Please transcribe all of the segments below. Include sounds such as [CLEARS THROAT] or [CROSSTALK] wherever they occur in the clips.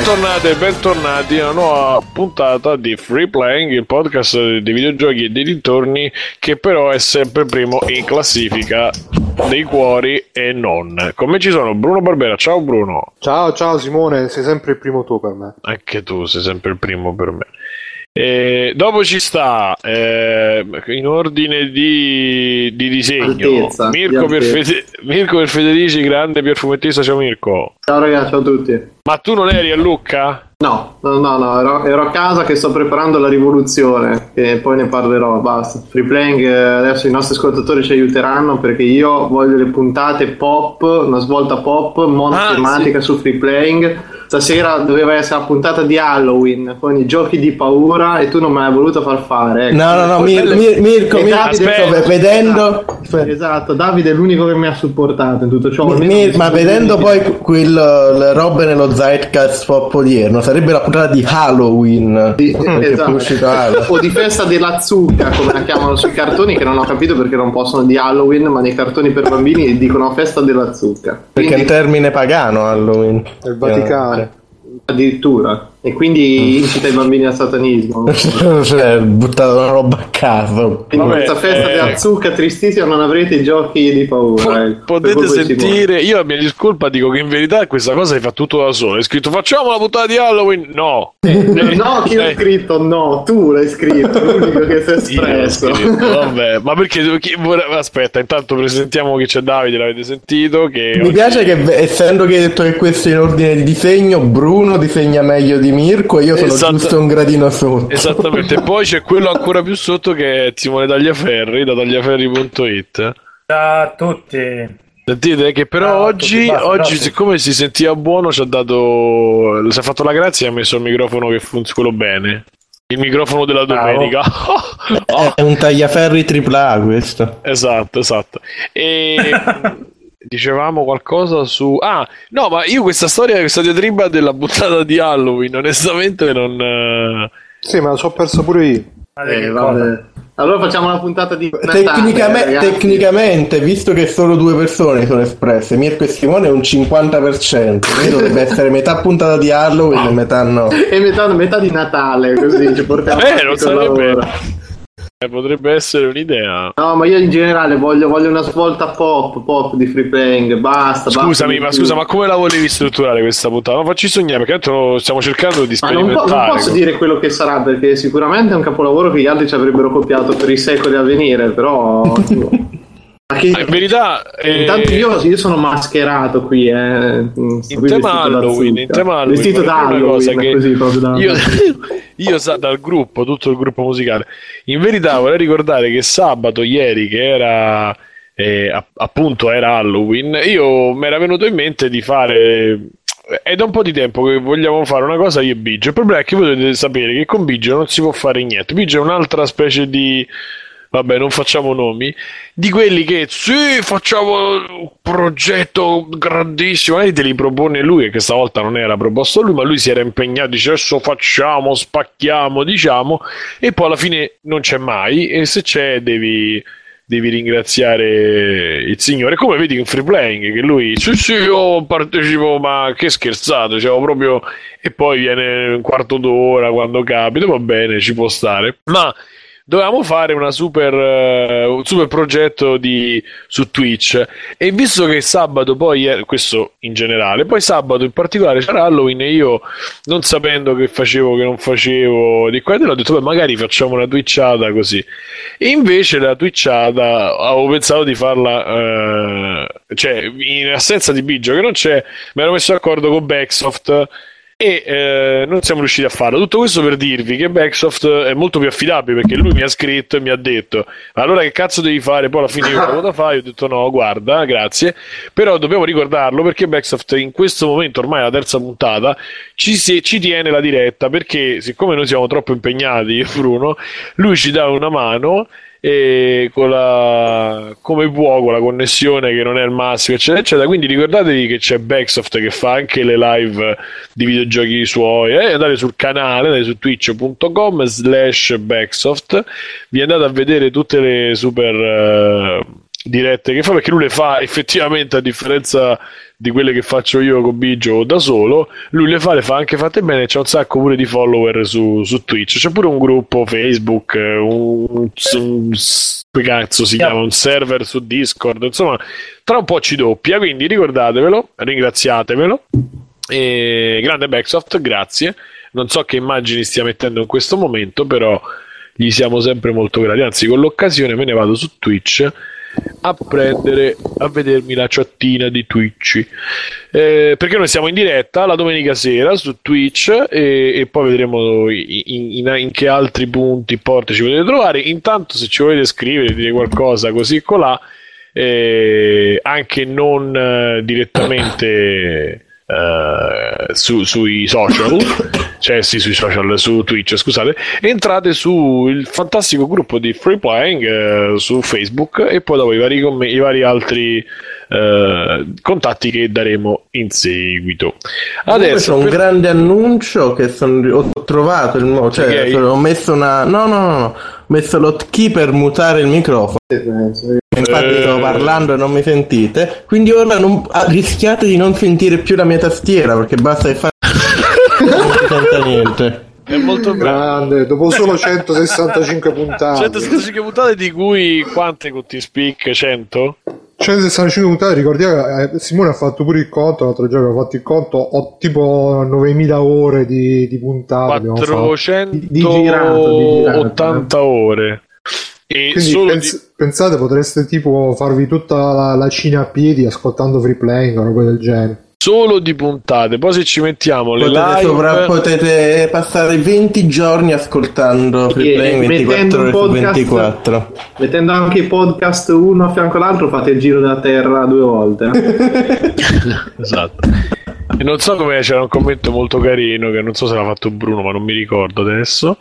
bentornati e bentornati a una nuova puntata di Free Playing, il podcast dei videogiochi e dei dintorni che però è sempre primo in classifica dei cuori e non. Con me ci sono Bruno Barbera, ciao Bruno. Ciao, ciao Simone, sei sempre il primo tu per me. Anche tu sei sempre il primo per me. E dopo ci sta eh, in ordine di, di disegno Altezza, Mirko, di per altezza. Fede- Mirko per Federici, grande perfumettista. Ciao Mirko. Ciao ragazzi, ciao a tutti. Ma tu non eri a Lucca? No, no, no, no, ero, ero a casa che sto preparando la rivoluzione, che poi ne parlerò, basta. Free playing, eh, adesso i nostri ascoltatori ci aiuteranno perché io voglio le puntate pop, una svolta pop, monotematica Ah, su free playing. Stasera doveva essere la puntata di Halloween con i giochi di paura e tu non me l'hai voluto far fare. ecco. No, no, no, Mir- Mir- Mirko, Mirko, Davide- sto vedendo... Esatto, Davide è l'unico che mi ha supportato in tutto ciò. Mi- almeno mi- mi ma vedendo poi quel, le robe nello Zeitgeist pop odierno, sarebbe la puntata di Halloween. Sì, esatto. o di festa della zucca come la chiamano sui cartoni che non ho capito perché non possono di Halloween ma nei cartoni per bambini dicono festa della zucca Perché è un Quindi, termine pagano Halloween. È il Vaticano. Addirittura e quindi incita i bambini al satanismo [LAUGHS] cioè, buttato una roba a caso. quindi Vabbè, questa festa eh. della zucca tristissima non avrete i giochi di paura. Per Potete sentire, io a mia discolpa dico che in verità questa cosa hai fatto tutto da solo. Hai scritto facciamo la puntata di Halloween? No. [LAUGHS] no chi l'ha Eh, scritto no tu l'hai scritto [LAUGHS] l'unico che si è espresso vabbè, ma perché chi- vorrei- aspetta, intanto presentiamo che c'è Davide, l'avete sentito che Mi oggi- piace che, essendo che hai detto che questo è in ordine di disegno, Bruno disegna meglio di Mirko e io sono Esatto. giusto un gradino sotto. Esattamente, poi c'è quello ancora più sotto che è Simone Tagliaferri da tagliaferri.it. Ciao a tutti. Sentite che però Ah, oggi, basta, oggi siccome si sentiva buono, ci ha dato. Si è fatto la grazia e ha messo il microfono che funziona bene. Il microfono della domenica. Oh, È un tagliaferri AAA questo. esatto, esatto. E [LAUGHS] dicevamo qualcosa su. Ah, no, ma io questa storia, questa diatriba della buttata di Halloween, onestamente non. eh, Sì, ma l'ho perso pure io. Eh, che vabbè. allora facciamo una puntata di Natale, Tecnicame- ragazzi. tecnicamente, visto che solo due persone sono espresse, Mirko e Simone è un 50%, quindi dovrebbe essere metà puntata di Halloween e metà no. [LAUGHS] e metà, metà di Natale così ci portiamo Eh, avanti non sarebbe. lavoro. Eh, potrebbe essere un'idea. No, ma io in generale voglio, voglio una svolta pop, pop di free playing, basta. Scusami, basta ma scusa, ma come la volevi strutturare questa puntata? Ma facci sognare, perché tanto stiamo cercando di Ma non, po- sperimentare. non posso dire quello che sarà perché sicuramente è un capolavoro che gli altri ci avrebbero copiato per i secoli a venire, però... [LAUGHS] Che- Ma in verità, eh, Intanto io, io sono mascherato qui, eh. In qui tema Halloween, in tema Halloween, Vestito da Halloween, che così da... io, [LAUGHS] io sa dal gruppo, tutto il gruppo musicale. In verità vorrei ricordare che sabato, ieri, che era eh, app- appunto era Halloween, io mi era venuto in mente di fare. È da un po' di tempo che vogliamo fare una cosa io e Biggio. Il problema è che voi dovete sapere che con Biggio non si può fare niente. Biggio è un'altra specie di. Vabbè, non facciamo nomi. Di quelli che sì, facciamo un progetto grandissimo. Lei te li propone lui, e che stavolta non era proposto lui, ma lui si era impegnato, dice adesso facciamo, spacchiamo, diciamo, e poi alla fine non c'è mai. E se c'è, devi, devi ringraziare il signore. Come vedi in free playing, che lui, sì, sì, io partecipo, ma che scherzato, cioè, proprio. E poi viene un quarto d'ora quando capita, va bene, ci può stare. Ma dovevamo fare una super, eh, un super progetto di, su Twitch. E visto che sabato poi è, questo in generale poi sabato in particolare c'era Halloween e io non sapendo che facevo che non facevo di qua e di là ho detto beh magari facciamo una twitchata così. E invece la twitchata avevo pensato di farla eh, cioè in assenza di Biggio che non c'è mi ero messo d'accordo con Backsoft e eh, non siamo riusciti a farlo. Tutto questo per dirvi che Backsoft è molto più affidabile perché lui mi ha scritto e mi ha detto: Allora, che cazzo devi fare? Poi alla fine io cosa da fare? Io ho detto: No, guarda, grazie. Però dobbiamo ricordarlo perché Backsoft in questo momento, ormai è la terza puntata, ci, si- ci tiene la diretta perché, siccome noi siamo troppo impegnati, io e Bruno, lui ci dà una mano e con la come con la connessione che non è il massimo eccetera eccetera quindi ricordatevi che c'è Backsoft che fa anche le live di videogiochi suoi eh? andate sul canale andate su twitch.com slash Backsoft vi andate a vedere tutte le super eh, dirette che fa perché lui le fa effettivamente a differenza di quelle che faccio io con Biggio da solo lui le fa, le fa anche fatte bene c'è un sacco pure di follower su, su Twitch c'è pure un gruppo Facebook un, un, un cazzo si chiama un server su Discord insomma tra un po' ci doppia quindi ricordatevelo ringraziatevelo e grande Backsoft grazie. Non so che immagini stia mettendo in questo momento però gli siamo sempre molto grati. Anzi con l'occasione me ne vado su Twitch a prendere a vedermi la chattina di Twitch. Eh, perché noi siamo in diretta la domenica sera su Twitch e, e poi vedremo in, in, in, che altri punti porti ci potete trovare. Intanto se ci volete scrivere dire qualcosa così colà eh, anche non eh, direttamente Uh, su, sui social, [COUGHS] cioè sì, sui social, su Twitch, scusate, entrate sul fantastico gruppo di Free Playing uh, su Facebook e poi dopo i vari, com- i vari altri uh, contatti che daremo in seguito. Adesso per... un grande annuncio che son... ho trovato il modo, cioè okay. ho messo una no, no, no, no, ho messo l'hotkey per mutare il microfono. Infatti sto eh. parlando e non mi sentite. Quindi ora non, ah, rischiate di non sentire più la mia tastiera perché basta che fare. non si [LAUGHS] sente niente. È molto grande, dopo solo 165 puntate. 165 puntate di cui quante con T-Speak? 100? 165 puntate, ricordiamo eh, Simone ha fatto pure il conto, l'altro giorno ha fatto il conto, ho tipo 9000 ore di, di puntate. 480 di, di girato, di girato. ore. E Quindi pens- di... pensate potreste tipo farvi tutta la, la, Cina a piedi ascoltando free playing o roba del genere. Solo di puntate, poi se ci mettiamo le potete live sovra- potete passare 20 giorni ascoltando free playing 24 ore su 24. Mettendo anche i podcast uno a fianco all'altro fate il giro della terra due volte. [LAUGHS] esatto. E non so come c'era un commento molto carino che non so se l'ha fatto Bruno, ma non mi ricordo adesso.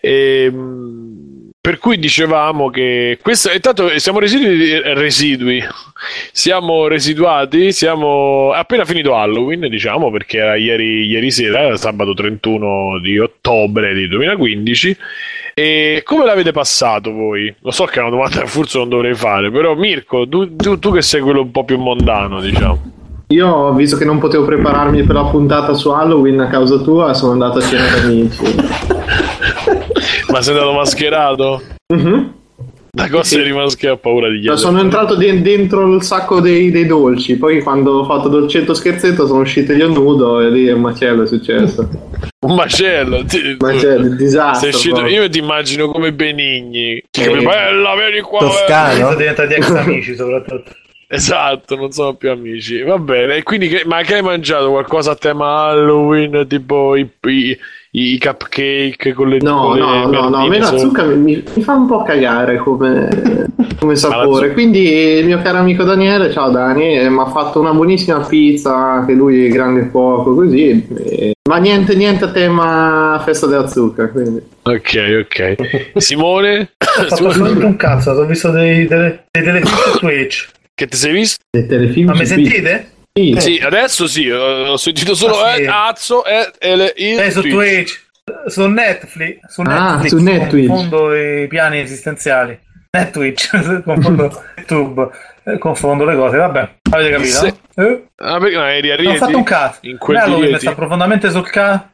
E, ehm, per cui dicevamo che questo intanto siamo residui, residui, siamo residuati, siamo appena finito Halloween, diciamo, perché era ieri, ieri sera, sabato 31 di ottobre di 2015. E come l'avete passato voi? Lo so che è una domanda che forse non dovrei fare, però Mirko, tu, tu, tu che sei quello un po' più mondano, diciamo. Io, visto che non potevo prepararmi per la puntata su Halloween a causa tua, sono andato a cena con amici. [LAUGHS] Ma sei andato mascherato? Mm-hmm. Da cosa sì. eri mascherato? Ho paura di chiedere. Sono entrato de- dentro il sacco dei, dei, dolci. Poi, quando ho fatto dolcetto scherzetto, sono uscito io nudo e lì un macello è successo. [LAUGHS] un macello? Ti, macello, disastro. Uscito, io ti immagino come Benigni. Che eh. bella, vieni qua. Toscano. Sono diventati ex [LAUGHS] amici, soprattutto. Esatto, non sono più amici. Va bene, quindi che, ma che hai mangiato? Qualcosa a tema Halloween? Tipo i, i, i cupcake con le No, no, no, no, a me la zucca mi, mi, fa un po' cagare come, [LAUGHS] come sapore. Quindi il mio caro amico Daniele, ciao Dani, eh, mi ha fatto una buonissima pizza, che lui è grande fuoco, così. E... Ma niente, niente a tema festa della zucca, quindi. Ok, ok. [LAUGHS] Simone? Ho fatto solamente un cazzo, ho visto dei, dei, dei telefilm su [COUGHS] Twitch. Che ti sei visto? Dei telefilm Ma mi sentite? Sì. Eh. sì, adesso sì, ho sentito solo ah, sì. eh, Azzo e, e, e, su Twitch. Twitch. Su Netflix, su ah, Netflix, su Netflix. confondo i piani esistenziali. Netflix, [LAUGHS] confondo YouTube, eh, confondo le cose, vabbè, avete capito? Se... Eh? Ah, perché no, eri a Ho fatto un cazzo. In quel mi sta profondamente sul cazzo.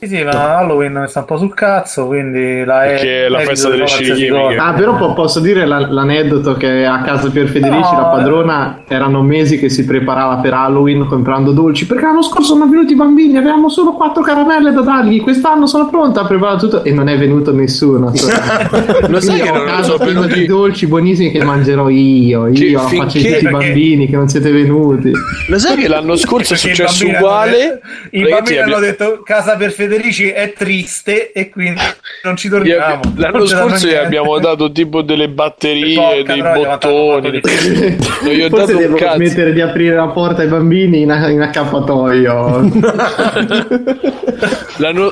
Sì, sì, ma Halloween sta un po' sul cazzo, quindi la Perché è la festa delle scimmie. Ah, però po- posso dire la- l'aneddoto che a casa per Federici no, la padrona erano mesi che si preparava per Halloween comprando dolci, perché l'anno scorso sono venuti i bambini, avevamo solo quattro caramelle da dargli, quest'anno sono pronta a preparare tutto e non è venuto nessuno. [LAUGHS] Lo sai che non casa so pieno di dolci buonissimi che mangerò io, io che la faccio tutti i bambini che non siete venuti. Lo sai che l'anno scorso è successo uguale? I bambini hanno detto casa per Federici Federici è triste e quindi non ci dormiamo. L'anno scorso gli abbiamo dato tipo delle batterie, dei bottoni. non gli ho Forse dato devo smettere di aprire la porta ai bambini in, in accappatoio. [LAUGHS] l'anno,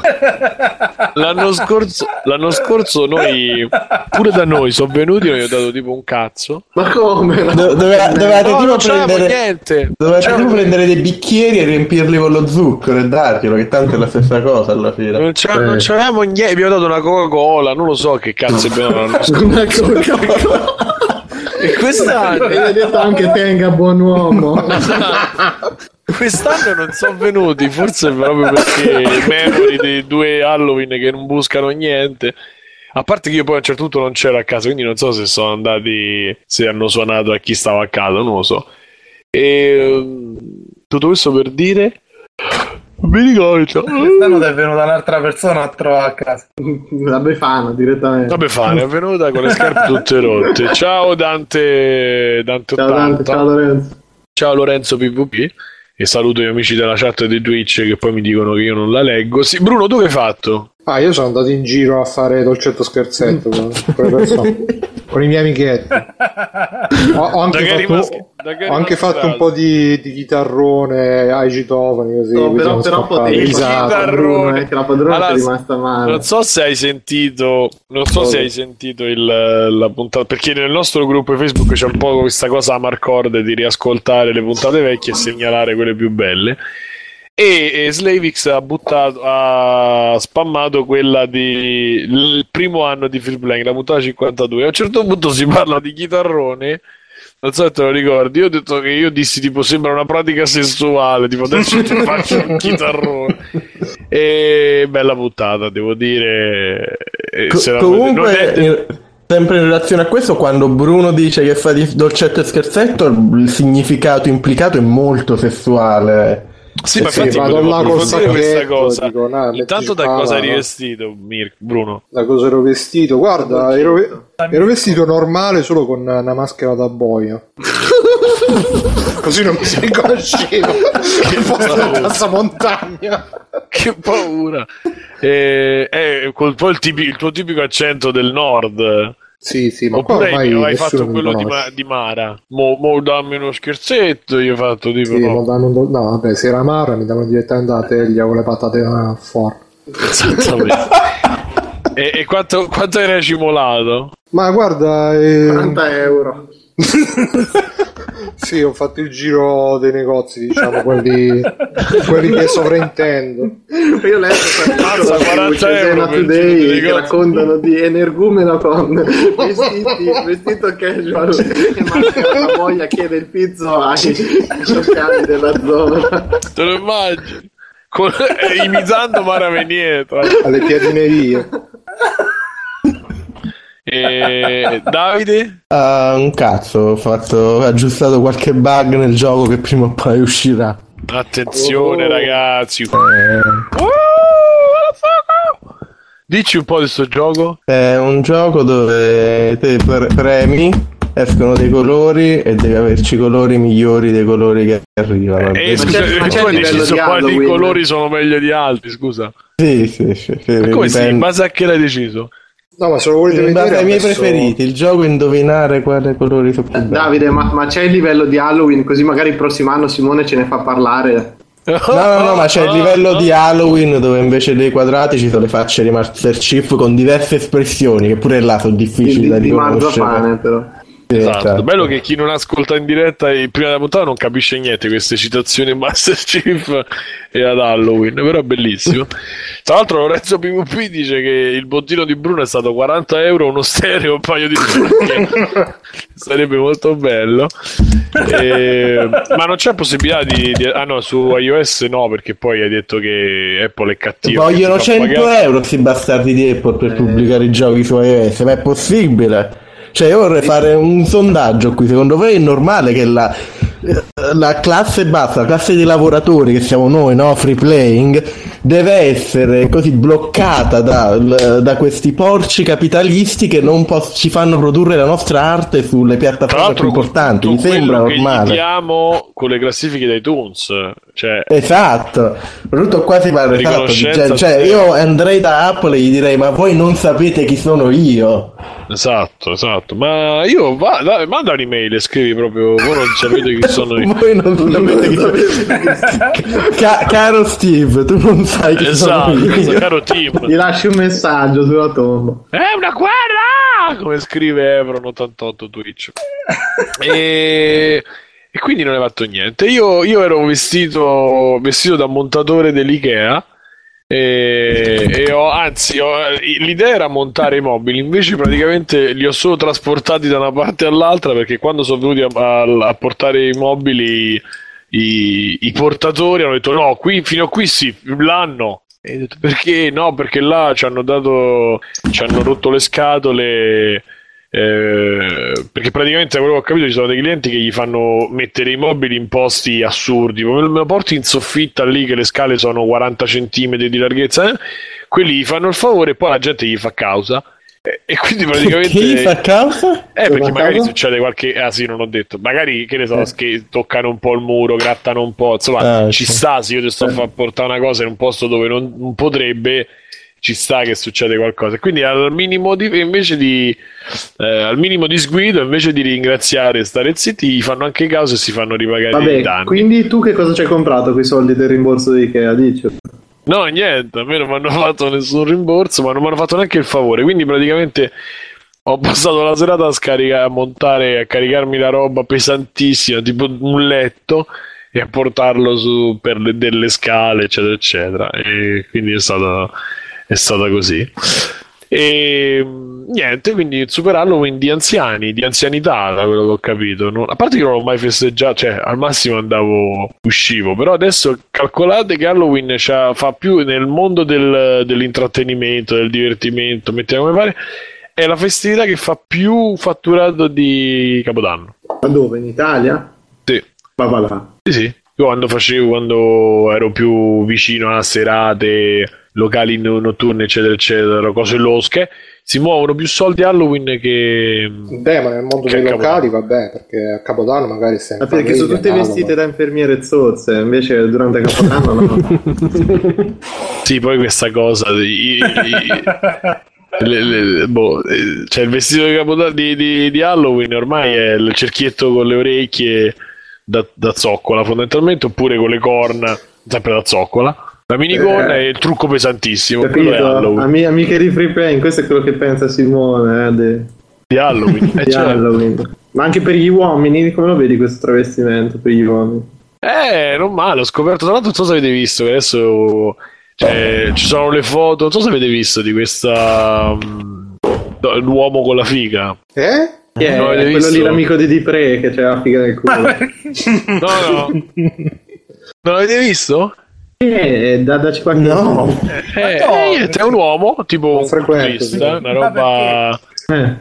l'anno, scorso, l'anno scorso noi pure da noi sono venuti e non gli ho dato tipo un cazzo. Ma come? Do, dove, dovevate no, tipo prendere, niente. Dovevate tipo prendere dei bicchieri e riempirli con lo zucchero e darglielo, che tanto è la stessa cosa cosa alla fine. Non, c'era, non c'avevamo niente, abbiamo dato una Coca-Cola, non lo so che cazzo abbiamo [LAUGHS] dato. una Coca-Cola. e quest'anno... hai detto anche tenga buon uomo. [LAUGHS] Quest'anno non sono venuti, forse proprio perché memory dei due Halloween che non buscano niente. A parte che io poi a un certo punto non c'ero a casa, quindi non so se sono andati, se hanno suonato a chi stava a casa, non lo so. E ehm, tutto questo per dire mi ricordo. Quest'anno è venuta un'altra persona a trovare a casa. La Befana direttamente. La Befana è venuta con le scarpe tutte rotte. Ciao Dante, Dante ciao, Dante, ciao Lorenzo. Ciao Lorenzo PvP. E saluto gli amici della chat di Twitch che poi mi dicono che io non la leggo. Sì, Bruno, tu che hai fatto? Ah, io sono andato in giro a fare dolcetto scherzetto con, [LAUGHS] con i miei amichetti. [LAUGHS] Ho, ho anche, fatto, maschi, ho anche fatto, un po' di, di chitarrone ai citofoni così. No, però, però potevi chitarrone, che la padrona allora, è rimasta male. Non so se hai sentito, non so oh. se hai sentito il, la puntata, perché nel nostro gruppo Facebook c'è un po' questa cosa a Marcorde di riascoltare le puntate vecchie e segnalare quelle più belle e, e Slavix ha buttato ha spammato quella di il primo anno di Phil Blank la puntata 52 a un certo punto si parla di chitarrone. Non so se te lo ricordi. Io ho detto che io dissi tipo sembra una pratica sessuale tipo adesso ti faccio un chitarrone. E bella puntata devo dire. Co- comunque è... Sempre in relazione a questo, quando Bruno dice che fa di dolcetto e scherzetto, il significato implicato è molto sessuale. Sì, ma infatti vado là con questa cosa. Dico, nah, Intanto da cosa eri vestito, Mir- Bruno? Da cosa ero vestito? Guarda, ero, ero vestito normale solo con una maschera da boia. [LAUGHS] Così non mi si riconosceva [LAUGHS] che fosse montagna. Che paura. E, eh, col, poi il, tipi, il tuo tipico accento del nord. Sì, sì, ma Oppure qua hai fatto quello di, Ma- di, Mara. Mo, mo, dammi uno scherzetto, io ho fatto tipo... Sì, no. Do- no, vabbè, se era Mara mi davano direttamente la teglia con le patate a forno. Esattamente. [LAUGHS] e, e quanto, quanto hai racimolato? Ma guarda... Eh... 40 euro. Sì, ho fatto il giro dei negozi, diciamo, quelli, quelli che sovrintendo. Io ho letto Mazza, 40 euro Today che raccontano di energumeno con vestiti, [LAUGHS] vestito casual e maschera la voglia chiede il pizzo ai locali della zona. Te lo immagini? Con, eh, imitando Mara Venieta alle piadinerie e Davide? Uh, un cazzo, ho, fatto, ho aggiustato qualche bug nel gioco che prima o poi uscirà. Attenzione, oh. ragazzi. Eh. Oh, Dici un po' di questo gioco? È un gioco dove te premi, escono dei colori e devi averci i colori migliori dei colori che arrivano. Eh, scusa, ma tu hai deciso quali colori sono meglio di altri, scusa. Sì, sì, sì. sì ma come sì? In base a che l'hai deciso? No, ma se lo volete vedere. i miei adesso... preferiti, il gioco indovinare quale colori sono più belli. Davide, ma, ma, c'è il livello di Halloween, così magari il prossimo anno Simone ce ne fa parlare. No, no, no, ma c'è il livello di Halloween dove invece dei quadrati ci sono le facce di Master Chief con diverse espressioni, che pure là sono difficili di, da riconoscere. Di Marzapane, però. Esatto. Bello che chi non ascolta in diretta e prima della puntata non capisce niente queste citazioni Master Chief e ad Halloween, però è bellissimo. [LAUGHS] Tra l'altro Lorenzo PvP dice che il bottino di Bruno è stato 40 euro, uno stereo, un paio di [LAUGHS] sarebbe molto bello. E... Ma non c'è possibilità di, di, Ah no, su iOS no, perché poi hai detto che Apple è cattiva. Vogliono 100 pagare. euro questi bastardi di Apple per pubblicare i giochi su iOS, ma è possibile? Cioè, io vorrei fare un sondaggio qui. Secondo voi è normale che la, la classe bassa, la classe di lavoratori che siamo noi, no? Free playing, deve essere così bloccata da, da questi porci capitalisti che non po- ci fanno produrre la nostra arte sulle piattaforme più importanti. Mi sembra normale. Vediamo con le classifiche di iTunes. Cioè, esatto, tutto qua si parla esatto, di, cioè, io andrei da Apple e gli direi ma voi non sapete chi sono io Esatto, esatto. Ma io va, dai, manda un'email e scrivi proprio. Voi non sapete chi sono [LAUGHS] io. Voi non sapete chi sono Ca- Caro Steve, tu non sai chi esatto, sono io. Caro Tim. Gli lasci un messaggio sulla tomba. È una guerra! Come scrive Evron88 Twitch. e. E quindi non hai fatto niente. Io, io ero vestito, vestito da montatore dell'IKEA E, e ho, anzi, ho, l'idea era montare i mobili, invece praticamente li ho solo trasportati da una parte all'altra perché quando sono venuti a, a, a portare i mobili i, i, portatori hanno detto no, qui, fino a qui sì, l'hanno. E ho detto perché no? Perché là ci hanno dato, ci hanno rotto le scatole eh, perché praticamente quello che ho capito ci sono dei clienti che gli fanno mettere i mobili in posti assurdi me lo porti in soffitta lì che le scale sono 40 cm di larghezza eh? quelli gli fanno il favore e poi la gente gli fa causa e quindi praticamente chi fa causa? Eh, perché magari causa? succede qualche ah sì, non ho detto. Magari che ne so, eh. che toccano un po' il muro, grattano un po', insomma, ah, ci sì. sta se io ti sto a far portare una cosa in un posto dove non, non potrebbe ci sta che succede qualcosa. Quindi al minimo di, invece di, eh, al minimo di sguido, invece di ringraziare e stare zitti, fanno anche causa e si fanno ripagare Vabbè, i danni. Quindi tu che cosa ci hai comprato con i soldi del rimborso di Ikea? Dici? No, niente, a me non mi hanno fatto nessun rimborso, ma non mi hanno fatto neanche il favore. Quindi praticamente ho passato la serata a, scaricare, a montare, a caricarmi la roba pesantissima, tipo un letto, e a portarlo su per le, delle scale, eccetera, eccetera. E quindi è stata è stata così. E niente, quindi Super Halloween di anziani, di anzianità, da quello che ho capito. Non, a parte che non l'ho mai festeggiato, cioè al massimo andavo, uscivo, però adesso calcolate che Halloween fa più nel mondo del, dell'intrattenimento, del divertimento, mettiamo come pare, è la festività che fa più fatturato di Capodanno. Ma dove? In Italia? Sì. Ma va là. Sì, sì. Io quando facevo, quando ero più vicino a serate locali notturni, eccetera, eccetera, cose losche, si muovono più soldi Halloween che. Beh, ma nel mondo dei locali, vabbè, perché a Capodanno magari stai. Ma perché sono tutte vestite da infermiere zozze, invece durante Capodanno no. [LAUGHS] sì, poi questa cosa. I, i, le, le, boh, eh, cioè il vestito di, Capodanno, di, di, di Halloween ormai è il cerchietto con le orecchie da, da zoccola fondamentalmente oppure con le corna sempre da zoccola la minigonna eh, è il trucco pesantissimo. Capito? Ami- amiche di free play, questo è quello che pensa Simone. Eh, de... Di Halloween. [LAUGHS] di certo. Halloween. Ma anche per gli uomini, come lo vedi questo travestimento per gli uomini? Eh, non male, ho scoperto. Tra l'altro, non so se avete visto che adesso cioè, ci sono le foto. Non so se avete visto di questa. Um, l'uomo con la figa. Eh? Yeah, non quello visto? lì l'amico di Dipre che c'è la figa nel culo. no, no. [LAUGHS] Non l'avete visto? Eh, da, daci qualche no. Eh, eh, è un uomo, tipo un turista, una roba... Eh.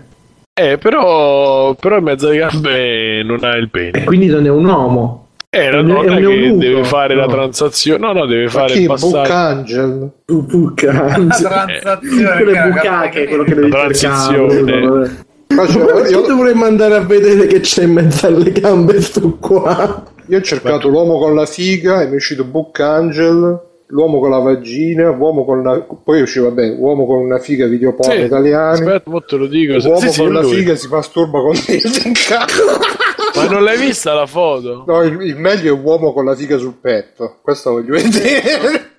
eh. però, però in mezzo alle gambe non ha il pene. E quindi non è un uomo. Eh, la donna che deve fare no. la transazione. No, no, deve fare il passaggio. La transazione. quello è bucache, quello che devi. Faccio, io dovrei mandare a vedere che c'è in mezzo alle gambe sto qua. Io ho cercato l'uomo con la figa e mi è uscito Book Angel, l'uomo con la vagina, uomo con la... poi usciva bene, uomo con una figa video porno sì, italiani. Aspetta, mo te lo dico. L'uomo sì, con la lui. figa si masturba con te Ma non l'hai vista la foto? No, il, il meglio è uomo con la figa sul petto. Questo voglio vedere.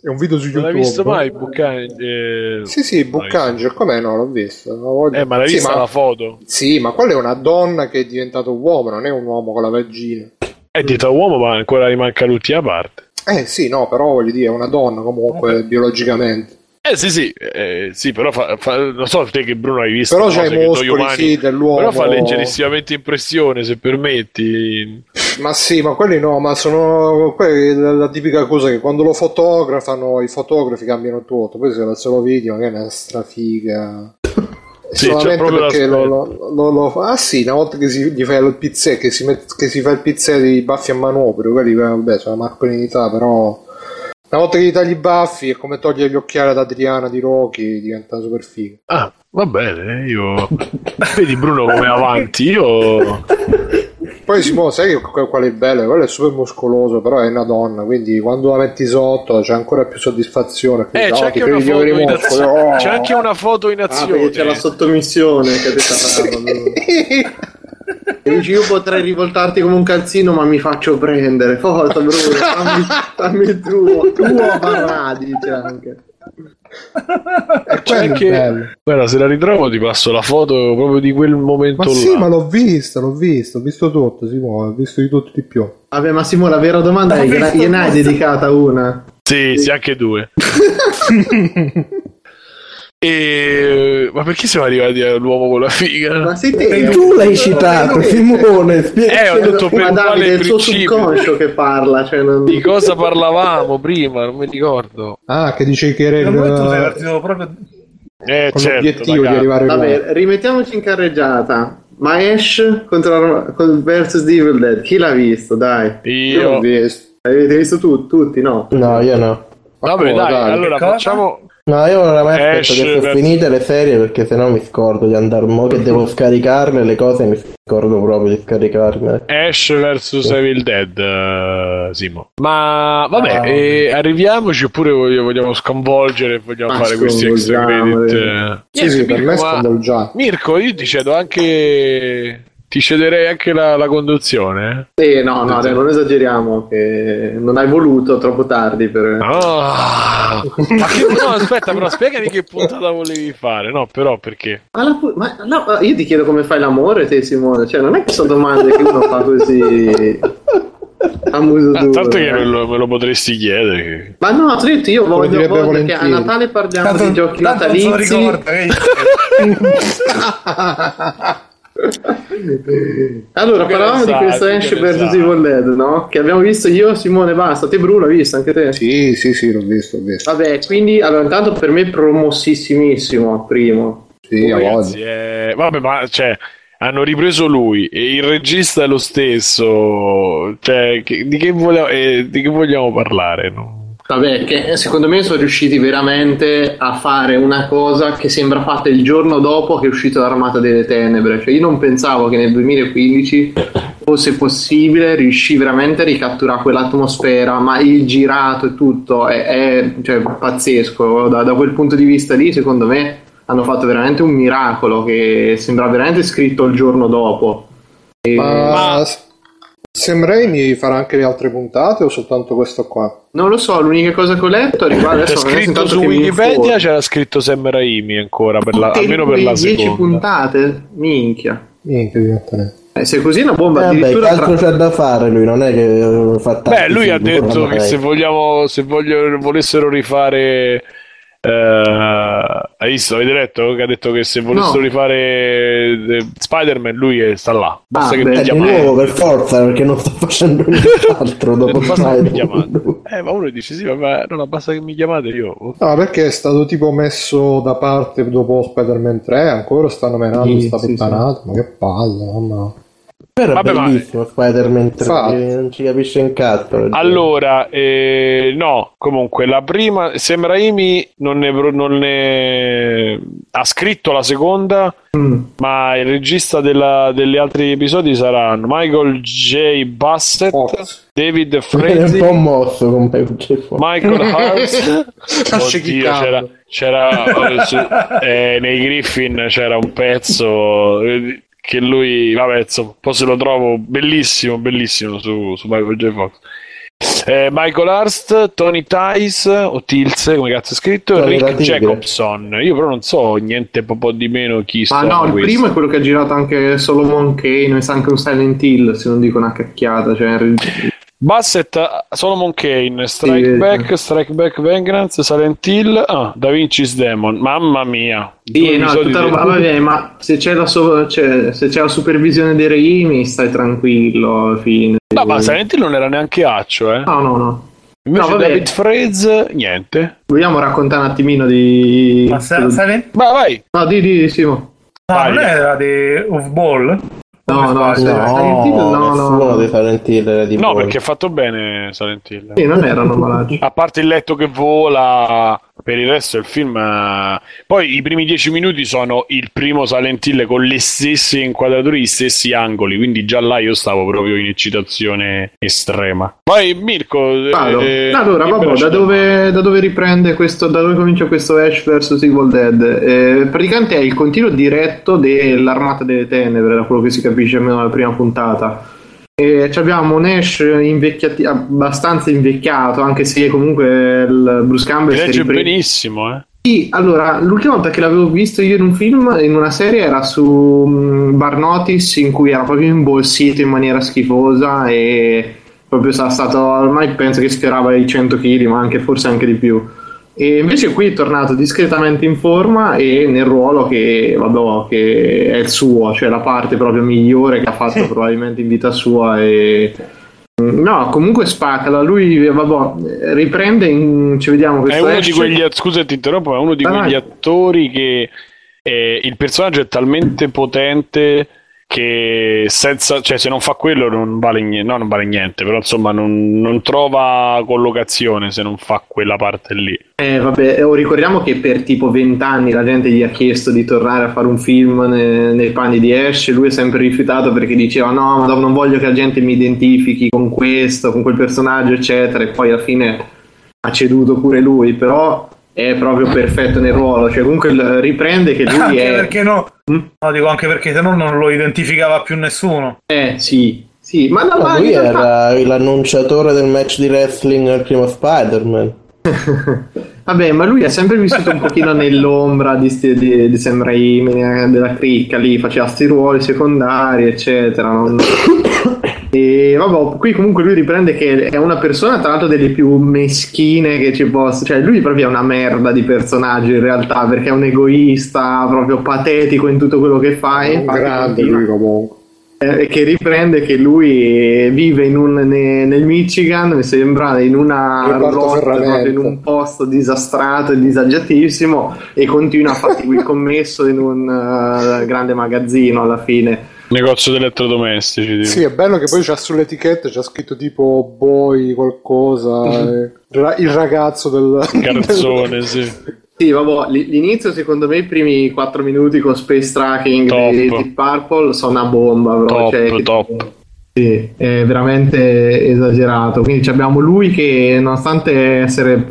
È un video su YouTube. Non l'hai visto mai Buccangel? Eh... Sì, sì, Buccangel, com'è? No, l'ho visto. Voglio... Eh, ma l'hai sì, vista ma... la foto? Sì, ma quella è una donna che è diventato uomo, non è un uomo con la vagina. È diventato uomo, ma ancora rimanca l'ultima parte. Eh sì, no, però voglio dire, è una donna comunque biologicamente. Eh sì, sì, eh, sì però fa, fa, non so te che Bruno hai visto. Però c'è i muscoli umani, sì, dell'uomo. Però fa leggerissimamente impressione, se permetti. Ma sì, ma quelli no, ma sono quelli, la, la, tipica cosa che quando lo fotografano i fotografi cambiano tutto, poi se lo, se lo vedi magari è una strafiga. Sì, solamente perché lo, lo, lo, lo, fa. Ah sì, una volta che si, gli fa il pizzè, che si, met, che si fa il pizzè di baffi a manoprio, quelli vabbè, sono una mascolinità, però una volta che gli tagli i baffi è come togliere gli occhiali ad Adriana di Rocky, diventa super figo. Ah, va bene, io... Vedi Bruno come avanti, io... [LAUGHS] Poi Simone, sai che qual è bello? Quello è super muscoloso, però è una donna, quindi quando la metti sotto c'è ancora più soddisfazione. Eh, c'è, anche una foto in azione. Oh. c'è anche una foto in azione. Ah, c'è la sottomissione che ti sta [LAUGHS] E dici io potrei rivoltarti come un calzino ma mi faccio prendere forza Bruno fammi, [LAUGHS] fammi il tuo tuo barra dice anche e c'è anche guarda se la ritrovo ti passo la foto proprio di quel momento ma là. sì ma l'ho visto l'ho visto ho visto tutto Simone ho visto di tutto di più vabbè ma Simone la vera domanda è gliene hai dedicata una Sì, sì, anche due. [LAUGHS] E... Ma perché siamo arrivati all'uomo con la figa? Ma sei te, tu l'hai citato, Simone. Eh, ho detto per ma Davide, è il suo subconscio che parla. Cioè non... Di cosa parlavamo prima? Non mi ricordo. Ah, che dicevi che era il... Tu sei partito proprio... Eh, con certo, l'obiettivo di arrivare Vabbè, là. rimettiamoci in carreggiata. Ma Ash contro versus Evil Dead, chi l'ha visto? Dai. Io. l'ho visto. L'avete visto tu, tutti? No. No, io no. Vabbè, dai, dai, allora facciamo No, io non mai aspetto che sono finite le serie perché sennò mi scordo di andare mo che devo [LAUGHS] scaricarle le cose mi scordo proprio di scaricarle. Ash vs Evil Dead, uh, Simo. Ma vabbè, ah, eh, arriviamoci oppure vogliamo sconvolgere, vogliamo fare questi extra credit. Eh. Sì, sì, per me sconvolgiamo. Mirko, io ti cedo anche ti cederei anche la, la conduzione? Sì, no, no, dai, non esageriamo. Che non hai voluto troppo tardi per. Oh, [LAUGHS] ma che, no, aspetta, però spiegami che puntata volevi fare. No, però perché? Ma, ma no, io ti chiedo come fai l'amore, te, Simone. Cioè, non è che sono domande che uno fa così. [LAUGHS] A muso ah, tanto che me lo, me lo, potresti chiedere. Ma no, ti detto io voglio, voglio che a Natale parliamo tanto, di giochi natalizi. [LAUGHS] allora, parlavamo di questo Ash vs Evil Dead, no? Che abbiamo visto io, Simone, basta. Te, Bruno, l'hai visto anche te? Sì, sì, sì, l'ho visto, l'ho visto. Vabbè, quindi, allora, intanto per me promosissimissimo, primo. Sì, a ragazzi, eh, vabbè, ma, cioè, hanno ripreso lui e il regista è lo stesso. Cioè, che, di, che vogliamo, eh, di, che vogliamo, parlare? No? Vabbè, che secondo me sono riusciti veramente a fare una cosa che sembra fatta il giorno dopo che è uscito l'Armata delle Tenebre. Cioè, io non pensavo che nel 2015 fosse possibile riuscire veramente a ricatturare quell'atmosfera, ma il girato e tutto è, è cioè, pazzesco. Da, da quel punto di vista lì, secondo me, hanno fatto veramente un miracolo che sembra veramente scritto il giorno dopo. E... Ma... Sam Raimi farà anche le altre puntate o soltanto questo qua? Non lo so, l'unica cosa che ho letto riguarda adesso scritto su Wikipedia c'era scritto Sam Raimi ancora per la, almeno per la 10 seconda. puntate? Minchia. Minchia, direttamente. Eh, se così è una bomba eh, addirittura altro tra... c'è da fare lui non è che fa beh lui ha detto che se vogliamo se voglio, volessero rifare Uh, hai visto? Avete letto? Che ha detto che se volessero no. rifare eh, Spider-Man, lui è, sta là. Basta ah, che beh, mi nuovo per forza perché non sta facendo nient'altro [LAUGHS] dopo Spider-Man. Eh, ma uno dice: Sì, ma no, basta che mi chiamate io. No, perché è stato tipo messo da parte dopo Spider-Man 3. Ancora stanno menando sì, sta sì, puttanata. Sì. Ma che palle, mamma. Però Vabbè, bellissimo ma... Spider-Man 3, non ci capisce un cazzo. Allora, eh, no, comunque la prima, Sam Raimi non ne, non ne ha scritto la seconda, mm. ma il regista della, degli altri episodi saranno Michael J. Bassett, oh. David Frazzi, un po' mosso con Michael [LAUGHS] Hart, Oddio, c'era, c'era eh, nei Griffin c'era un pezzo eh, che lui, vabbè, insomma, poi se lo trovo bellissimo, bellissimo su, su Michael J. Fox. Eh, Michael Hurst, Tony Tice o Tilse, come cazzo è scritto, Tony Rick Jacobson. Io però non so niente po' di meno chi Ma no, il primo è quello che ha girato anche Solomon Kane e anche un Silent Hill, se non dico una cacchiata. Cioè... Bassett, Solomon Kane, Strike sì, Back, Strike Back Vengeance, Silent Hill, ah, Da Vinci's Demon, mamma mia. Sì, no, tutta roba, va bene, ma se c'è, la so- cioè, se c'è la supervisione dei reimi stai tranquillo fine. No, ma Silent Hill non era neanche accio, eh. No, no, no. Invece no, David Fraze, niente. Vogliamo raccontare un attimino di... Ma Silent... Ma vai! No, di, di, di Simo. No, non era di Of Ball? No, no, no, Silent Hill, no, no, no. Silent Hill di No, perché è fatto bene Silent Hill. Sì, non erano malati. A parte il letto che vola, per il resto il film eh, poi i primi dieci minuti sono il primo Silent Hill con le stesse inquadrature gli stessi angoli quindi già là io stavo proprio in eccitazione estrema. Poi Mirko eh, allora vabbè da dove, da dove, riprende questo da dove comincia questo Ash vs Evil Dead? Eh, praticamente è il continuo diretto dell'Armata delle Tenebre da quello che si capisce almeno nella prima puntata e abbiamo un Ash invecchiati, abbastanza invecchiato, anche se comunque il Bruce Campbell si legge ripre- benissimo, eh. Sì, allora, l'ultima volta che l'avevo visto io in un film, in una serie, era su um, Bar Notice, in cui era proprio imbolsito in maniera schifosa e proprio sarà stato ormai penso che sfiorava i 100 kg, ma anche forse anche di più. E invece qui è tornato discretamente in forma e nel ruolo che, vabbè, che è il suo, cioè la parte proprio migliore che ha fatto probabilmente in vita sua. E... No, comunque spacca. Lui vabbè, riprende. In... Ci vediamo questo. È uno di quegli, scusa, ti interrompo, è uno di ah, quegli attori che eh, il personaggio è talmente potente che senza, cioè se non fa quello non vale niente, no, non vale niente, però insomma non, non, trova collocazione se non fa quella parte lì. Eh vabbè, o ricordiamo che per tipo vent'anni la gente gli ha chiesto di tornare a fare un film nei, nei panni di Ash lui ha sempre rifiutato perché diceva no, ma non voglio che la gente mi identifichi con questo, con quel personaggio, eccetera, e poi alla fine ha ceduto pure lui, però è proprio perfetto nel ruolo, cioè comunque riprende che lui [LAUGHS] anche è... Perché no? Mm? no, dico anche perché se no non lo identificava più nessuno. Eh sì, sì, ma, no, ma lui era l'annunciatore del match di wrestling al primo Spider-Man. [LAUGHS] Vabbè, ma lui ha sempre vissuto un pochino nell'ombra di, di, di Sam Raimi, eh, della cricca lì, faceva sti ruoli secondari, eccetera. Non... E vabbè, qui comunque lui riprende che è una persona, tra l'altro, delle più meschine che ci possa. Cioè, lui proprio è una merda di personaggio in realtà, perché è un egoista, proprio patetico in tutto quello che fa. È un grande lui comunque. Eh, che riprende che lui vive un, ne, nel Michigan, mi sembra, in una roulotte, in un posto disastrato e disagiatissimo e continua a fare il [LAUGHS] commesso in un uh, grande magazzino alla fine Negozio di elettrodomestici. Tipo. Sì, è bello che poi c'ha sull'etichetta c'è scritto tipo boy qualcosa, [LAUGHS] eh, il ragazzo del carzone, sì. Sì, vabbè, l'inizio secondo me i primi 4 minuti con Space Tracking di, di, Purple sono una bomba, bro. Top, cioè, top. Sì, è veramente esagerato. Quindi abbiamo lui che, nonostante essere,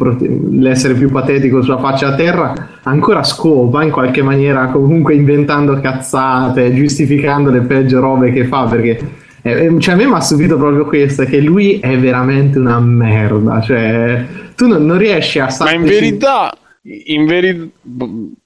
l'essere più patetico sulla faccia a terra, ancora scopa in qualche maniera, comunque inventando cazzate, giustificando le peggio robe che fa. Perché eh, cioè, a me mi ha stupito proprio questo: che lui è veramente una merda. Cioè, tu non, non riesci a stare. Ma in verità, in veri...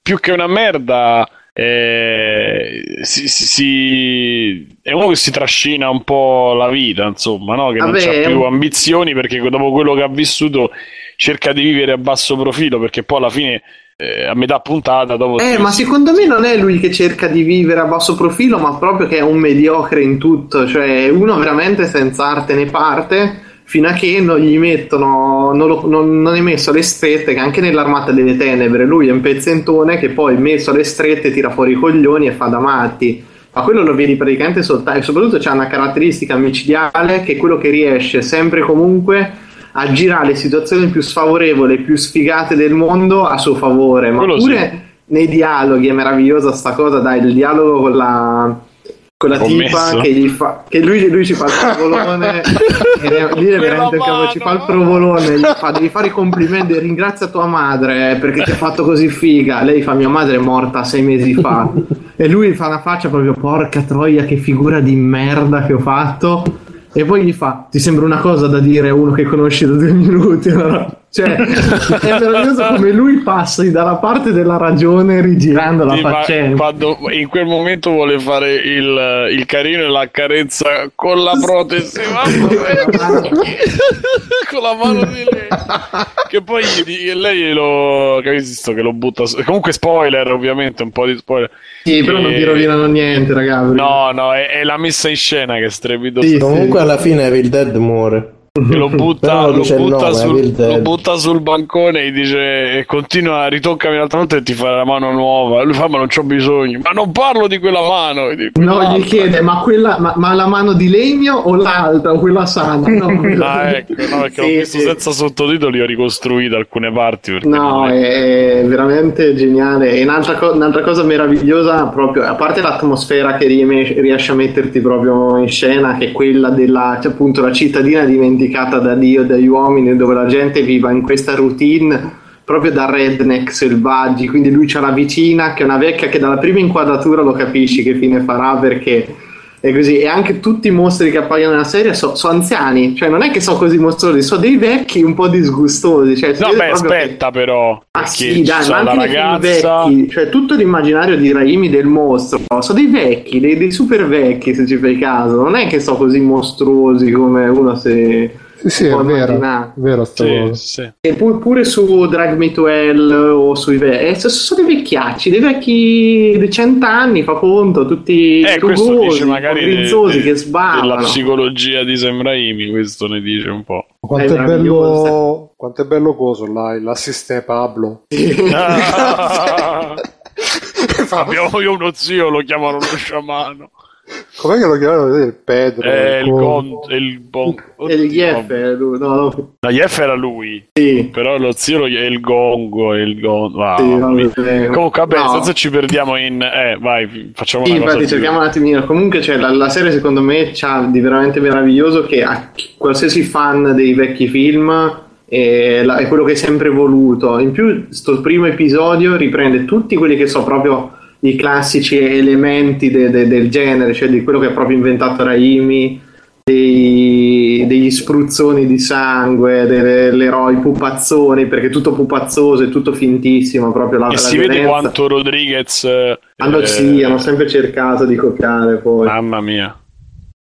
più che una merda eh, si, si, è uno che si trascina un po' la vita, insomma, no? che Vabbè, non ha più ambizioni perché dopo quello che ha vissuto cerca di vivere a basso profilo perché poi alla fine eh, a metà puntata dopo... Eh, ma secondo me non è lui che cerca di vivere a basso profilo, ma proprio che è un mediocre in tutto, cioè uno veramente senza arte né parte fino a che non gli mettono, non, lo, non, non, è messo alle strette, che anche nell'armata delle tenebre lui è un pezzentone che poi messo alle strette tira fuori i coglioni e fa da matti. Ma quello lo vedi praticamente soltanto, e soprattutto c'è una caratteristica micidiale che è quello che riesce sempre e comunque a girare le situazioni più sfavorevoli, più sfigate del mondo a suo favore. Ma quello pure sì. nei dialoghi è meravigliosa sta cosa, dai, il dialogo con la con la tipa che gli fa che lui, lui ci fa il provolone [LAUGHS] lì è veramente il ci fa il provolone gli fa devi fare i complimenti ringrazia tua madre perché ti ha fatto così figa. Lei fa mia madre è morta sei mesi fa. [LAUGHS] E lui fa una faccia proprio porca troia che figura di merda che ho fatto. E poi gli fa ti sembra una cosa da dire a uno che conosci da due minuti no? Cioè, è meraviglioso come lui passi dalla parte della ragione rigirando la sì, faccenda. Quando in quel momento vuole fare il, il carino e la carezza con la protesi, [LAUGHS] [LAUGHS] con la mano di lei. Che poi lei lo capisco che lo butta. Su. Comunque, spoiler, ovviamente, un po' di spoiler. Sì, però e... non ti rovinano niente, ragazzi. No, no, è, è, la messa in scena che è strepitosa. Sì, comunque, alla fine Evil Dead muore lo [LAUGHS] butta, lo butta, nome, sul, lo butta, sul, bancone e dice e continua ritoccami un'altra volta e ti fa la mano nuova. E lui fa ma non c'ho bisogno. Ma non parlo di quella mano. Dico, no gli chiede ma, quella, ma, ma, la mano di legno o l'altra o quella sana? No, [LAUGHS] quella... ah ecco no, perché sì, ho visto sì. senza sottotitoli ho ricostruito alcune parti no è... è veramente geniale. E un'altra, co- un'altra, cosa meravigliosa proprio a parte l'atmosfera che riesce a metterti proprio in scena che è quella della cioè, appunto la cittadina dimenticata dimenticata da Dio e dagli uomini, dove la gente viva in questa routine proprio da redneck selvaggi. Quindi lui c'ha la vicina che è una vecchia che dalla prima inquadratura lo capisci che fine farà perché e così. E anche tutti i mostri che appaiono nella serie sono so anziani, cioè non è che sono così mostruosi, sono dei vecchi un po' disgustosi. Cioè, no, beh, aspetta, che... però. Ah, sì, dai, ma anche ragazza... vecchi, cioè tutto l'immaginario di Raimi del mostro sono dei vecchi, dei, dei super vecchi, se ci fai caso. Non è che sono così mostruosi come uno se sì, sì, è vero, è vero sta sì, sì. E pure, pure, su Drag Me to Hell o sui vecchi, eh, sono dei vecchiacci, dei vecchi di cent'anni, fa conto, tutti eh, rugosi, de, che sbavano. Della psicologia di Sam Raimi, questo ne dice un po'. Quanto è, è bello, quanto è bello coso là, l'assiste Pablo. [LAUGHS] Abbiamo io uno zio, lo chiamano lo sciamano. Com'è che lo chiamano? Il Pedro? Eh, il, Gon, il Bon. E [LAUGHS] il Jeff era lui. No, no. no, Jeff era lui. Sì. Però lo zio è il Gongo. Il gon... Wow. Sì, no, Comunque, vabbè, no. senza ci perdiamo in. Eh, vai, facciamo sì, una infatti, cerchiamo un attimino. Comunque, cioè, la, la, serie secondo me c'ha di veramente meraviglioso che a qualsiasi fan dei vecchi film. È, la, è quello che è sempre voluto. In più, sto primo episodio riprende tutti quelli che so proprio i classici elementi de, de, del genere, cioè di quello che ha proprio inventato Raimi, dei, degli spruzzoni di sangue, dell'eroe pupazzoni, perché tutto pupazzoso, è tutto fintissimo. Proprio la, e la si violenza. vede quanto Rodriguez. Hanno, eh, sì, hanno sempre cercato di copiare poi. Mamma mia.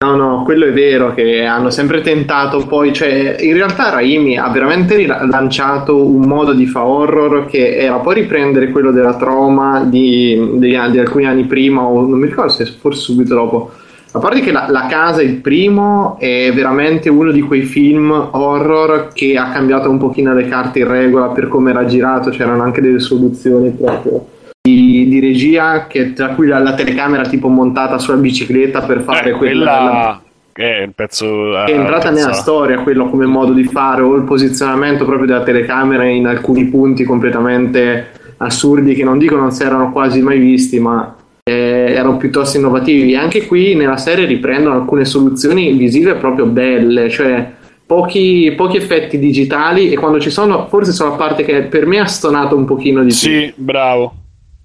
No, no, quello è vero che hanno sempre tentato poi, cioè in realtà Raimi ha veramente lanciato un modo di fa horror che era poi riprendere quello della trauma di, di, di alcuni anni prima o non mi ricordo se forse subito dopo. A parte che la, la, Casa, il primo, è veramente uno di quei film horror che ha cambiato un pochino le carte in regola per come era girato, c'erano anche delle soluzioni proprio di, regia che, tra cui la, la, telecamera tipo montata sulla bicicletta per fare eh, quella... È il pezzo è entrata nella storia quello come modo di fare o il posizionamento proprio della telecamera in alcuni punti completamente assurdi che non dico non si erano quasi mai visti ma eh, erano piuttosto innovativi anche qui nella serie riprendono alcune soluzioni visive proprio belle cioè Pochi, pochi, effetti digitali e quando ci sono, forse sono la parte che per me ha stonato un pochino di più. Sì, bravo.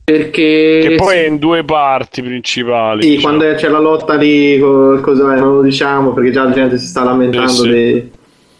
Perché che poi è in due parti principali. Sì, diciamo. quando c'è la lotta lì, cosa non lo diciamo perché già la gente si sta lamentando. Sì, sì. Dei...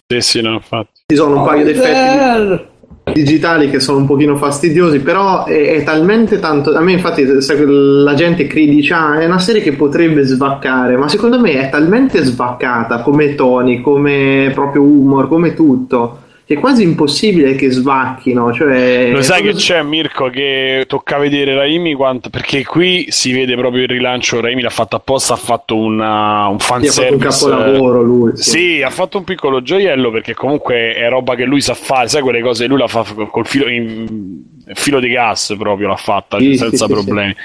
sì, sì no, infatti. Ci sono un oh, paio di effetti digitali che sono un pochino fastidiosi, però è, è, talmente tanto. A me, infatti, la gente dice: Ah, è una serie che potrebbe svaccare, ma secondo me è talmente svaccata come toni, come proprio humor, come tutto che è quasi impossibile che svacchino. Cioè, Lo sai proprio... che c'è Mirko che tocca vedere Raimi quanto, perché qui si vede proprio il rilancio. Raimi l'ha fatto apposta, ha fatto una, un fanservice. Sì, ha fatto un capolavoro lui. Sì. sì. ha fatto un piccolo gioiello perché comunque è roba che lui sa fare, sai quelle cose lui la fa col filo, in, filo di gas proprio l'ha fatta sì, senza sì, problemi.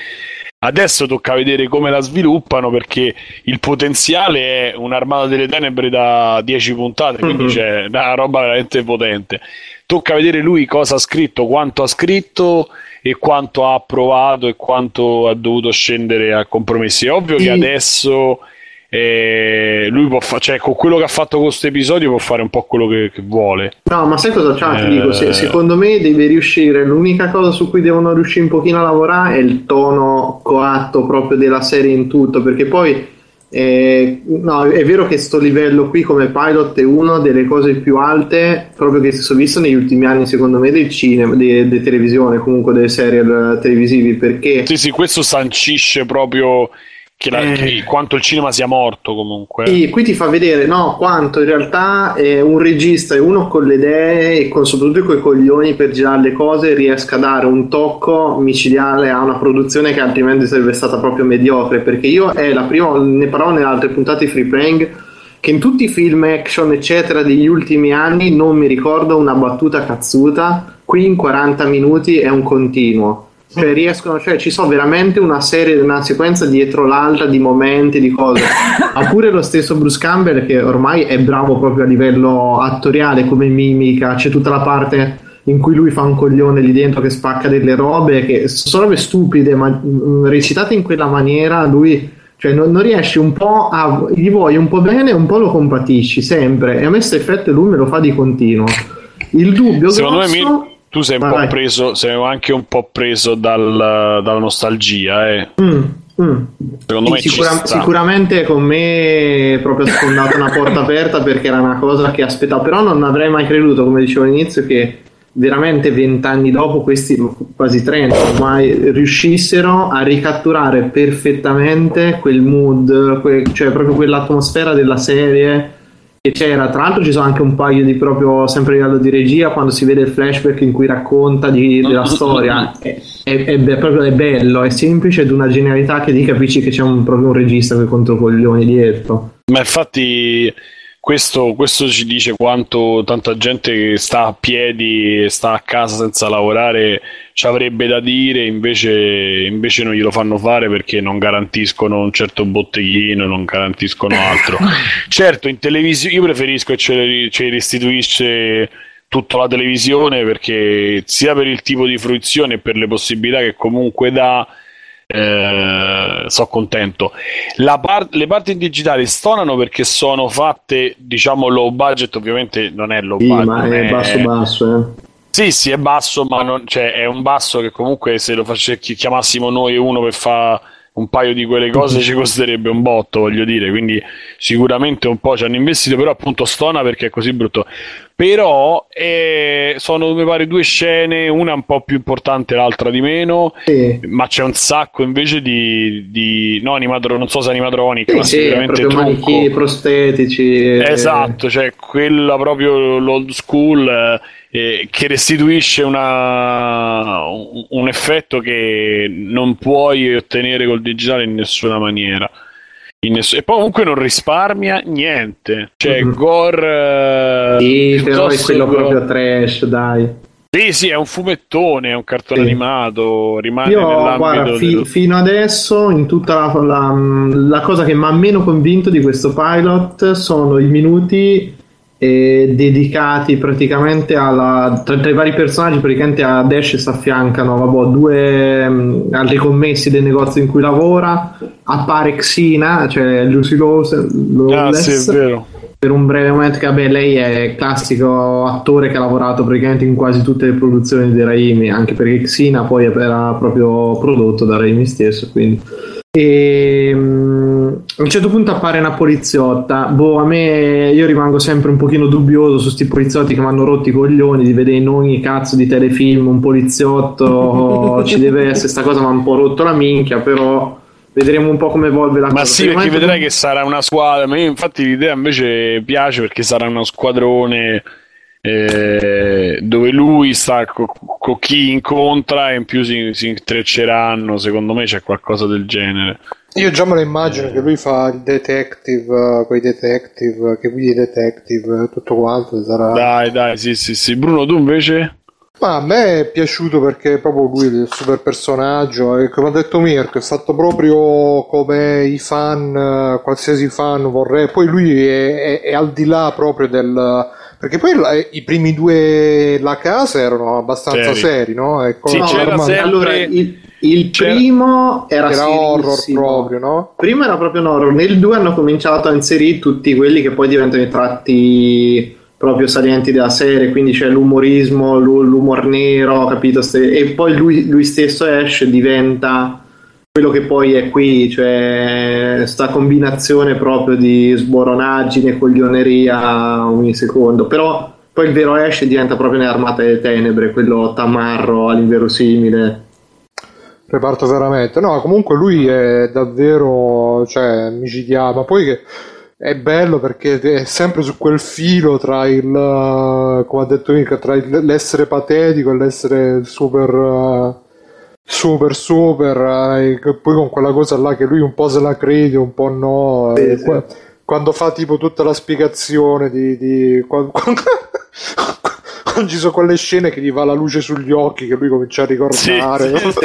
Adesso tocca vedere come la sviluppano perché il potenziale è un'armata delle tenebre da 10 puntate, quindi mm-hmm. c'è una roba veramente potente. Tocca vedere lui cosa ha scritto, quanto ha scritto e quanto ha approvato e quanto ha dovuto scendere a compromessi. È ovvio sì. che adesso e lui può fare, cioè, con quello che ha fatto con questo episodio può fare un po' quello che, che vuole. No, ma sai cosa c'ha? Eh... Ti dico, se, secondo me deve riuscire. L'unica cosa su cui devono riuscire un pochino a lavorare è il tono coatto proprio della serie in tutto, perché poi. Eh, no, è vero che sto livello qui come pilot è una delle cose più alte proprio che si sono viste negli ultimi anni secondo me del cinema, di televisione comunque dei serial televisivi perché sì sì questo sancisce proprio che la, eh. che, quanto il cinema sia morto comunque. Sì, qui ti fa vedere no, quanto in realtà eh, un regista e uno con le idee e con, soprattutto con i coglioni per girare le cose riesca a dare un tocco micidiale a una produzione che altrimenti sarebbe stata proprio mediocre. Perché io è la prima, ne parlavo nelle altre puntate di Free Playing che in tutti i film action eccetera degli ultimi anni non mi ricordo una battuta cazzuta qui in 40 minuti è un continuo cioè riescono, cioè ci sono veramente una serie, una sequenza dietro l'altra di momenti, di cose. [LAUGHS] Ha pure lo stesso Bruce Campbell che ormai è bravo proprio a livello attoriale come mimica, c'è tutta la parte in cui lui fa un coglione lì dentro che spacca delle robe che sono robe stupide, ma mm, recitate in quella maniera lui cioè non, non riesci un po' a gli vuoi un po' bene e un po' lo compatisci sempre e a me questo effetto lui me lo fa di continuo. Il dubbio Secondo grosso... me mi tu sei un vai, po' preso, sei anche un po' preso dal, dalla nostalgia, eh. Mm. Mm. Secondo me Sicura- sicuramente con me proprio ha sfondato una porta [LAUGHS] aperta perché era una cosa che aspettavo, però non avrei mai creduto, come dicevo all'inizio, che veramente vent'anni dopo questi quasi 30 ormai riuscissero a ricatturare perfettamente quel mood, que- cioè proprio quell'atmosfera della serie che c'era. Tra l'altro ci sono anche un paio di proprio sempre a livello di regia quando si vede il flashback in cui racconta di, della storia. È, è, è, è, proprio è bello, è semplice ed una genialità che lì capisci che c'è un, proprio un regista con i controcoglioni dietro. Ma infatti questo, questo, ci dice quanto tanta gente che sta a piedi e sta a casa senza lavorare ci avrebbe da dire, invece, invece non glielo fanno fare perché non garantiscono un certo botteghino, non garantiscono altro. [LAUGHS] certo, in televisione io preferisco che ce, ce restituisce tutta la televisione perché sia per il tipo di fruizione e per le possibilità che comunque dà eh, sono contento. Par- le parti in digitale stonano perché sono fatte, diciamo, low budget, ovviamente non è low sì, budget. Ma è, è basso basso, eh. Sì, sì, è basso, ma non, cioè, è un basso che comunque se lo face- chiamassimo noi uno per fare un paio di quelle cose ci costerebbe un botto, voglio dire, quindi sicuramente un po' ci hanno investito, però appunto stona perché è così brutto. Però eh, sono, mi pare, due scene, una un po' più importante, l'altra di meno, sì. ma c'è un sacco invece di, di no, animatro, non so se animatronic, sì, ma sì, sicuramente trucco. manichi prostetici. Esatto, cioè quella proprio l'old school... Eh, eh, che restituisce una, un, un, effetto che non puoi ottenere col digitale in nessuna maniera. In ness- e poi comunque non risparmia niente. Cioè, mm-hmm. gore. Sì, però è quello go- proprio trash, dai. Sì, sì, è un fumettone, è un cartone sì. animato, rimane Io, guarda, fi- del... fino adesso, in tutta la, la, la cosa che mi ha meno convinto di questo pilot sono i minuti eh, dedicati praticamente alla, tra, tra, i vari personaggi praticamente a Dash si affiancano vabbè, due um, altri commessi del negozio in cui lavora. Appare Xina cioè Lucy Lawless. Ah, sì, per un breve momento che vabbè lei è classico attore che ha lavorato praticamente in quasi tutte le produzioni di Raimi anche perché Xina poi era proprio prodotto da Raimi stesso quindi. E um, a un certo punto appare una poliziotta. Boh, a me io rimango sempre un pochino dubbioso su questi poliziotti che mi hanno rotti i coglioni di vedere in ogni cazzo di telefilm un poliziotto. [LAUGHS] ci deve essere, sta cosa mi ha un po' rotto la minchia, però vedremo un po' come evolve la Ma cosa. sì, perché vedrai che sarà una squadra. Ma io infatti l'idea invece piace perché sarà uno squadrone eh, dove lui sta con co chi incontra e in più si, si intrecceranno. Secondo me c'è qualcosa del genere. Io già me lo immagino che lui fa il detective, quei detective, che guidi detective, tutto quanto sarà. Dai, dai, sì, sì, sì. Bruno, tu invece? Ma a me è piaciuto perché proprio lui è il super personaggio e come ha detto Mirko è fatto proprio come i fan, qualsiasi fan vorrebbe. Poi lui è, è, è al di là proprio del perché poi la, i primi due La Casa erano abbastanza seri, seri no? Ecco, sì, no, c'era sempre... Allora, il, il primo era, era horror proprio, no? Prima era proprio un horror. Nel 2 hanno cominciato a inserire tutti quelli che poi diventano i tratti proprio salienti della serie, quindi c'è l'umorismo, l'umor nero, capito? E poi lui, lui stesso Ash diventa quello che poi è qui, cioè sta combinazione proprio di sboronaggine coglioneria ogni secondo, però poi il vero Ash diventa proprio nell'armata delle tenebre, quello tamarro all'inverosimile. Reparto veramente, no, comunque lui è davvero, cioè, micidiale, ma poi che è bello perché è sempre su quel filo tra il, come ha detto Nick, tra l'essere patetico e l'essere super... Super super eh, poi con quella cosa là che lui un po' se la crede un po' no sì, sì. quando fa tipo tutta la spiegazione di, di quando, [LAUGHS] quando, quando, ci sono quelle scene che gli va la luce sugli occhi che lui comincia a ricordare sì,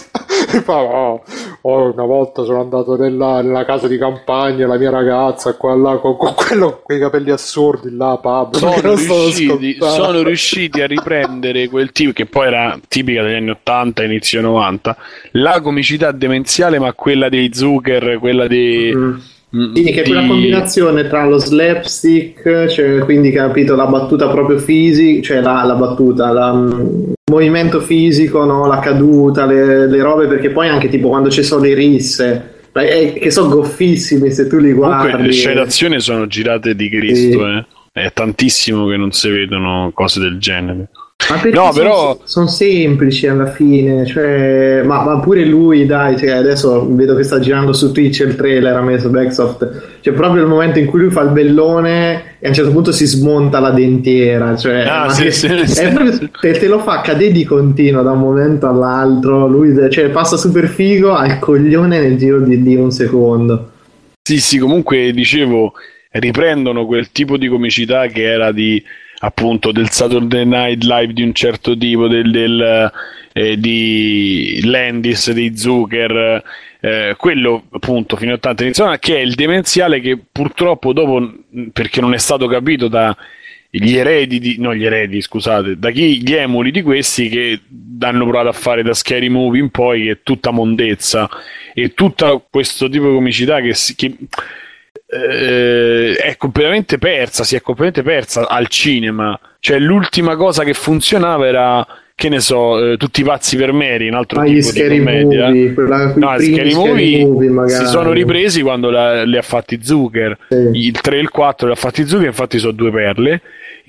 [LAUGHS] [LAUGHS] [LAUGHS] fa oh, oh, una volta sono andato nella, nella, casa di campagna la mia ragazza qua là con, con quello con i capelli assordi là Pablo sono riusciti, sono riusciti, a riprendere quel tipo che poi era tipica degli anni 80 inizio 90 la comicità demenziale ma quella dei Zucker quella dei mm Quindi che è quella combinazione tra lo slapstick, cioè quindi capito la battuta proprio fisica, cioè la, la battuta, la, il movimento fisico, no? la caduta, le, le, robe, perché poi anche tipo quando ci sono le risse, eh, che sono goffissimi se tu li guardi. Comunque le scene d'azione sono girate di Cristo, sì. eh. È tantissimo che non si vedono cose del genere. Ma perché no, sono, però... sono semplici alla fine, cioè, ma, ma, pure lui, dai, cioè, adesso vedo che sta girando su Twitch il trailer ha messo Backsoft, cioè proprio il momento in cui lui fa il bellone e a un certo punto si smonta la dentiera, cioè, ah, sì, che, sì, sì. Proprio, te, te, lo fa cadere di continuo da un momento all'altro, lui cioè, passa super figo al coglione nel giro di, di un secondo. Sì, sì, comunque dicevo, riprendono quel tipo di comicità che era di appunto del Saturday Night Live di un certo tipo, del, del, eh, di Landis, di Zucker, eh, quello appunto fino a 80 iniziano, che è il demenziale che purtroppo dopo, perché non è stato capito da gli eredi, di, no gli eredi scusate, da chi gli emuli di questi che hanno provato a fare da scary movie in poi che è tutta mondezza e tutto questo tipo di comicità che, che eh, è completamente persa, si è completamente persa al cinema. Cioè, l'ultima cosa che funzionava era che ne so, eh, tutti i pazzi per Mary, un altro ah, tipo di commedia. Movie, quella, no, scary movie, movie si sono ripresi quando la, li ha fatti Zucker. Sì. Il 3 e il 4 li ha fatti Zucker, infatti sono due perle.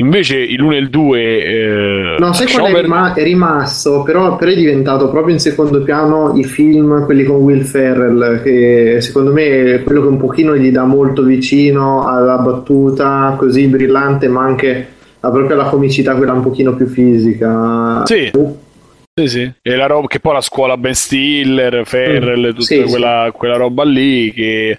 Invece l'1 e il 2 eh, No, sai qual è, rima- è rimasto, però, però, è diventato proprio in secondo piano i film, quelli con Will Ferrell, che secondo me è quello che un pochino gli dà molto vicino alla battuta così brillante, ma anche proprio alla comicità quella un pochino più fisica. Sì. Uh. Sì, sì. E la roba che poi la scuola Ben Stiller, Ferrell, mm. tutta sì, quella, sì. quella roba lì che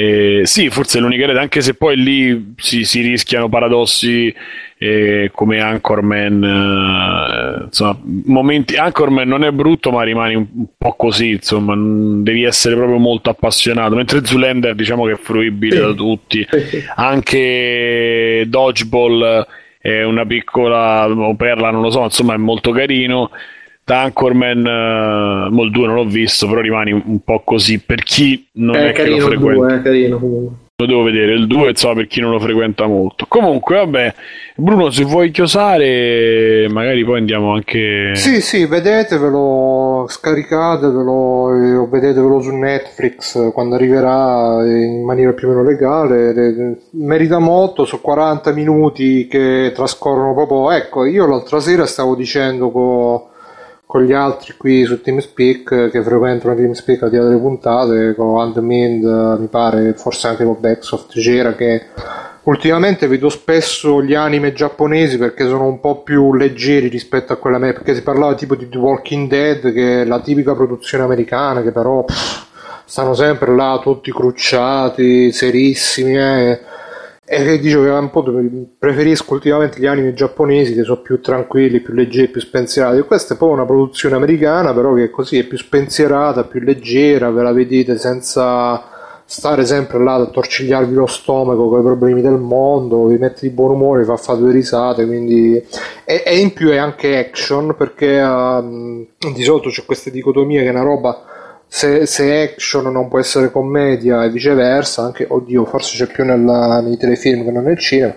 eh, sì, forse è l'unica rete, anche se poi lì si, si rischiano paradossi eh, come Anchorman. Eh, insomma, momenti. Anchorman non è brutto, ma rimani un, un, po' così. Insomma, devi essere proprio molto appassionato. Mentre Zulander, diciamo che è fruibile sì. da tutti. Anche Dodgeball è una piccola perla, non lo so, insomma, è molto carino. Da Anchorman, uh, il 2 non l'ho visto, però rimani un po' così per chi non è, è che lo frequenta. 2, è carino comunque. Lo devo vedere, il 2 insomma per chi non lo frequenta molto. Comunque, vabbè, Bruno, se vuoi chiosare, magari poi andiamo anche. Sì, sì, vedetevelo, scaricatevelo o vedetevelo su Netflix quando arriverà in maniera più o meno legale. Merita molto, sono 40 minuti che trascorrono proprio. Ecco, io l'altra sera stavo dicendo con con gli altri qui su TeamSpeak che frequentano TeamSpeak al di là delle puntate con Andmind mi pare forse anche con Backsoft c'era che ultimamente vedo spesso gli anime giapponesi perché sono un po' più leggeri rispetto a quella me perché si parlava tipo di The Walking Dead che è la tipica produzione americana che però pff, stanno sempre là tutti crucciati serissimi eh e dicevo che un po' preferisco ultimamente gli anime giapponesi che sono più tranquilli, più leggeri, più spensierati. Questa è proprio una produzione americana, però che così è più spensierata, più leggera, ve la vedete senza stare sempre là a torcigliarvi lo stomaco con i problemi del mondo, vi mette di buon umore, vi fa fare due risate, quindi... e, e in più è anche action perché um, di solito c'è questa dicotomia che è una roba se, se, action non può essere commedia e viceversa, anche, oddio, forse c'è più nella, nei telefilm che non nel cinema.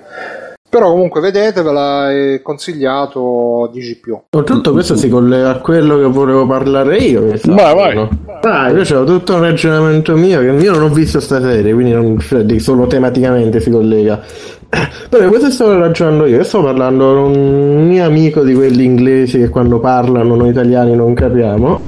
Però comunque vedetevela, è consigliato 10 più. Tutto questo si collega a quello che volevo parlare io. Esatto, vai, vai. No? vai. Io c'ho tutto un ragionamento mio che io non ho visto stasera, quindi non, cioè, solo tematicamente si collega. [COUGHS] Però questo stavo ragionando io, io stavo parlando con un mio amico di quelli inglesi che quando parlano noi italiani non capiamo.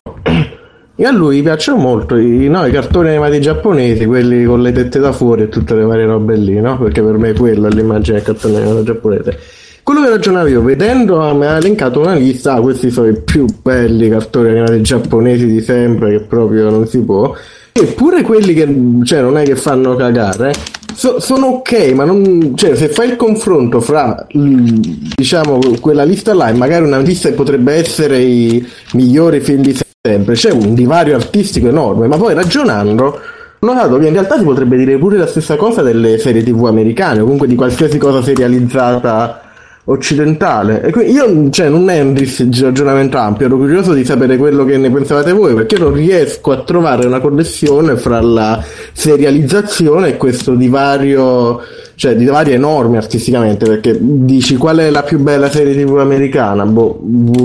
E a lui piacciono molto i, no, i, cartoni animati giapponesi, quelli con le tette da fuori e tutte le varie robe lì, no? Perché per me quella è l'immagine del cartone animato giapponese. Quello che ragionavo io, vedendo, mi ha elencato una lista, ah, questi sono i più belli cartoni animati giapponesi di sempre, che proprio non si può. Eppure quelli che, cioè, non è che fanno cagare, so, sono ok, ma non, cioè, se fai il confronto fra, diciamo, quella lista là e magari una lista che potrebbe essere i migliori film di sempre, c'è un divario artistico enorme, ma poi ragionando ho notato che in realtà si potrebbe dire pure la stessa cosa delle serie tv americane, o comunque di qualsiasi cosa serializzata occidentale. E quindi io, cioè, non è un ragionamento ampio, ero curioso di sapere quello che ne pensavate voi, perché non riesco a trovare una connessione fra la serializzazione e questo divario cioè di varie enormi artisticamente perché dici qual è la più bella serie tv americana? Boh,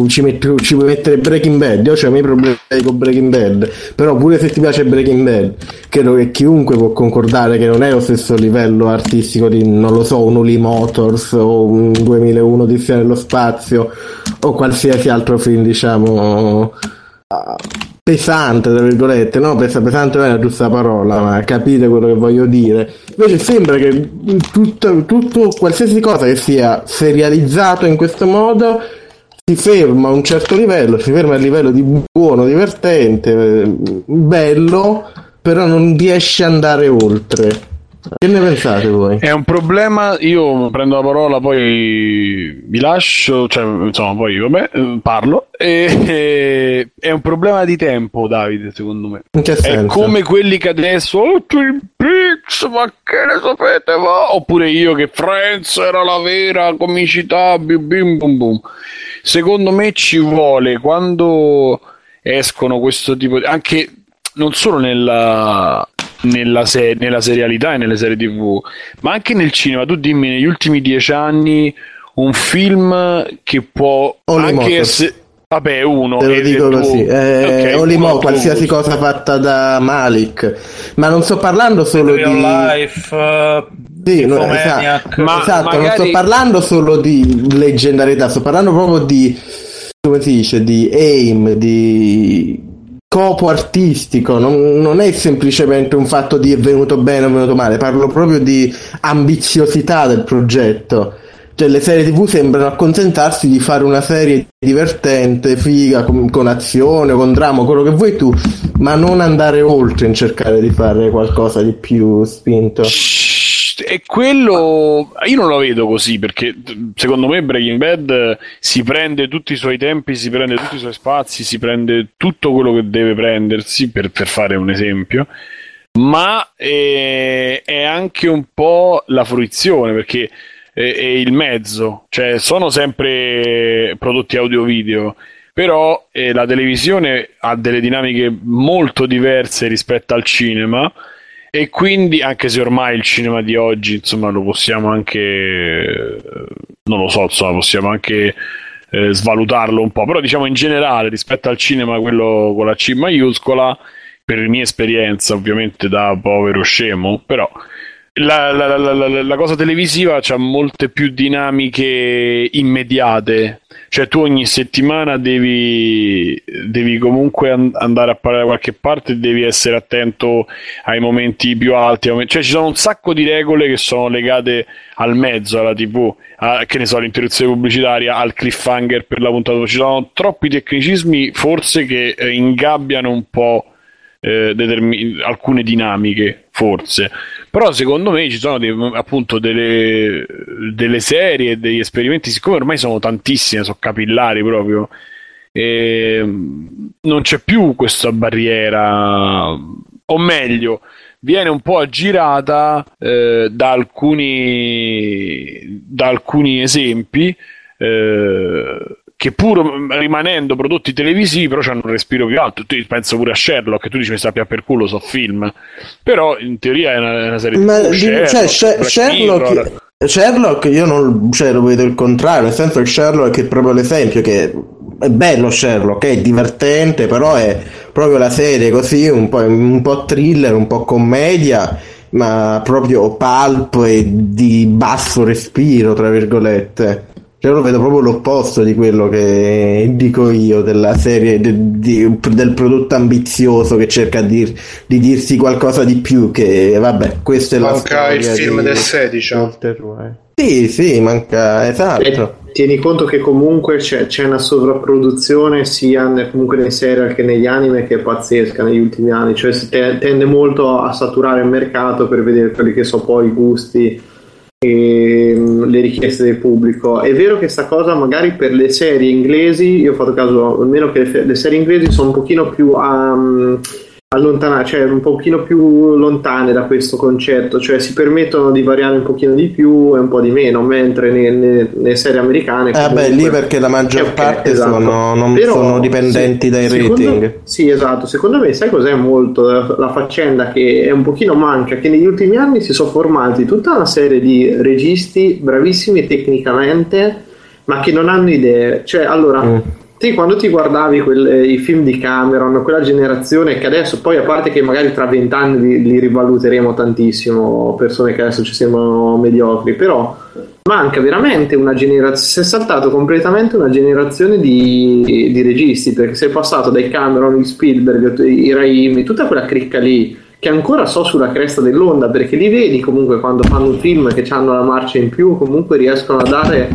ci, metti, ci puoi mettere Breaking Bad? Io ho i miei problemi con Breaking Bad però pure se ti piace Breaking Bad credo che chiunque può concordare che non è lo stesso livello artistico di non lo so un Uli Motors o un 2001 di nello spazio o qualsiasi altro film diciamo pesante, tra virgolette, no? Pesa, pesante non è la giusta parola, ma capite quello che voglio dire. Invece sembra che tutto, tutto, qualsiasi cosa che sia serializzato in questo modo si ferma a un certo livello, si ferma a livello di buono, divertente, bello, però non riesce ad andare oltre. Che ne pensate voi? È un problema, io prendo la parola, poi vi lascio, cioè insomma poi vabbè, parlo. E, [LAUGHS] è un problema di tempo, Davide, secondo me. In che senso? È come quelli che adesso, oh Twin Peaks, ma che ne sapete, va? Oppure io che Friends era la vera comicità, bim bim bum bum. Secondo me ci vuole quando escono questo tipo di... anche non solo nella, nella, se- nella serialità e nelle serie tv, ma anche nel cinema. Tu dimmi negli ultimi dieci anni un film che può Only anche essere... Vabbè, uno. Te lo dico così. Eh, okay, Olimo, qualsiasi tu. cosa fatta da Malik. Ma non sto parlando solo Real di... Life, uh, sì, no, esatto, ma, esatto magari... non sto parlando solo di leggendarietà, sto parlando proprio di... come si dice? Di aim, di scopo artistico, non, non, è semplicemente un fatto di è venuto bene o è venuto male, parlo proprio di ambiziosità del progetto. Cioè, le serie tv sembrano accontentarsi di fare una serie divertente, figa, con, con azione, con dramma, quello che vuoi tu, ma non andare oltre in cercare di fare qualcosa di più spinto. E quello io non lo vedo così perché secondo me Breaking Bad si prende tutti i suoi tempi, si prende tutti i suoi spazi, si prende tutto quello che deve prendersi per, per fare un esempio. Ma è, è, anche un po' la fruizione perché è, è il mezzo, cioè sono sempre prodotti audio-video però eh, la televisione ha delle dinamiche molto diverse rispetto al cinema e quindi, anche se ormai il cinema di oggi, insomma, lo possiamo anche, non lo so, insomma, possiamo anche eh, svalutarlo un po', però diciamo in generale rispetto al cinema, quello con la C maiuscola, per mia esperienza, ovviamente da povero scemo, però la, la, la, la cosa televisiva ha molte più dinamiche immediate cioè, tu ogni settimana devi, devi comunque an- andare a parlare da qualche parte devi essere attento ai momenti più alti. Cioè, ci sono un sacco di regole che sono legate al mezzo, alla TV, a, che ne so, all'interruzione pubblicitaria, al cliffhanger per la puntata. Ci sono troppi tecnicismi, forse, che eh, ingabbiano un po' eh, determin- alcune dinamiche, forse. Però secondo me ci sono dei, appunto delle, delle serie, degli esperimenti, siccome ormai sono tantissime, sono capillari proprio, e non c'è più questa barriera, o meglio, viene un po' aggirata eh, da, alcuni, da alcuni esempi. Eh, che pur rimanendo prodotti televisivi però hanno un respiro più alto. Tu penso pure a Sherlock tu dici mi sappia per culo so film. Però in teoria è una, una serie Ma, di Sherlock, cioè, Sherlock, Sherlock io non cioè, lo vedo il contrario. Nel senso che Sherlock è proprio l'esempio che è bello Sherlock è divertente però è proprio la serie così un po', un po thriller un po' commedia ma proprio pulp e di basso respiro tra virgolette cioè, lo vedo proprio l'opposto di quello che dico io della serie de, di, del prodotto ambizioso che cerca di, di, dirsi qualcosa di più. Che vabbè, questo è manca il film di, del 16. Sì, sì, manca esatto. E tieni conto che comunque c'è, c'è una sovrapproduzione sia comunque nei serial che negli anime che è pazzesca negli ultimi anni. Cioè, si te, tende molto a saturare il mercato per vedere quelli che sono poi i gusti e mm, le richieste del pubblico. È vero che sta cosa magari per le serie inglesi, io ho fatto caso almeno che le serie inglesi sono un pochino più um, allontanare, cioè un pochino più lontane da questo concetto, cioè si permettono di variare un pochino di più e un po' di meno, mentre nelle, nelle serie americane... Eh beh, lì perché la maggior okay, parte esatto. sono, non Però, sono dipendenti sì, dai secondo, rating. Sì, esatto, secondo me sai cos'è molto la, la faccenda che è un pochino manca, che negli ultimi anni si sono formati tutta una serie di registi bravissimi tecnicamente, ma che non hanno idee, cioè allora... Mm Te quando ti guardavi quel, eh, i film di Cameron, quella generazione che adesso poi a parte che magari tra vent'anni li, li, rivaluteremo tantissimo, persone che adesso ci sembrano mediocri, però manca veramente una generazione, si è saltato completamente una generazione di, di registi, perché sei passato dai Cameron, i Spielberg, i Raimi, tutta quella cricca lì che ancora so sulla cresta dell'onda perché li vedi comunque quando fanno un film che hanno la marcia in più comunque riescono a dare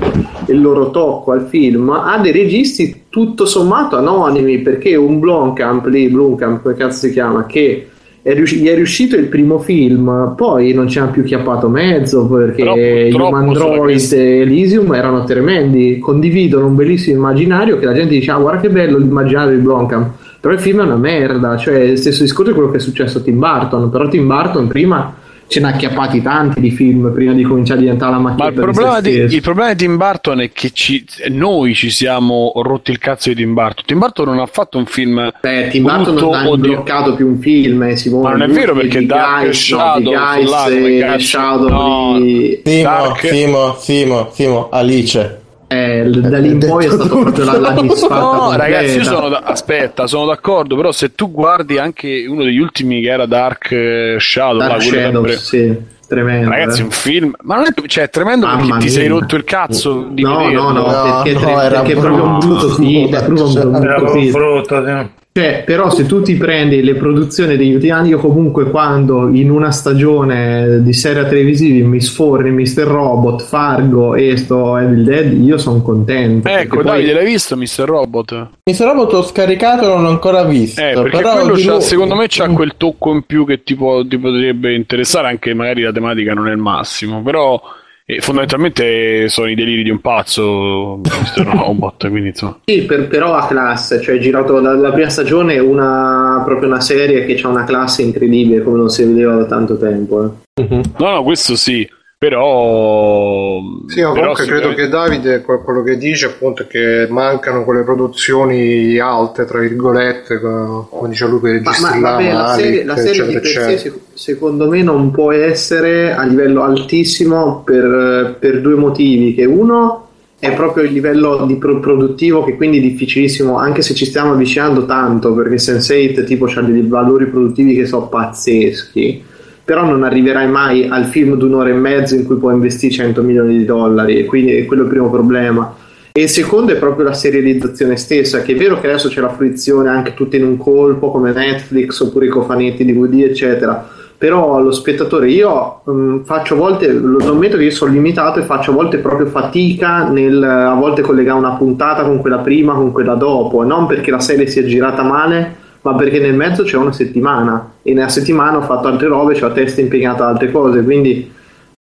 il loro tocco al film. Ha dei registi tutto sommato anonimi perché un Blomkamp lì Blomkamp come cazzo si chiama che è riusci- gli è riuscito il primo film poi non ci ha più chiappato mezzo perché Human Droid e Elysium erano tremendi. Condividono un bellissimo immaginario che la gente dice ah guarda che bello l'immaginario di Blomkamp però il film è una merda, cioè il stesso discorso è quello che è successo a Tim Burton, però Tim Burton prima ce ne ha acchiappati tanti di film prima di cominciare a diventare la macchina. Ma il problema, di, il problema, di, Tim Burton è che ci, noi ci siamo rotti il cazzo di Tim Burton. Tim Burton non ha fatto un film. Beh, Tim Burton non ha bloccato più un film, eh, Simone. Ma non è vero perché Dark Guys, Shadow, no, Shadow, no, Simo, Simo, Simo, Simo, Alice. Eh, da lì in poi è stato proprio la, la disfatta no completa. ragazzi io sono da, aspetta sono d'accordo però se tu guardi anche uno degli ultimi che era Dark eh, Shadow Dark là, Shadow sempre... sì tremendo ragazzi eh. un film ma non è cioè tremendo Mamma perché mia. ti sei rotto il cazzo di no no no, no perché, no, perché, perché è proprio un brutto film proprio un brutto film cioè, però se tu ti prendi le produzioni degli ultimi anni, io comunque quando in una stagione di serie televisivi mi sforni Mr. Robot, Fargo e sto Evil Dead, io sono contento. Ecco, poi... Davide, l'hai visto Mr. Robot? Mr. Robot l'ho scaricato e non l'ho ancora visto. Eh, perché però quello c'ha, secondo me c'ha quel tocco in più che ti, può, ti potrebbe interessare, anche magari la tematica non è il massimo, però e fondamentalmente sono i deliri di un pazzo, Mr. [LAUGHS] Robot, quindi insomma. Sì, per, però ha classe, cioè girato dalla prima stagione una, proprio una serie che ha una classe incredibile come non si vedeva da tanto tempo. Eh. Uh-huh. No, no, questo sì. Però, sì, ma però comunque credo che Davide quello che dice appunto è che mancano quelle produzioni alte, tra virgolette, come dice lui, per ma, ma, vabbè, la serie, la serie di per sé, secondo me non può essere a livello altissimo per, per due motivi, che uno è proprio il livello di pro- produttivo che quindi è difficilissimo anche se ci stiamo avvicinando tanto perché Sense8 tipo ha dei valori produttivi che sono pazzeschi però non arriverai mai al film di un'ora e mezzo in cui puoi investire 100 milioni di dollari e quindi è quello il primo problema. E il secondo è proprio la serializzazione stessa che è vero che adesso c'è la fruizione anche tutte in un colpo come Netflix oppure i cofanetti DVD eccetera. Però lo spettatore io um, faccio a volte lo ammetto che io sono limitato e faccio a volte proprio fatica nel a volte collegare una puntata con quella prima con quella dopo non perché la serie sia girata male ma perché nel mezzo c'è una settimana e nella settimana ho fatto altre robe, ho la testa impegnata ad altre cose, quindi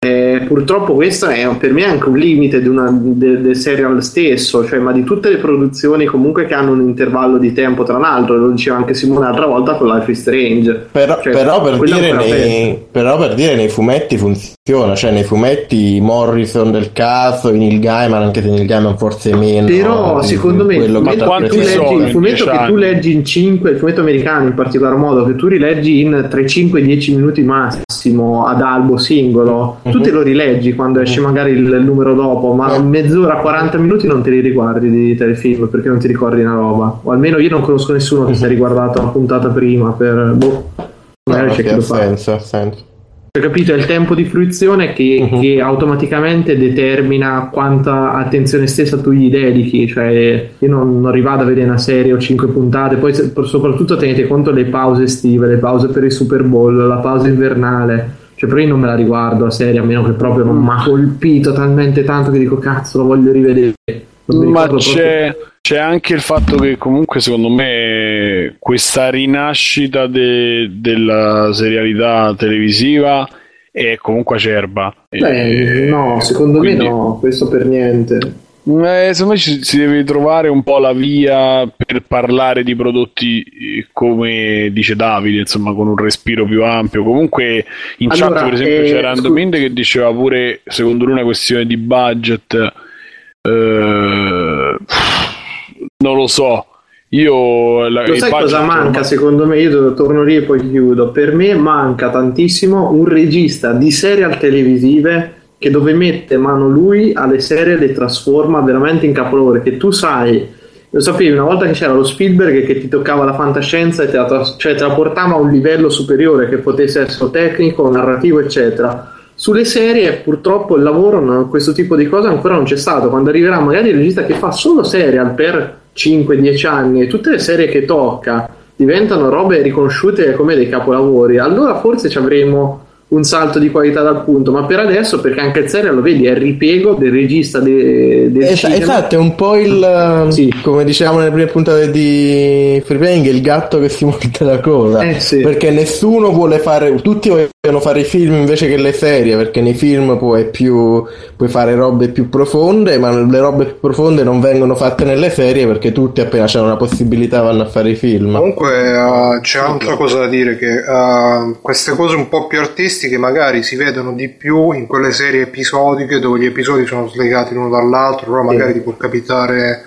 eh, purtroppo questo è per me anche un limite del de serial stesso, cioè, ma di tutte le produzioni comunque che hanno un intervallo di tempo tra l'altro, lo diceva anche Simone l'altra volta con Life is Strange. Però, cioè, però, per, dire nei, però per dire nei fumetti funziona, cioè nei fumetti Morrison del caso, Neil Gaiman, anche se Neil Gaiman forse meno. Però secondo me il fumetto, che tu, leggi, il fumetto che tu leggi in 5, il fumetto americano in particolar modo, che tu rileggi in 3, 5, 10 minuti massimo ad albo singolo tu te lo rileggi quando esce magari il, il numero dopo, ma mezz'ora, 40 minuti non te li riguardi di telefilm perché non ti ricordi una roba. O almeno io non conosco nessuno che si è riguardato una puntata prima per boh. Magari no, c'è chi lo fa. Senso, senso. Hai capito? È il tempo di fruizione che, uh-huh. che, automaticamente determina quanta attenzione stessa tu gli dedichi. Cioè, io non, non rivado a vedere una serie o cinque puntate, poi soprattutto tenete conto le pause estive, le pause per il Super Bowl, la pausa invernale cioè, però io non me la riguardo la serie, a meno che proprio non mi ha colpito talmente tanto che dico cazzo, lo voglio rivedere. Ma c'è, c'è, anche il fatto che comunque secondo me questa rinascita de, della serialità televisiva è comunque acerba. Beh, e, no, secondo quindi... me no, questo per niente. Eh, secondo me ci, si deve trovare un po' la via per parlare di prodotti eh, come dice Davide, insomma, con un respiro più ampio. Comunque, in allora, chat, per esempio, eh, c'era Andominde che diceva pure, secondo lui, una questione di budget. Eh, non lo so. Io la, lo sai cosa manca ma... secondo me? Io torno lì e poi chiudo. Per me manca tantissimo un regista di serial televisive che dove mette mano lui alle serie le trasforma veramente in capolavori che tu sai lo sapevi una volta che c'era lo Spielberg che ti toccava la fantascienza e te la, cioè, te la portava a un livello superiore che potesse essere tecnico, narrativo eccetera sulle serie purtroppo il lavoro questo tipo di cose ancora non c'è stato quando arriverà magari il regista che fa solo serial per 5-10 anni e tutte le serie che tocca diventano robe riconosciute come dei capolavori allora forse ci avremo un salto di qualità dal punto, ma per adesso, perché anche il serial lo vedi, è il ripiego del regista de, del es- Esatto, è un po' il, sì. come diciamo nelle prime puntate di Free Playing, il gatto che si [LAUGHS] morde la coda, eh, sì. perché nessuno vuole fare, tutti vogliono fare i film invece che le serie, perché nei film puoi, più, puoi fare robe più profonde, ma le robe più profonde non vengono fatte nelle serie perché tutti appena c'è una possibilità vanno a fare i film. Comunque uh, c'è un'altra cosa da dire, che uh, queste cose un po' più artistiche che magari si vedono di più in quelle serie episodiche dove gli episodi sono slegati l'uno dall'altro, però magari sì. ti può capitare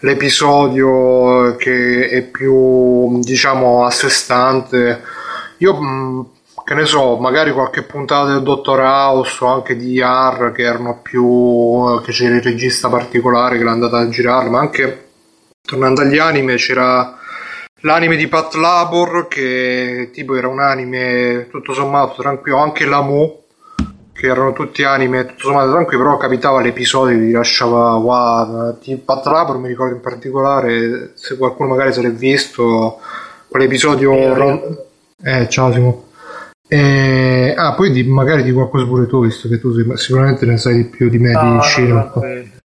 l'episodio che è più diciamo a sé stante. Io mm, che ne so, magari qualche puntata del Dottor House o anche di R che erano più che c'era il regista particolare che l'è andata a girare, ma anche tornando agli anime c'era l'anime di Pat Labor che tipo era un anime tutto sommato tranquillo anche Lamu che erano tutti anime tutto sommato tranquillo però capitava l'episodio che ti lasciava wow, Pat Labor mi ricordo in particolare se qualcuno magari se l'è visto quell'episodio eh, eh ciao Simo. E... ah poi di, magari di qualcosa pure tu visto che tu sicuramente ne sai di più di me no, di cinema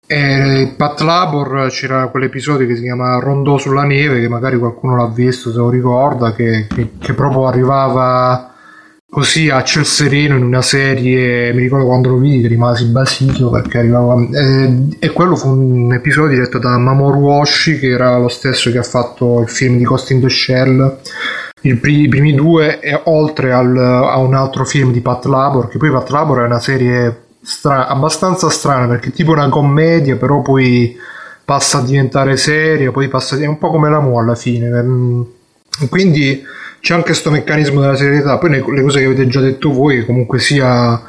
e Pat Labor c'era quell'episodio che si chiama Rondò sulla neve, che magari qualcuno l'ha visto, se lo ricorda, che, che, che proprio arrivava così a ciel sereno in una serie, mi ricordo quando lo vidi che rimasi basito perché arrivava... Eh, e quello fu un episodio diretto da Mamoru Oshii, che era lo stesso che ha fatto il film di Ghost in the Shell. I primi due, e oltre al, a un altro film di Pat Labor, che poi Pat Labor è una serie stra- abbastanza strana perché è tipo una commedia, però poi passa a diventare seria, poi passa a... è un po' come la Mu alla fine. Ehm, quindi c'è anche questo meccanismo della serietà. Poi le, cose che avete già detto voi, comunque sia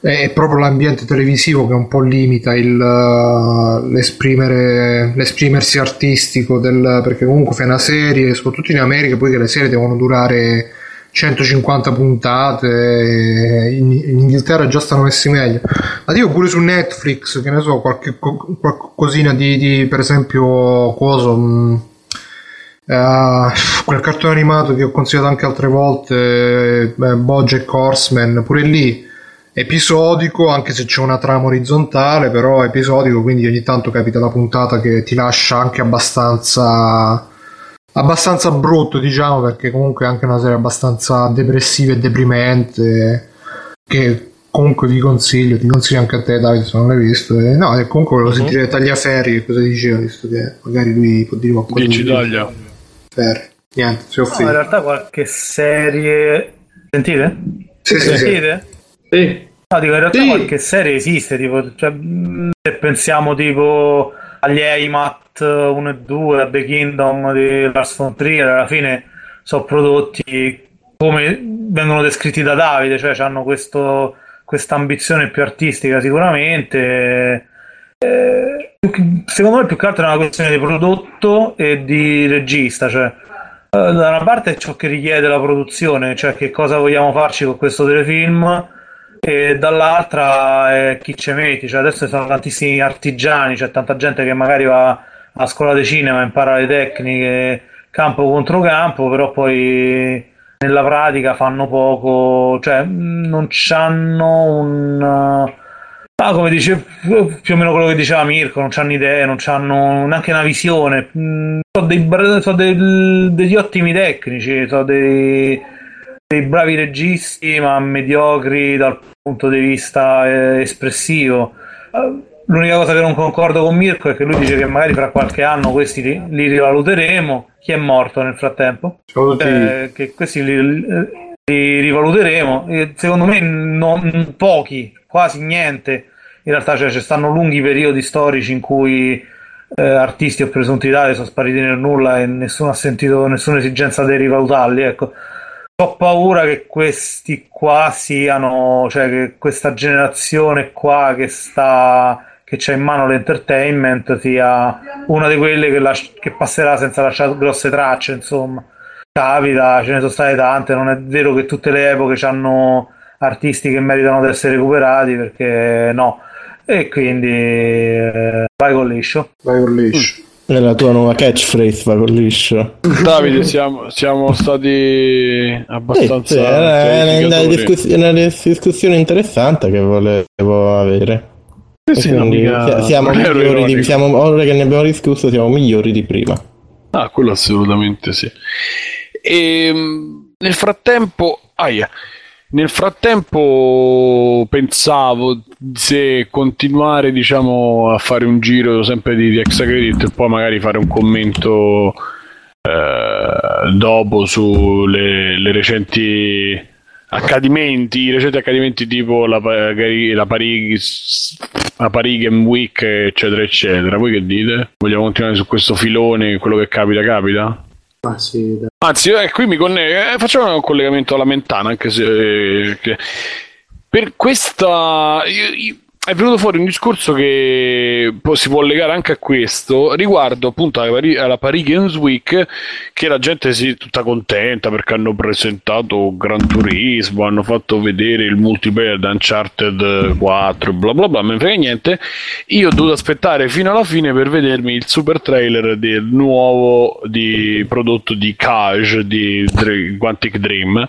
è proprio l'ambiente televisivo che un po' limita il, l'esprimere, l'esprimersi artistico del, perché comunque fai una serie, soprattutto in America, poi che le serie devono durare 150 puntate, in, in, Inghilterra già stanno messi meglio. Ma dico pure su Netflix, che ne so, qualche, qualcosina di, di, per esempio, coso, mh, uh, quel cartone animato che ho consigliato anche altre volte, eh, Bojack Horseman, pure lì episodico, anche se c'è una trama orizzontale, però episodico, quindi ogni tanto capita la puntata che ti lascia anche abbastanza abbastanza brutto, diciamo, perché comunque è anche una serie abbastanza depressiva e deprimente. Che comunque vi consiglio, ti consiglio anche a te, Davide, se non l'hai visto. E, no, e comunque volevo uh-huh. sentire Tagliaferri che cosa diceva, visto che magari lui può dire qualcosa. Dici taglia. Ferri. Niente, si no, in realtà qualche serie. Sentite? Sì, sì, Sentite? Sì. No, dico, in realtà sì. qualche serie esiste, tipo, cioè, se pensiamo tipo agli Eimat 1 e 2, a The Kingdom di Lars von Trier, alla fine sono prodotti come vengono descritti da Davide, cioè hanno questa ambizione più artistica sicuramente. Eh, secondo me più che altro è una questione di prodotto e di regista, cioè eh, da una parte è ciò che richiede la produzione, cioè che cosa vogliamo farci con questo telefilm dall'altra è chi ci metti, cioè adesso ci sono tantissimi artigiani, c'è tanta gente che magari va a scuola di cinema impara le tecniche campo contro campo, però poi nella pratica fanno poco, cioè non hanno un... Ah, come dice più o meno quello che diceva Mirko, non hanno idee, non hanno neanche una visione. Sono, dei, sono dei, degli ottimi tecnici, sono dei, dei, bravi registi, ma mediocri dal punto di vista eh, espressivo. L'unica cosa che non concordo con Mirko è che lui dice che magari fra qualche anno questi li, li rivaluteremo. Chi è morto nel frattempo? Eh, che questi li, li rivaluteremo. E secondo me non, pochi, quasi niente. In realtà cioè, ci stanno lunghi periodi storici in cui eh, artisti o presunti tali sono spariti nel nulla e nessuno ha sentito nessuna esigenza di rivalutarli. Ecco. Ho paura che questi qua siano, cioè che questa generazione qua che sta che c'ha in mano l'entertainment sia una di quelle che, lasci- che passerà senza lasciare grosse tracce, insomma. Capita, ce ne sono state tante, non è vero che tutte le epoche hanno artisti che meritano di essere recuperati, perché no. E quindi eh, vai con liscio. Vai con liscio. È la tua nuova catchphrase, va con liscio. Davide, siamo, siamo stati abbastanza. Sì, sì, una, discuss- una discussione interessante che volevo avere. Sì, mica... siamo migliori di, siamo, ora che ne abbiamo discusso, siamo migliori di prima. Ah, quello assolutamente sì. E ehm, nel frattempo, aia, nel frattempo pensavo se continuare diciamo a fare un giro sempre di, di Exacredit e poi magari fare un commento eh, dopo sulle recenti accadimenti, i recenti accadimenti tipo la, la, Paris, la Paris Game Week, eccetera, eccetera. Voi che dite? Vogliamo continuare su questo filone? Quello che capita, capita? Ah, sì, Anzi, eh, qui mi conne- eh, facciamo un collegamento alla Mentana, anche se eh, per questa. Io, io, è venuto fuori un discorso che si può legare anche a questo riguardo appunto alla, alla Paris Games Week che la gente si è tutta contenta perché hanno presentato Gran Turismo hanno fatto vedere il multiplayer da Uncharted 4 bla bla bla me frega niente. Io ho dovuto aspettare fino alla fine per vedermi il super trailer del nuovo di prodotto di Cage di Quantic Dream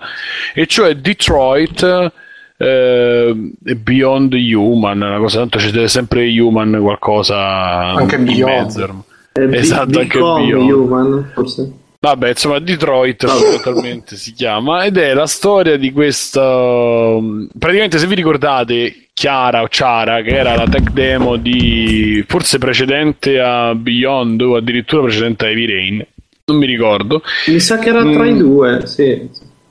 e cioè Detroit eh, Beyond Human, una cosa tanto ci deve sempre Human qualcosa anche Beyond. esatto, anche Beyond. Human, forse. Vabbè, insomma, Detroit fondamentalmente si chiama ed è la storia di questa. Praticamente, se vi ricordate, Chiara o Ciara, che era la tech demo di forse precedente a Beyond o addirittura precedente a Heavy Rain, non mi ricordo. Mi sa che era tra mm. i due, sì.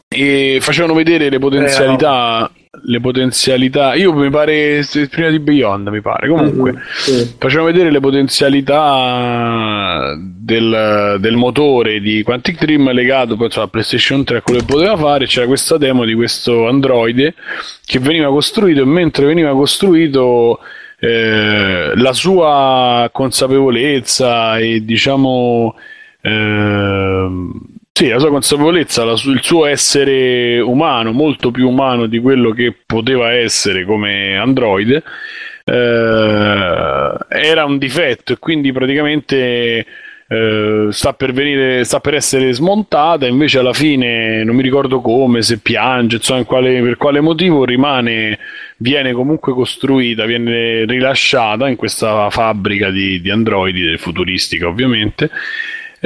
E facevano vedere le potenzialità. Eh, no le potenzialità. Io mi pare prima di Beyond, mi pare. Comunque, mm-hmm, sì. facciamo vedere le potenzialità del, del, motore di Quantic Dream legato poi a PlayStation 3 a quello che poteva fare. C'era questa demo di questo androide che veniva costruito e mentre veniva costruito. Eh, la sua consapevolezza e diciamo eh, sì, la sua consapevolezza, la il suo essere umano, molto più umano di quello che poteva essere come androide, eh, era un difetto e quindi praticamente eh, sta per venire, sta per essere smontata, invece alla fine non mi ricordo come, se piange, insomma, quale, per quale motivo rimane, viene comunque costruita, viene rilasciata in questa fabbrica di, di androidi, futuristica ovviamente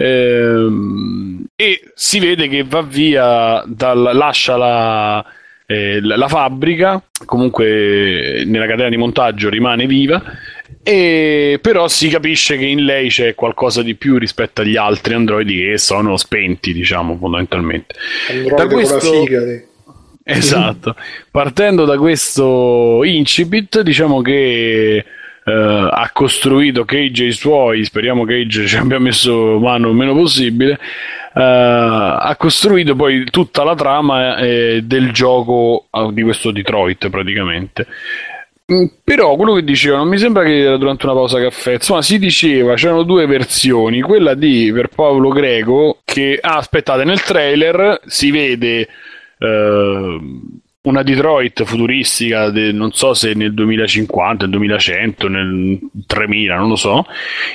Ehm, e si vede che va via, dal, lascia la, eh, la, fabbrica, comunque nella catena di montaggio rimane viva, e però si capisce che in lei c'è qualcosa di più rispetto agli altri androidi che sono spenti, diciamo, fondamentalmente. Androide da questo... Esatto, partendo da questo incipit, diciamo che Uh, ha costruito Cage e i suoi, speriamo Cage ci abbia messo mano il meno possibile, uh, ha costruito poi tutta la trama eh, del gioco uh, di questo Detroit praticamente. Mm, però quello che diceva non mi sembra che era durante una pausa caffè, insomma si diceva c'erano due versioni, quella di per Paolo Greco che, ah aspettate, nel trailer si vede una Detroit futuristica, de, non so se nel 2050, nel 2100, nel 3000, non lo so,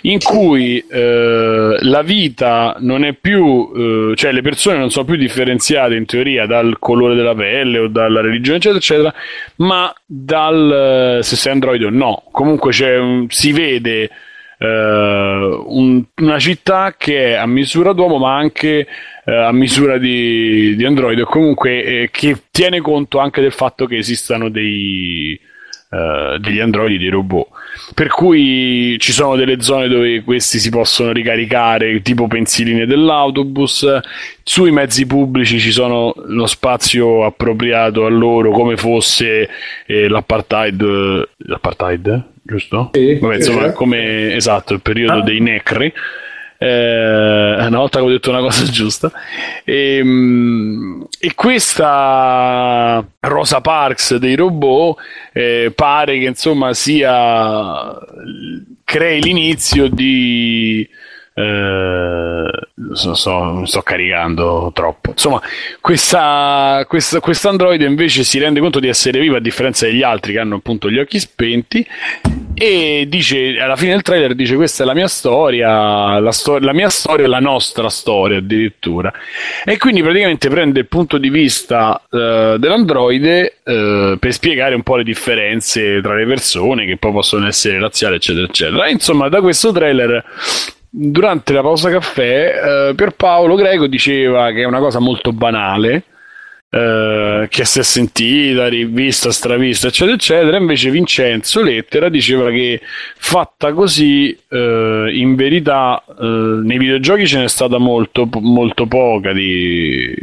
in cui eh, la vita non è più, eh, cioè le persone non sono più differenziate in teoria dal colore della pelle o dalla religione, eccetera, eccetera, ma dal se sei androide o no. Comunque un, si vede un, una città che è a misura d'uomo ma anche uh, a misura di, di Android o comunque eh, che tiene conto anche del fatto che esistano dei, uh, degli androidi, dei robot per cui ci sono delle zone dove questi si possono ricaricare, tipo pensiline dell'autobus, sui mezzi pubblici ci sono lo spazio appropriato a loro come fosse eh, l'apartheid, l'apartheid, giusto? Sì, Vabbè, insomma, come esatto, il periodo ah. dei necri. Eh, una volta che ho detto una cosa giusta e, ehm, e questa Rosa Parks dei robot eh, pare che insomma sia crei l'inizio di eh, so, so, sto caricando troppo. Insomma, questa, questa, questa Android invece si rende conto di essere viva a differenza degli altri che hanno appunto gli occhi spenti e dice alla fine del trailer dice questa è la mia storia la, sto- la mia storia la nostra storia addirittura. E quindi praticamente prende il punto di vista uh, dell'androide uh, per spiegare un po' le differenze tra le persone che poi possono essere razziali eccetera eccetera. Insomma da questo trailer durante la pausa caffè uh, Pierpaolo Greco diceva che è una cosa molto banale eh, che si è sentita, rivista, stravista, eccetera, eccetera. Invece Vincenzo Lettera diceva che fatta così, uh, in verità, uh, nei videogiochi ce n'è stata molto, molto poca di,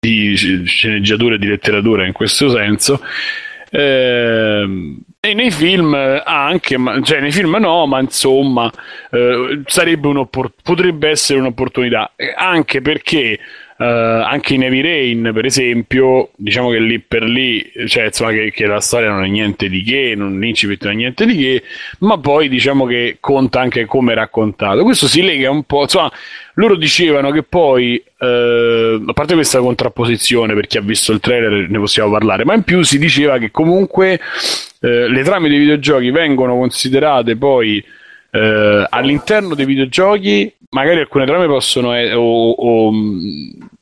di sceneggiatura e di letteratura in questo senso. Eh, e nei film anche, ma, cioè nei film no, ma insomma eh, potrebbe essere un'opportunità, anche perché Uh, anche in Heavy Rain, per esempio, diciamo che lì per lì, cioè insomma che, che la storia non è niente di che, non l'incipit non è niente di che, ma poi diciamo che conta anche come è raccontato. Questo si lega un po', insomma, loro dicevano che poi, uh, a parte questa contrapposizione, per chi ha visto il trailer ne possiamo parlare, ma in più si diceva che comunque uh, le trame dei videogiochi vengono considerate poi eh, all'interno dei videogiochi magari alcune trame possono o, o,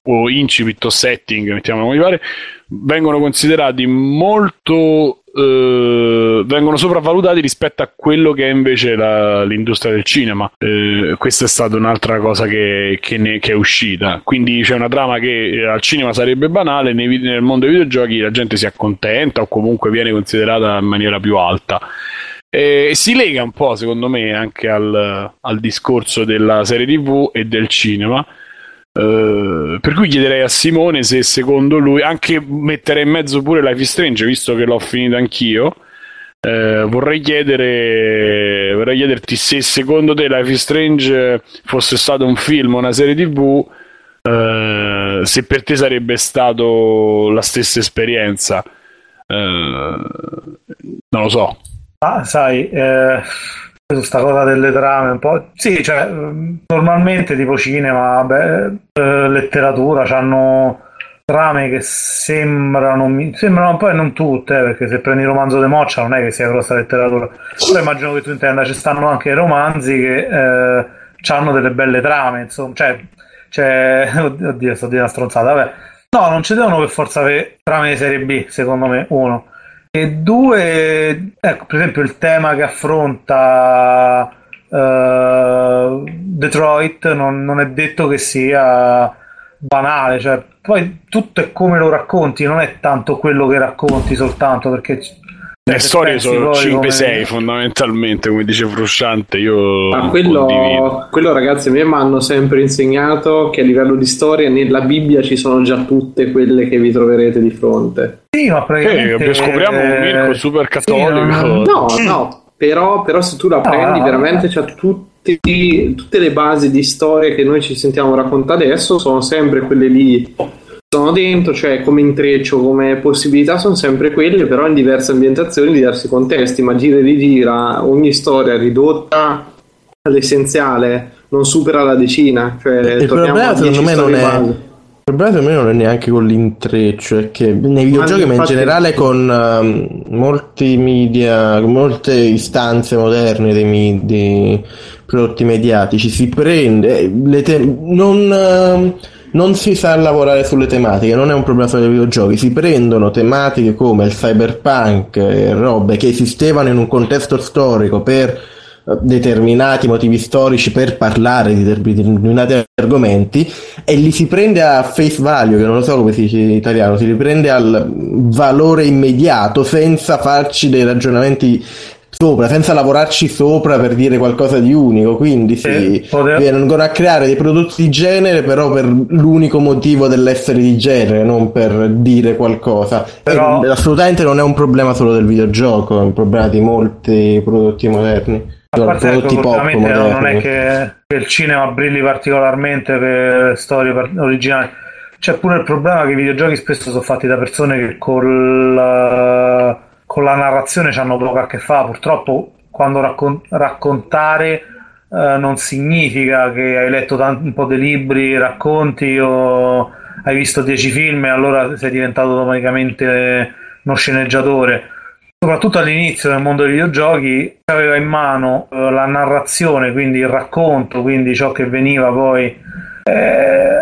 o incipit o setting mettiamolo come pare vengono considerati molto eh, vengono sopravvalutati rispetto a quello che è invece la, l'industria del cinema. Eh, questa è stata un'altra cosa che, che, ne, che, è uscita. Quindi c'è una trama che al cinema sarebbe banale nei, nel mondo dei videogiochi la gente si accontenta o comunque viene considerata in maniera più alta e si lega un po', secondo me, anche al, al discorso della serie TV e del cinema. Uh, per cui chiederei a Simone se secondo lui, anche mettere in mezzo pure Life is Strange, visto che l'ho finito anch'io. Uh, vorrei chiedere vorrei chiederti se secondo te Life is Strange fosse stato un film o una serie tv uh, se per te sarebbe stato la stessa esperienza non lo so Ah, sai, eh, questa cosa delle trame un po'... Sì, cioè, normalmente tipo cinema, vabbè, eh, letteratura, hanno trame che sembrano... Sembrano poi non tutte, eh, perché se prendi il romanzo di Moccia non è che sia grossa letteratura. Però immagino che tu intenda, ci stanno anche romanzi che eh, hanno delle belle trame, insomma, cioè... cioè [LAUGHS] oddio, sto di una stronzata, vabbè. No, non ci devono per forza avere trame di serie B, secondo me, uno. E due, ecco, per esempio il tema che affronta uh, Detroit non, non, è detto che sia banale, cioè poi tutto è come lo racconti, non è tanto quello che racconti soltanto perché le storie sono 5-6 come... fondamentalmente, come dice Frusciante. Io Ma quello, quello, ragazzi, a me mi hanno sempre insegnato che a livello di storia nella Bibbia ci sono già tutte quelle che vi troverete di fronte. Sì, ma praticamente... Eh, scopriamo un Mirko super cattolico. Sì, no, no, però, però, se tu la prendi, ah, veramente c'ha tutti, tutte le basi di storia che noi ci sentiamo raccontare adesso sono sempre quelle lì sono dentro, cioè come intreccio, come possibilità sono sempre quelle, però in diverse ambientazioni, diversi contesti, ma gira e rigira, ogni storia ridotta all'essenziale non supera la decina. Cioè, il problema secondo me non è... Il problema secondo me non è neanche con l'intreccio, è che nei videogiochi, ma, in generale con uh, molti media, con molte istanze moderne dei, dei prodotti mediatici, si prende le te- non... Uh, non si sa lavorare sulle tematiche, non è un problema solo dei videogiochi, si prendono tematiche come il cyberpunk e robe che esistevano in un contesto storico per eh, determinati motivi storici per parlare di determinati argomenti e li si prende a face value, che non lo so come si dice in italiano, si riprende al valore immediato senza farci dei ragionamenti sopra, senza lavorarci sopra per dire qualcosa di unico. Quindi sì, poter... vengono a creare dei prodotti di genere, però per l'unico motivo dell'essere di genere, non per dire qualcosa. Però... E, assolutamente non è un problema solo del videogioco, è un problema di molti prodotti moderni. A parte prodotti pop moderni. non è che, che, il cinema brilli particolarmente per storie originali. C'è pure il problema che i videogiochi spesso sono fatti da persone che con la con la narrazione hanno poco a che fare. Purtroppo, quando raccon- raccontare eh, non significa che hai letto tanto, un po' di libri, racconti o hai visto dieci film e allora sei diventato automaticamente uno sceneggiatore. Soprattutto all'inizio nel mondo dei videogiochi aveva in mano eh, la narrazione, quindi il racconto, quindi ciò che veniva poi eh,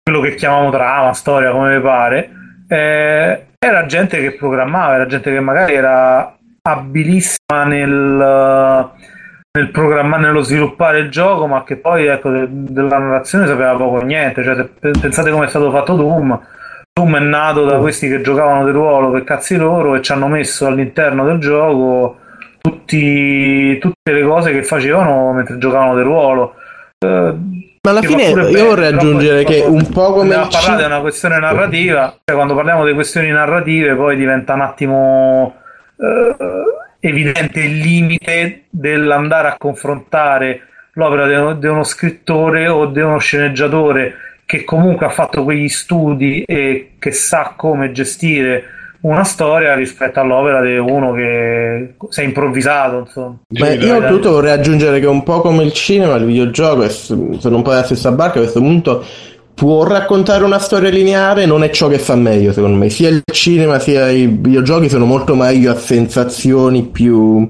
quello che chiamiamo trama, storia, come pare. Eh, era gente che programmava, era gente che magari era abilissima nel, nel programmare, nello sviluppare il gioco, ma che poi ecco, de, della narrazione sapeva poco niente. Cioè, pensate come è stato fatto Doom. Doom è nato da questi che giocavano di ruolo per cazzi loro e ci hanno messo all'interno del gioco tutti, tutte le cose che facevano mentre giocavano di ruolo. Eh, ma alla fine io bene, vorrei aggiungere che un po' come... a parlare di una questione narrativa, cioè quando parliamo di questioni narrative poi diventa un attimo eh, evidente il limite dell'andare a confrontare l'opera di uno, di uno scrittore o di uno sceneggiatore che comunque ha fatto quegli studi e che sa come gestire una storia rispetto all'opera di uno che si è improvvisato. Insomma. Beh, io oltretutto vorrei aggiungere che un po' come il cinema, il videogioco, sono un po' della stessa barca a questo punto. Può raccontare una storia lineare, non è ciò che fa meglio, secondo me. Sia il cinema sia i videogiochi sono molto meglio a sensazioni più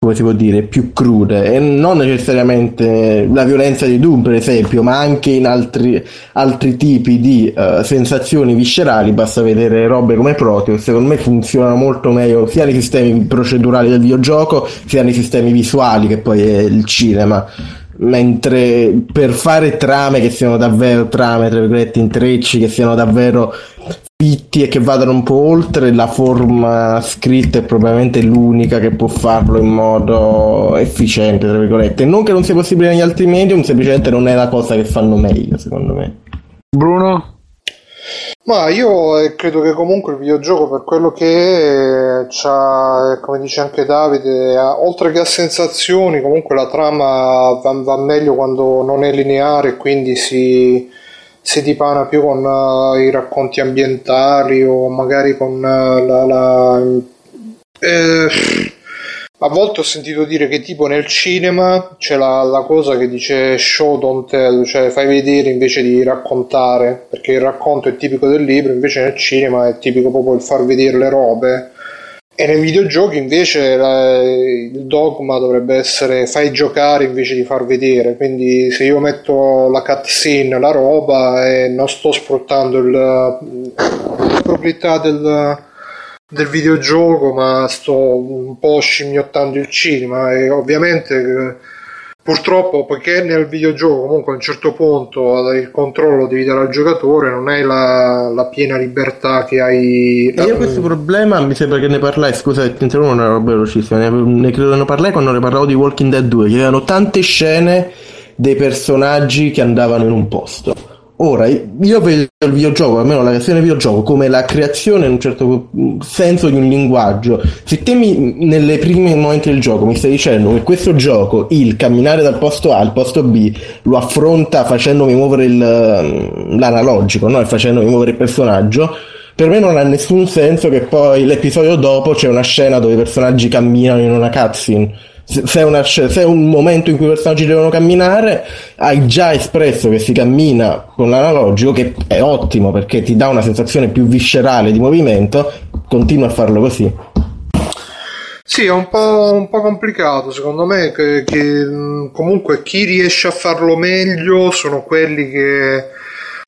come si può dire, più crude. E non necessariamente la violenza di Doom per esempio, ma anche in altri, altri tipi di uh, sensazioni viscerali, basta vedere robe come Proteus, secondo me funzionano molto meglio sia nei sistemi procedurali del videogioco sia nei sistemi visuali che poi è il cinema. Mentre per fare trame che siano davvero trame, tra virgolette, intrecci, che siano davvero fitti e che vadano un po' oltre, la forma scritta è probabilmente l'unica che può farlo in modo efficiente, tra virgolette. Non che non sia possibile negli altri medium, semplicemente non è la cosa che fanno meglio, secondo me. Bruno? Ma io eh, credo che comunque il videogioco per quello che è, c'ha, eh, come dice anche Davide, oltre che a sensazioni, comunque la trama va, va meglio quando non è lineare, quindi si, si dipana più con uh, i racconti ambientali o magari con uh, la... la eh, a volte ho sentito dire che tipo nel cinema c'è la, la, cosa che dice show don't tell, cioè fai vedere invece di raccontare, perché il racconto è tipico del libro, invece nel cinema è tipico proprio il far vedere le robe. E nei videogiochi invece la, il dogma dovrebbe essere fai giocare invece di far vedere, quindi se io metto la cutscene, la roba e non sto sfruttando il, la proprietà del, del videogioco, ma sto un po' scimmiottando il cinema. E ovviamente eh, purtroppo poiché nel videogioco comunque a un certo punto il controllo devi dare al giocatore non hai la, la piena libertà che hai io questo problema mi sembra che ne parlai scusa ti interrompo una roba velocissima ne, ne credo ne parlai quando ne parlavo di Walking Dead 2 che avevano tante scene dei personaggi che andavano in un posto Ora, io vedo il videogioco, almeno la creazione del videogioco, come la creazione in un certo senso di un linguaggio. Se te mi, nelle prime momenti del gioco mi stai dicendo che questo gioco, il camminare dal posto A al posto B, lo affronta facendomi muovere il, l'analogico, no? e facendomi muovere il personaggio, per me non ha nessun senso che poi l'episodio dopo c'è una scena dove i personaggi camminano in una cutscene se è, una, se è, un momento in cui i personaggi devono camminare, hai già espresso che si cammina con l'analogico, che è ottimo perché ti dà una sensazione più viscerale di movimento, continua a farlo così. Sì, è un po', un po complicato secondo me, che, che, comunque chi riesce a farlo meglio sono quelli che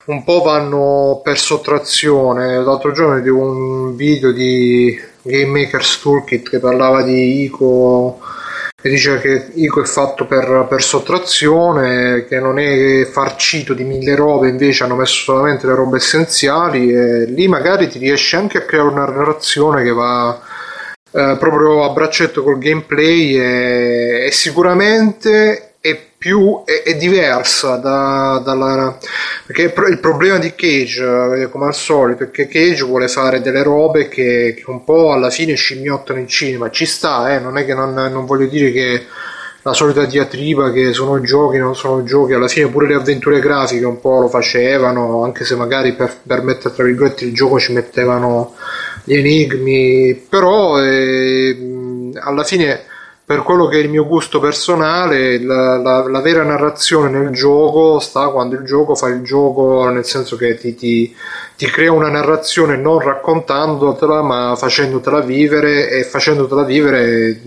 un po' vanno per sottrazione. L'altro giorno vedevo un video di Game Maker's Toolkit che parlava di Ico e dice che Ico è fatto per, per, sottrazione, che non è farcito di mille robe, invece hanno messo solamente le robe essenziali e lì magari ti riesce anche a creare una narrazione che va, eh, proprio a braccetto col gameplay e, e sicuramente più è, è diversa da, dalla perché il problema di Cage come al solito è che Cage vuole fare delle robe che, che un po' alla fine scimmiottano il cinema ci sta eh? non è che non, non voglio dire che la solita diatriba che sono giochi, non sono giochi, alla fine pure le avventure grafiche un po' lo facevano, anche se magari per, per mettere tra virgolette il gioco ci mettevano gli enigmi, però eh, alla fine per quello che è il mio gusto personale, la, la, la, vera narrazione nel gioco sta quando il gioco fa il gioco, nel senso che ti, ti, ti crea una narrazione non raccontandotela, ma facendotela vivere e facendotela vivere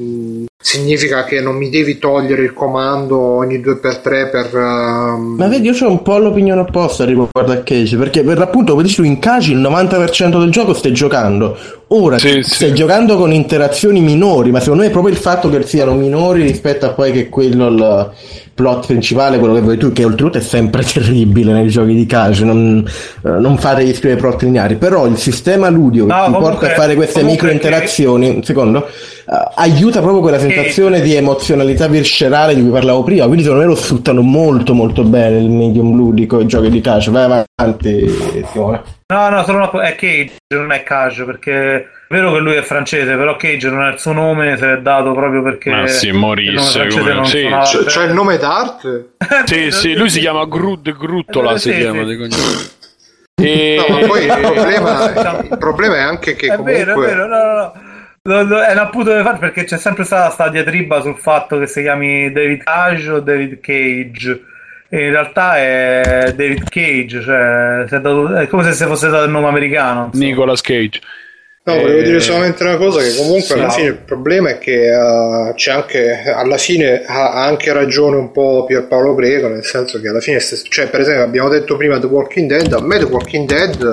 significa che non mi devi togliere il comando ogni 2x3 per... Uh... Ma vedi, io ho un po' l'opinione opposta riguardo a Cage, perché per l'appunto, come dici tu, in Cage il 90% del gioco stai giocando. Ora sì, stai sì. giocando con interazioni minori, ma secondo me è proprio il fatto che siano minori rispetto a poi che quello il plot principale, quello che vuoi tu, che oltretutto è sempre [LAUGHS] terribile nei giochi di Cage, non, uh, non fate gli scrivere plot lineari, però il sistema ludico no, che ti porta a fare queste micro interazioni, un secondo, aiuta proprio quella sensazione di emozionalità viscerale di cui parlavo prima. Quindi, secondo me lo sfruttano molto, molto bene il medium ludico, i giochi di cash. Vai avanti, Simone. No, no, sono una... è Cage, non è Cage perché è vero che lui è francese, però Cage non è il suo nome, se l'è dato proprio perché. Ma sì, Maurice. Come... Sì. C'è, c'è il nome d'arte? [LAUGHS] sì, sì, lui si chiama Grud, Gruttola. Eh, si sì, chiama sì. E... No, ma poi il problema, [LAUGHS] il problema, è anche che. È comunque... vero, è vero, no, no, no. È una puta fare perché c'è sempre stata sta diatriba sul fatto che si chiami David Cage o David Cage. E in realtà è David Cage, cioè dato, è come se fosse stato il nome americano. Insomma. Nicolas Cage. No, volevo dire solamente una cosa che comunque sì, alla fine il problema è che uh, c'è anche alla fine ha anche ragione un po' Pierpaolo Greco, nel senso che alla fine cioè per esempio abbiamo detto prima The Walking Dead, a me The Walking Dead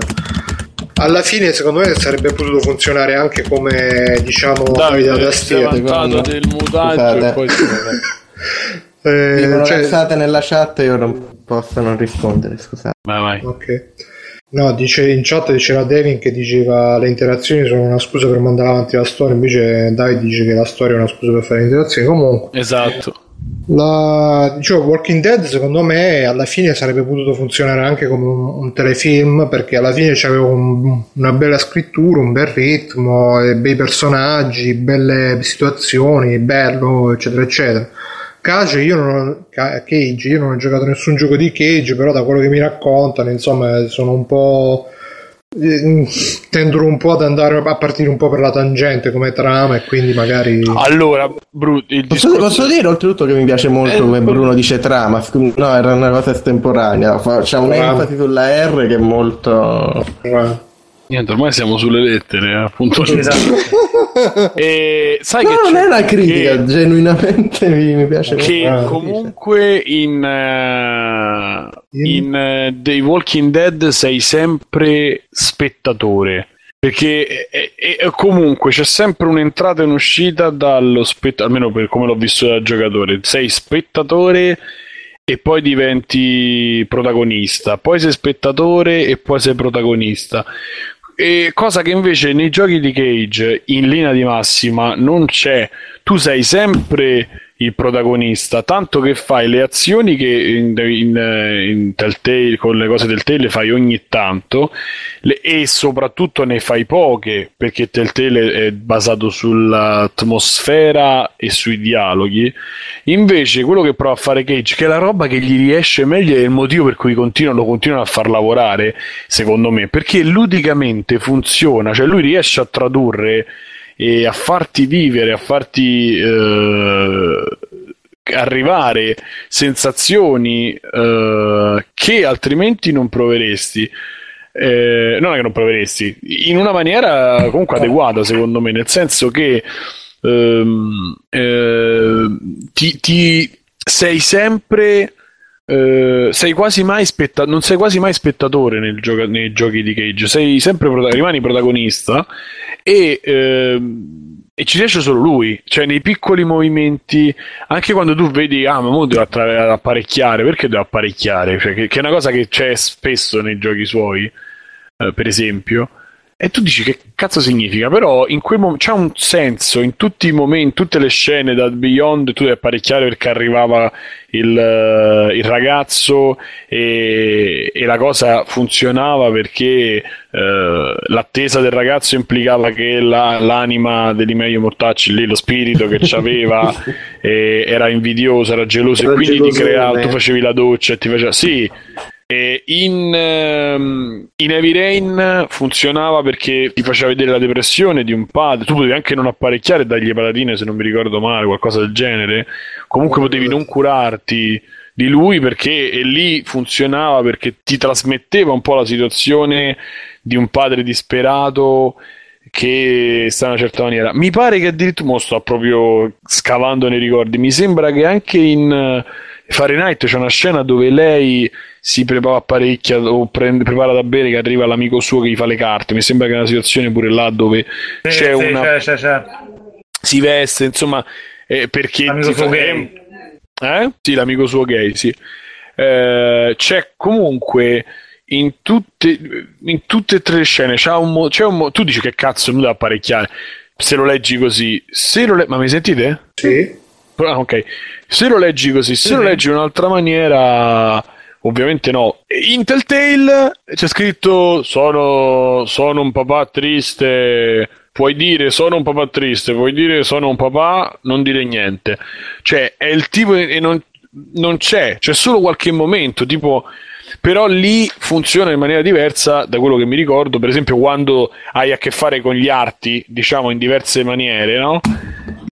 alla fine secondo me sarebbe potuto funzionare anche come diciamo Davide, da tastiera del mutaggio e poi eh, cioè... nella chat io non posso non rispondere scusate. Vai vai. Ok. No, dice, in chat diceva Devin che diceva le interazioni sono una scusa per mandare avanti la storia, invece David dice che la storia è una scusa per fare le interazioni. Comunque, esatto. La, dicevo, Walking Dead secondo me alla fine sarebbe potuto funzionare anche come un, un telefilm perché alla fine c'aveva un, una bella scrittura, un bel ritmo, bei personaggi, belle situazioni, bello, eccetera, eccetera. Cage io non, Cage, io non ho giocato nessun gioco di Cage, però da quello che mi raccontano, insomma, sono un po' tendono un po' ad andare a partire un po' per la tangente come trama e quindi magari allora Bru- discorso... posso, posso, dire oltretutto che mi piace molto eh, come Bruno dice trama no era una cosa estemporanea c'è un'enfasi sulla R che è molto eh. Niente, ormai siamo sulle lettere, eh, appunto. Esatto. [LAUGHS] e sai no, che non è una critica, che, genuinamente mi, mi piace Che molto. comunque in, uh, in uh, The Walking Dead sei sempre spettatore. Perché e, e, comunque c'è sempre un'entrata e un'uscita dallo spettatore, almeno per come l'ho visto da giocatore. Sei spettatore e poi diventi protagonista, poi sei spettatore e poi sei protagonista. E cosa che invece nei giochi di Cage in linea di massima non c'è. Tu sei sempre il protagonista, tanto che fai le azioni che in, in, in Telltale, con le cose del Telltale fai ogni tanto le, e soprattutto ne fai poche perché Telltale è basato sull'atmosfera e sui dialoghi. Invece quello che prova a fare Cage, che è la roba che gli riesce meglio, è il motivo per cui continuano, lo continuano a far lavorare, secondo me, perché ludicamente funziona, cioè lui riesce a tradurre e a farti vivere, a farti eh, arrivare sensazioni eh, che altrimenti non proveresti. Eh, non è che non proveresti, in una maniera comunque adeguata secondo me, nel senso che ehm, eh, ti, ti, sei sempre Uh, sei quasi mai spetta- non sei quasi mai spettatore gioca- nei giochi di Cage, sei sempre prota- rimani protagonista e, uh, e, ci riesce solo lui, cioè nei piccoli movimenti, anche quando tu vedi, ah, ma mo devo attra- apparecchiare, perché devo apparecchiare? Cioè, che, che, è una cosa che c'è spesso nei giochi suoi, uh, per esempio. E tu dici che cazzo significa? Però in quel momento c'è un senso in tutti i momenti, in tutte le scene da Beyond, tu devi apparecchiare perché arrivava il, uh, il ragazzo e, e, la cosa funzionava perché uh, l'attesa del ragazzo implicava che la, l'anima degli meglio mortacci, lì lo spirito che c'aveva [LAUGHS] era invidioso, era geloso era e quindi ti creava, tu facevi la doccia e ti faceva sì in, ehm, in Heavy Rain funzionava perché ti faceva vedere la depressione di un padre. Tu potevi anche non apparecchiare e dargli patatine, se non mi ricordo male, qualcosa del genere. Comunque potevi non curarti di lui perché e lì funzionava perché ti trasmetteva un po' la situazione di un padre disperato che sta in una certa maniera. Mi pare che addirittura sto proprio scavando nei ricordi. Mi sembra che anche in Fahrenheit c'è una scena dove lei si prepara apparecchia o prende, prepara da bere che arriva l'amico suo che gli fa le carte. Mi sembra che è una situazione pure là dove sì, c'è sì, una. C'è, c'è, c'è. Si veste, insomma, eh, perché. L'amico suo fa... gay. Eh? Sì, l'amico suo gay, sì. Eh, c'è comunque in tutte, in tutte e tre le scene. C'è un, mo... c'è un mo... tu dici che cazzo non da apparecchiare. Se lo leggi così, se lo le... ma mi sentite? Sì. Ah, ok. Se lo leggi così, se sì. lo leggi in un'altra maniera, ovviamente no. In Telltale c'è scritto: sono, sono un papà triste. Puoi dire sono un papà triste, puoi dire sono un papà, non dire niente. Cioè, è il tipo e non, non c'è, c'è solo qualche momento, tipo però lì funziona in maniera diversa da quello che mi ricordo, per esempio quando hai a che fare con gli arti, diciamo in diverse maniere, no?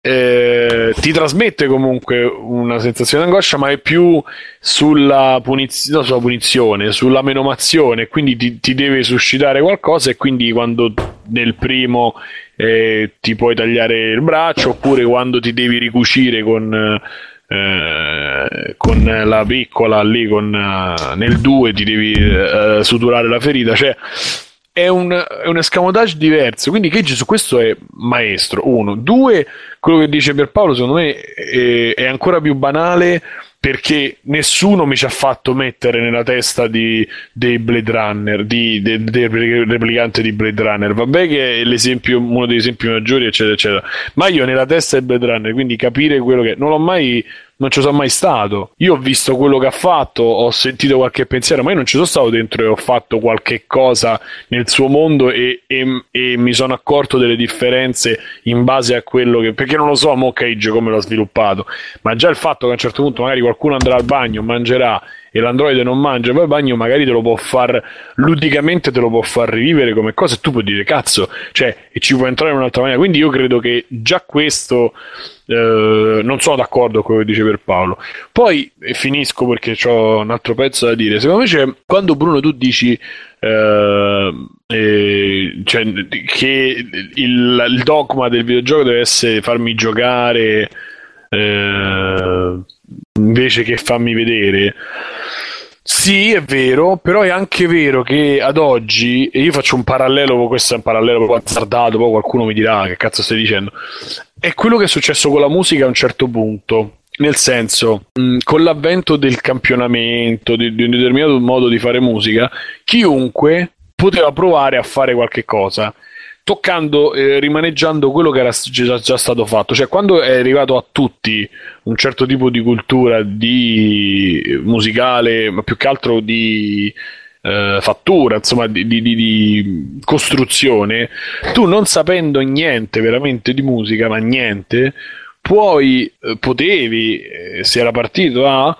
Eh, ti trasmette comunque una sensazione di angoscia, ma è più sulla, puniz- no, sulla punizione, sulla menomazione, quindi ti, ti, deve suscitare qualcosa e quindi quando nel primo eh, ti puoi tagliare il braccio oppure quando ti devi ricucire con... Eh, con la piccola lì con, uh, nel 2 ti devi uh, suturare la ferita cioè è un, è un escamotage diverso. Quindi Cage su questo è maestro. Uno. Due, quello che dice Pierpaolo, secondo me è, è ancora più banale perché nessuno mi ci ha fatto mettere nella testa di, dei Blade Runner, di, de, del replicante di Blade Runner. Vabbè che è uno degli esempi maggiori, eccetera, eccetera. Ma io nella testa di Blade Runner, quindi capire quello che... Non l'ho mai non ci sono mai stato. Io ho visto quello che ha fatto, ho sentito qualche pensiero, ma io non ci sono stato dentro e ho fatto qualche cosa nel suo mondo e, e, e mi sono accorto delle differenze in base a quello che. Perché non lo so, Mo Cage come l'ha sviluppato, ma già il fatto che a un certo punto magari qualcuno andrà al bagno, mangerà e l'androide non mangia, poi bagno magari te lo può far ludicamente te lo può far rivivere come cosa e tu puoi dire cazzo, cioè e ci può entrare in un'altra maniera. Quindi io credo che già questo eh, non sono d'accordo con quello che dice per Paolo. Poi finisco perché ho un altro pezzo da dire. Secondo me c'è, quando Bruno tu dici eh, eh, cioè, che il, il, dogma del videogioco deve essere farmi giocare eh, invece che farmi vedere. Sì, è vero, però è anche vero che ad oggi, e io faccio un parallelo, questo è un parallelo proprio azzardato, poi qualcuno mi dirà che cazzo stai dicendo, è quello che è successo con la musica a un certo punto. Nel senso, mh, con l'avvento del campionamento, di, di un determinato modo di fare musica, chiunque poteva provare a fare qualche cosa toccando, eh, rimaneggiando quello che era già, già, stato fatto. Cioè, quando è arrivato a tutti un certo tipo di cultura di musicale, ma più che altro di eh, fattura, insomma, di, di, di, costruzione, tu non sapendo niente veramente di musica, ma niente, puoi, eh, potevi, eh, se era partito a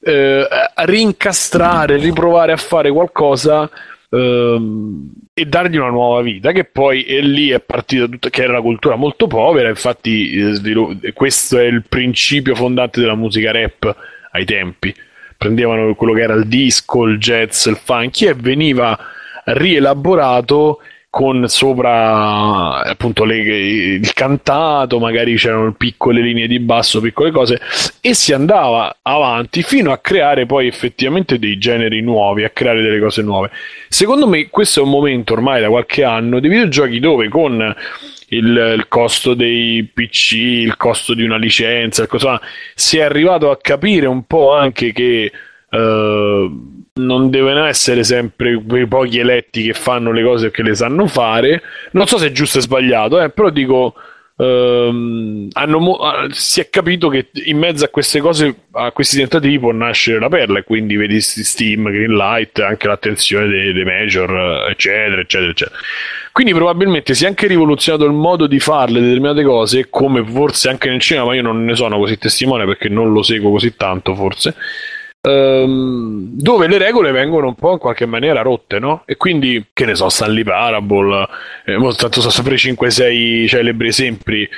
eh, rincastrare, riprovare a fare qualcosa ehm, e dargli una nuova vita che poi è lì è partita tutta che era una cultura molto povera infatti eh, questo è il principio fondante della musica rap ai tempi. Prendevano quello che era il disco, il jazz, il funky e veniva rielaborato con sopra appunto le, il cantato, magari c'erano piccole linee di basso, piccole cose, e si andava avanti fino a creare poi effettivamente dei generi nuovi, a creare delle cose nuove. Secondo me questo è un momento ormai da qualche anno dei videogiochi dove con il, il, costo dei PC, il costo di una licenza, cosa, si è arrivato a capire un po' anche che Uh, non devono essere sempre quei pochi eletti che fanno le cose che le sanno fare. Non so se è giusto o sbagliato, eh, però dico Um, mo- ah, si è capito che in mezzo a queste cose, a questi tentativi può nascere la perla e quindi vedi Steam, Greenlight, anche l'attenzione dei, dei major, eccetera, eccetera, eccetera. Quindi probabilmente si è anche rivoluzionato il modo di farle determinate cose, come forse anche nel cinema, ma io non ne sono così testimone perché non lo seguo così tanto forse ehm, dove le regole vengono un po' in qualche maniera rotte, no? E quindi, che ne so, Stanley Parable, eh, tanto so sempre 5-6 celebri esempi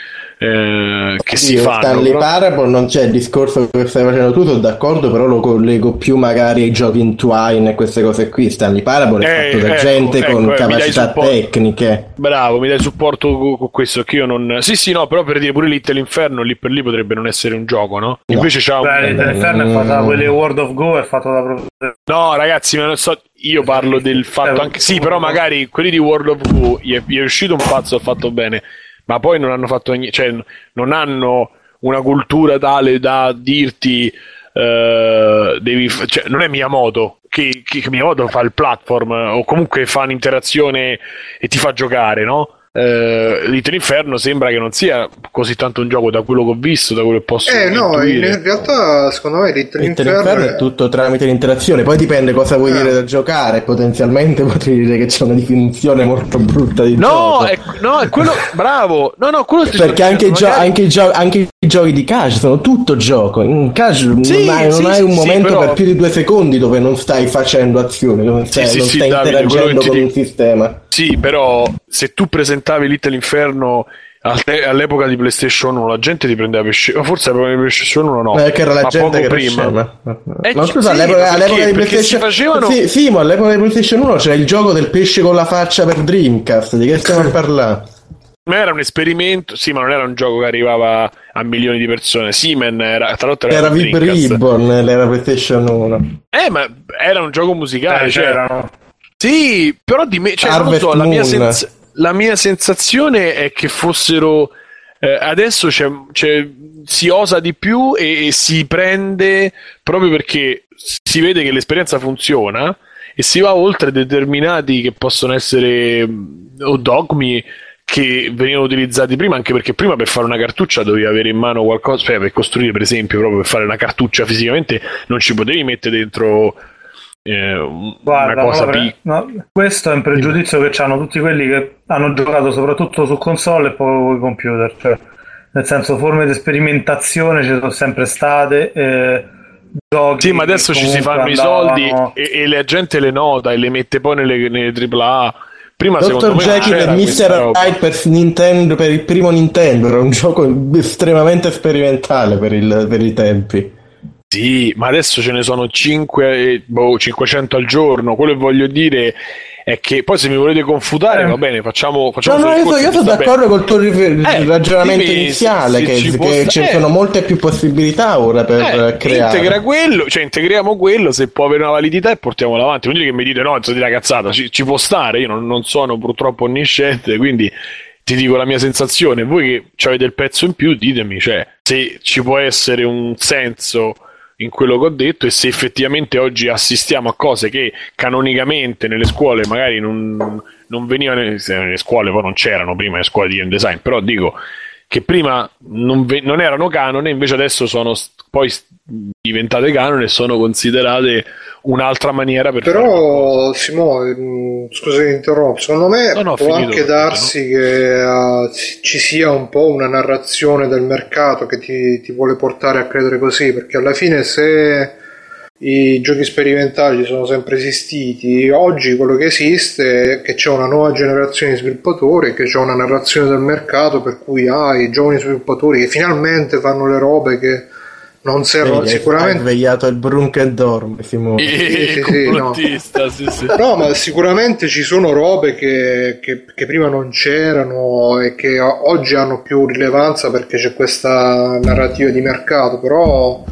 eh, che Oddio, si fanno. Stanley però... Parable non c'è il discorso che stai facendo tu, sono d'accordo, però lo collego più magari ai giochi in Twine e queste cose qui. Stanley Parable è eh, fatto da ecco, gente ecco, con ecco, capacità tecniche. Bravo, mi dai supporto con questo che io non... Sì, sì, no, però per dire pure Little Inferno lì per lì potrebbe non essere un gioco, no? Invece c'ha Beh, un... Little Inferno è fatto da quelli World of Go, è fatto da... No, ragazzi, ma non so... Io parlo del fatto anche... Sì, però magari quelli di World of Go gli è, gli è uscito un pazzo, ha fatto bene ma poi non hanno fatto niente, cioè non hanno una cultura tale da dirti uh, devi, cioè, non è Miyamoto che, che Miyamoto fa il platform o comunque fa un'interazione e ti fa giocare, no? Eh, Little Inferno sembra che non sia così tanto un gioco da quello che ho visto, da quello che posso Eh no, in, in, realtà secondo me Little, Little Inferno, Inferno è... tutto tramite l'interazione, poi dipende cosa vuoi eh. dire da giocare, potenzialmente [LAUGHS] potrei dire che c'è una definizione molto brutta di no, gioco. È, no, è quello bravo. No, no, quello Perché anche, i gio- anche, i gio- anche, i giochi di cash sono tutto gioco. In cash sì, non hai, sì, non hai un sì, momento però... per più di due secondi dove non stai facendo azioni, non stai, non stai interagendo con un sistema. Sì, però se tu presentavi Little Inferno all'epoca di PlayStation 1 la gente ti prendeva per scemo forse all'epoca di PlayStation 1 no. Eh, che era la ma gente che prima. eh, no scusa sì, all'epoca, all'epoca di PlayStation facevano... sì, sì, ma all'epoca di PlayStation 1 c'era il gioco del pesce con la faccia per Dreamcast di che stiamo a parlare? Ma era un esperimento, sì, ma non era un gioco che arrivava a milioni di persone. Siemens era, tra l'altro, era, era Vib Ribbon, era PlayStation 1. Eh, ma era un gioco musicale, eh, cioè, c'erano. Sì, però di me, cioè, non so, la mia, sens- la mia, sensazione è che fossero. Eh, adesso c'è, c'è, si osa di più e, e, si prende proprio perché si vede che l'esperienza funziona e si va oltre determinati che possono essere o dogmi che venivano utilizzati prima, anche perché prima per fare una cartuccia dovevi avere in mano qualcosa, cioè per costruire per esempio, proprio per fare una cartuccia fisicamente non ci potevi mettere dentro eh, Guarda, una cosa no, pic- no, questo è un pregiudizio che hanno tutti quelli che hanno giocato soprattutto su console e poi con i computer cioè, nel senso forme di sperimentazione ci sono sempre state eh, giochi sì ma adesso ci si fanno andavano... i soldi e, e, la gente le nota e le mette poi nelle, nelle AAA Prima, Dr. Jekyll e Mr. Hyde per, Nintendo, per il primo Nintendo era un [LAUGHS] gioco estremamente sperimentale per, il, per i tempi sì, ma adesso ce ne sono 5, boh, 500 al giorno. Quello che voglio dire è che poi se mi volete confutare, eh. va bene, facciamo. facciamo no, no, io, io sono d'accordo col tuo eh, ragionamento dimmi, iniziale, che, che può... ci eh. sono molte più possibilità ora per eh, creare. Integra quello, cioè integriamo quello, se può avere una validità e portiamolo avanti. Non dire che mi dite no, è di la cazzata, ci, ci, può stare, io non, non sono purtroppo onnisciente, quindi ti dico la mia sensazione. Voi che avete il pezzo in più, ditemi, cioè, se ci può essere un senso in quello che ho detto e se effettivamente oggi assistiamo a cose che canonicamente nelle scuole magari non, non venivano, nelle scuole poi non c'erano prima le scuole di game design, però dico che prima non, non erano canone, invece adesso sono poi diventate canone e sono considerate un'altra maniera per però Simone mm, scusa che interrompo secondo me no, no, può anche darsi no? che uh, ci sia un po' una narrazione del mercato che ti, ti, vuole portare a credere così perché alla fine se i giochi sperimentali sono sempre esistiti oggi quello che esiste è che c'è una nuova generazione di sviluppatori che c'è una narrazione del mercato per cui hai ah, giovani sviluppatori che finalmente fanno le robe che non servono sicuramente svegliato il brun che dorme Simone [LAUGHS] sì, sì, no. no. ma sicuramente ci sono robe che, che, che, prima non c'erano e che oggi hanno più rilevanza perché c'è questa narrativa di mercato però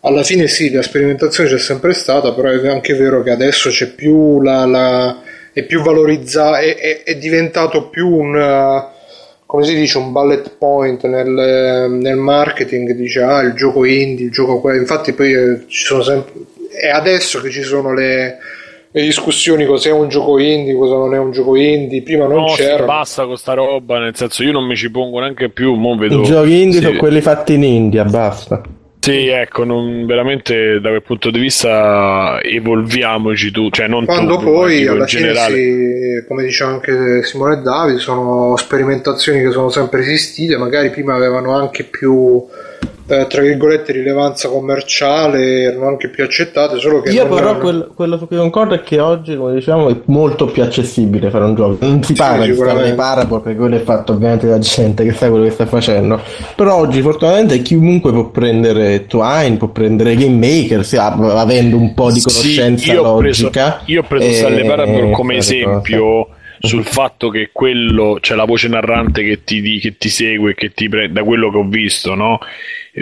alla fine sì la sperimentazione c'è sempre stata però è anche vero che adesso c'è più la, la è più valorizzato è, è, è diventato più un come si dice, un bullet point nel, nel marketing, dice ah il gioco indie, il gioco quello, infatti poi eh, ci sono sempre è adesso che ci sono le, le discussioni cos'è un gioco indie, cosa non è un gioco indie, prima non no, c'era. Basta con sta roba, nel senso io non mi ci pongo neanche più, mo vedo... I giochi indie sì. sono quelli fatti in India, basta. Sì, ecco, non, veramente da quel punto di vista evolviamoci tu, cioè non Quando tu, poi alla fine, si, come diceva anche Simone e Davide, sono sperimentazioni che sono sempre esistite, magari prima avevano anche più eh, tra virgolette rilevanza commerciale erano anche più accettate solo che io però erano... quello, quello, su cui concordo è che oggi come diciamo è molto più accessibile fare un gioco. Non si parla di nei parabol perché quello è fatto ovviamente da gente che sa quello che sta facendo. Però oggi fortunatamente chiunque può prendere Twine può prendere Game Maker sì, avendo un po' di conoscenza sì, io logica preso, io ho preso Stanley Parable come esempio cosa sul fatto che quello c'è la voce narrante che ti, che ti segue, che ti pre- da quello che ho visto, no?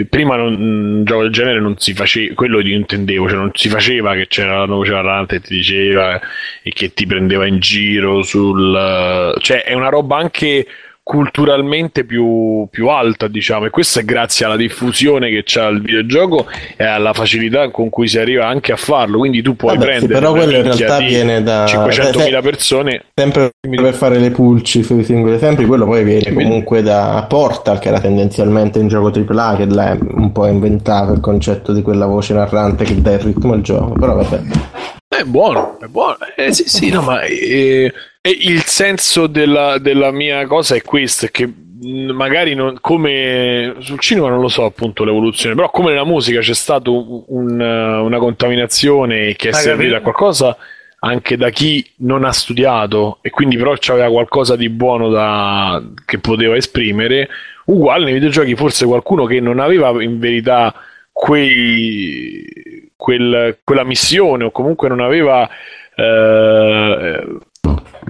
prima non, un gioco del genere non si faceva, quello io intendevo, cioè non si faceva che c'era la voce narrante che ti diceva e che ti prendeva in giro sul... cioè è una roba anche culturalmente più, più, alta, diciamo, e questo è grazie alla diffusione che c'ha il videogioco e alla facilità con cui si arriva anche a farlo. Quindi tu puoi Vabbè, prendere. Però quello in realtà viene da 500.000 persone. Sempre per fare le pulci sui singoli esempi, quello poi viene comunque da Portal, che era tendenzialmente un gioco AAA, che là è un po' inventato il concetto di quella voce narrante che dà il ritmo al gioco. Però vabbè. È buono, è buono. Eh, sì, sì, no, ma eh, il senso della, della, mia cosa è questo, è che mm, magari non, come sul cinema non lo so appunto l'evoluzione, però come nella musica c'è stata un, una contaminazione che è servita a qualcosa anche da chi non ha studiato e quindi però aveva qualcosa di buono da, che poteva esprimere, uguale nei videogiochi forse qualcuno che non aveva in verità quei quel, quella missione o comunque non aveva eh,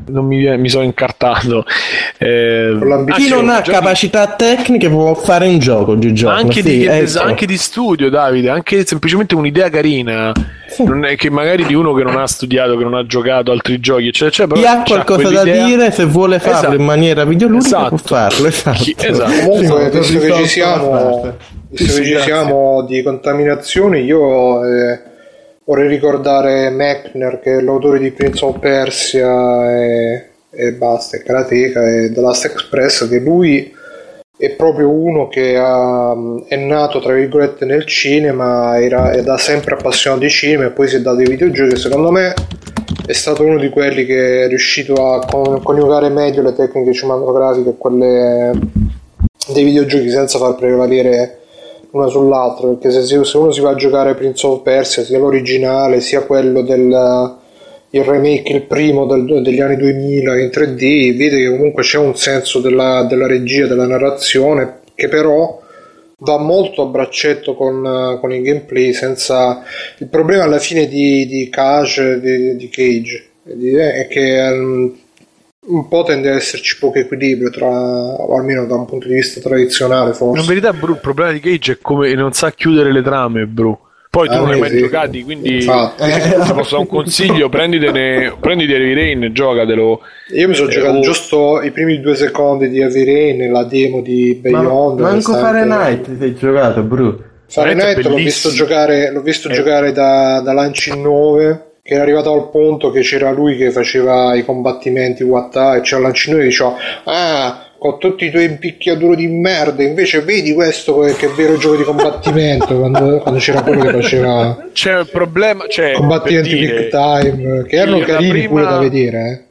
non mi, mi sono incartato eh, chi non ha giochi... capacità tecniche può fare un gioco di anche, sì, di, ecco. anche di studio Davide anche semplicemente un'idea carina sì. non è che magari di uno che non ha studiato che non ha giocato altri giochi eccetera, eccetera chi ha qualcosa da dire se vuole farlo esatto. in maniera videoludica esatto. può farlo esatto, chi, esatto. comunque visto che ci siamo ci siamo di contaminazione io eh, vorrei ricordare Mechner che è l'autore di Prince of Persia e, e basta, e Karateka e The Last Express che lui è proprio uno che ha, è nato tra virgolette nel cinema era, è da sempre appassionato di cinema e poi si è dato ai videogiochi secondo me è stato uno di quelli che è riuscito a coniugare meglio le tecniche cinematografiche e quelle dei videogiochi senza far prevalere una sull'altra perché se, se, uno si va a giocare Prince of Persia sia l'originale sia quello del il remake il primo del, degli anni 2000 in 3D vede che comunque c'è un senso della, della regia della narrazione che però va molto a braccetto con, con il gameplay senza il problema alla fine di, di Cage di, di Cage è che um, un po' tende ad esserci poco equilibrio tra, o almeno da un punto di vista tradizionale forse. In verità Bru, il problema di Cage è come non sa chiudere le trame Bru. Poi tu ah, non hai mai sì. giocati quindi eh, ti posso dare un consiglio? Prenditene prenditi Heavy Rain giocatelo. Io mi sono eh, giocato o... giusto i primi due secondi di Heavy Rain la demo di Beyond ma manco Fahrenheit ti hai giocato Bru. Fahrenheit l'ho visto giocare, l'ho visto eh. giocare da, da Launching 9 che era arrivato al punto che c'era lui che faceva i combattimenti Wattà e c'era Lancino e diceva ah con tutti i tuoi impicchiaduro di merda invece vedi questo che è vero gioco di combattimento quando, quando, c'era quello che faceva c'è il problema cioè, combattimenti big time che erano carini prima... pure da vedere eh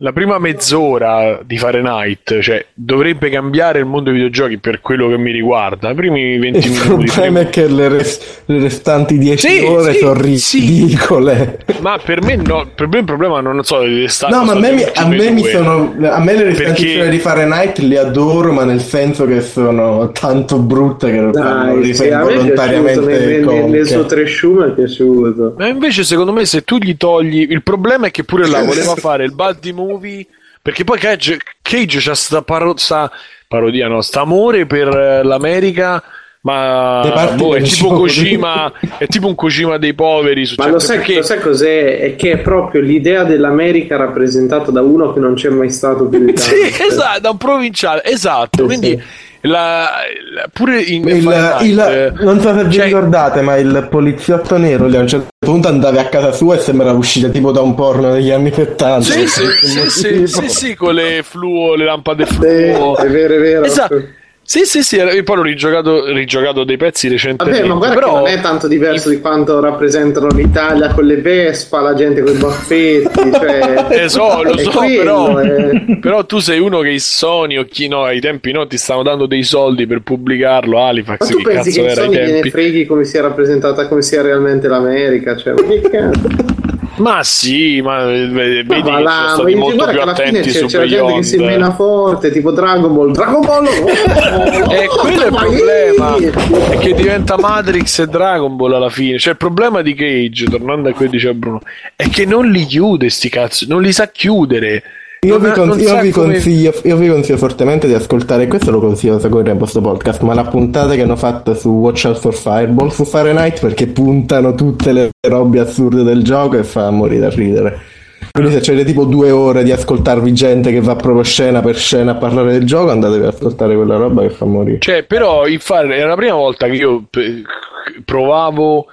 la prima mezz'ora di Fahrenheit, cioè dovrebbe cambiare il mondo dei videogiochi per quello che mi riguarda. I primi 20 il minuti. Il problema è che le, res- le restanti 10 sì, ore sì, sono ridicole. Sì. Ma per me no, per me il problema non so le restanti. No, ma a me, mi, a me mi sono. A me le restanti Perché... di Fahrenheit le adoro, ma nel senso che sono tanto brutte che Dai, sì, volontariamente. Nel, nel, nel suo trash è piaciuto. Ma invece, secondo me, se tu gli togli. Il problema è che pure là voleva fare il Buddy movie perché poi Cage, Cage c'ha sta, paro, sta parodia, no? sta amore per eh, l'America ma boh, è tipo Kojima è tipo un Kojima dei poveri ma lo sai, perché... lo sai, cos'è? è che è proprio l'idea dell'America rappresentata da uno che non c'è mai stato più [LAUGHS] sì, esatto, da un provinciale esatto sì, quindi sì la, la, pure in il, il, eh, non so se vi cioè, ricordate, ma il poliziotto nero lì a un certo punto andavi a casa sua e sembrava uscita tipo da un porno degli anni 70. Sì, sì, sì, sì, sì, sì, con le fluo, le lampade fluo. È vero, è vero. Esatto. Sì, sì, sì, poi l'ho rigiocato, rigiocato dei pezzi recentemente. Vabbè, ma guarda però... non è tanto diverso di quanto rappresentano l'Italia con le Vespa, la gente con i baffetti, [LAUGHS] cioè... eh, so, lo so, quello, però, è... [LAUGHS] però tu sei uno che i Sony o chi no, ai tempi no, ti stanno dando dei soldi per pubblicarlo, Halifax, ma tu che pensi cazzo che era ai tempi? ne freghi come sia rappresentata, come sia realmente l'America, cioè, ma che cazzo? [LAUGHS] Ma sì, ma vedi ma va là, sono stati molto più attenti c'è, su c'è gente che si mena forte, tipo Dragon Ball. Dragon Ball! Oh, e quello è il problema. È che diventa Matrix e Dragon Ball alla fine. Cioè il problema di Cage, tornando a quello che diceva Bruno, è che non li chiude sti cazzo, non li sa chiudere. Io, vi, con- io, vi consiglio, io vi, consiglio, fortemente di ascoltare, questo lo consiglio da seguire in questo podcast, ma la puntata che hanno fatto su Watch Out for Fireball su Fahrenheit perché puntano tutte le robe assurde del gioco e fa morire da ridere. Quindi se c'è tipo due ore di ascoltarvi gente che va proprio scena per scena a parlare del gioco, andatevi ad ascoltare quella roba che fa morire. Cioè, però il fare, è la prima volta che io provavo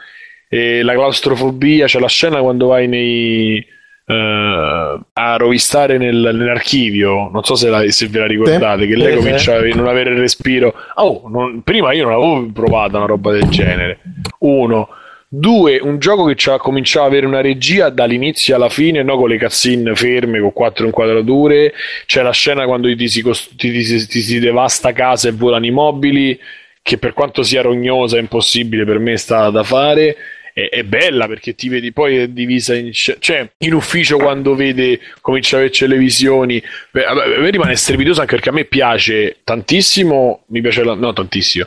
eh, la claustrofobia, cioè la scena quando vai nei Uh, a rovistare nel, nell'archivio. Non so se, la, se ve la ricordate, sì, che lei comincia a non avere il respiro. Oh, non, prima io non avevo provato una roba del genere. Uno. Due, un gioco che cominciava ad avere una regia dall'inizio alla fine, no? con le cazzine ferme, con quattro inquadrature. C'è la scena quando ti si, cost- ti, ti, ti si devasta casa e volano i mobili, che per quanto sia rognosa e impossibile per me è stata da fare è, è, bella perché ti vedi poi è divisa in cioè in ufficio quando vede comincia a avere televisioni. Beh, a me rimane strepitoso anche perché a me piace tantissimo mi piace la, no tantissimo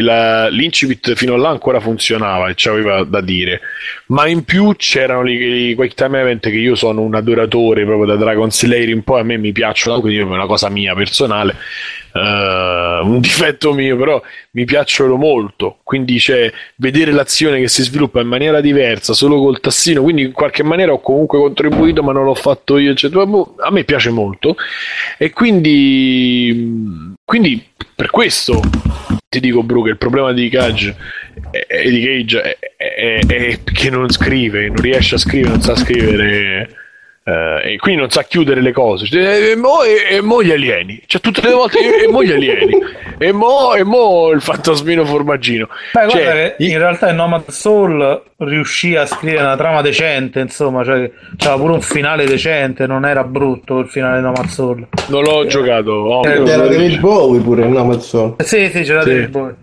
l'incipit fino là ancora funzionava e c'aveva da dire ma in più c'erano i, quick time event che io sono un adoratore proprio da Dragon Slayer un po' a me mi piacciono quindi è una cosa mia personale uh, un [LAUGHS] difetto mio, però mi piacciono molto. Quindi c'è vedere l'azione che si sviluppa in maniera diversa, solo col tassino. Quindi in qualche maniera ho comunque contribuito, ma non l'ho fatto io. Eccetera. Boh, a me piace molto. E quindi, quindi per questo ti dico, Bru, che il problema di Cage è, di Cage è, è, è, che non scrive, non riesce a scrivere, non sa scrivere Uh, e quindi non sa chiudere le cose. E, e, mo, e, e mo gli alieni. Cioè, tutte le volte e, e mo gli alieni. E mo, e mo il fantasmino formaggino. Beh, cioè, guarda, in realtà in Nomad Soul riuscì a scrivere una trama decente. Insomma, cioè, c'era pure un finale decente. Non era brutto il finale di Nomad Soul. Non l'ho eh, giocato. Oh, eh, c'era David Bowie pure in Nomad Soul. Sì, sì, c'era sì. David Bowie.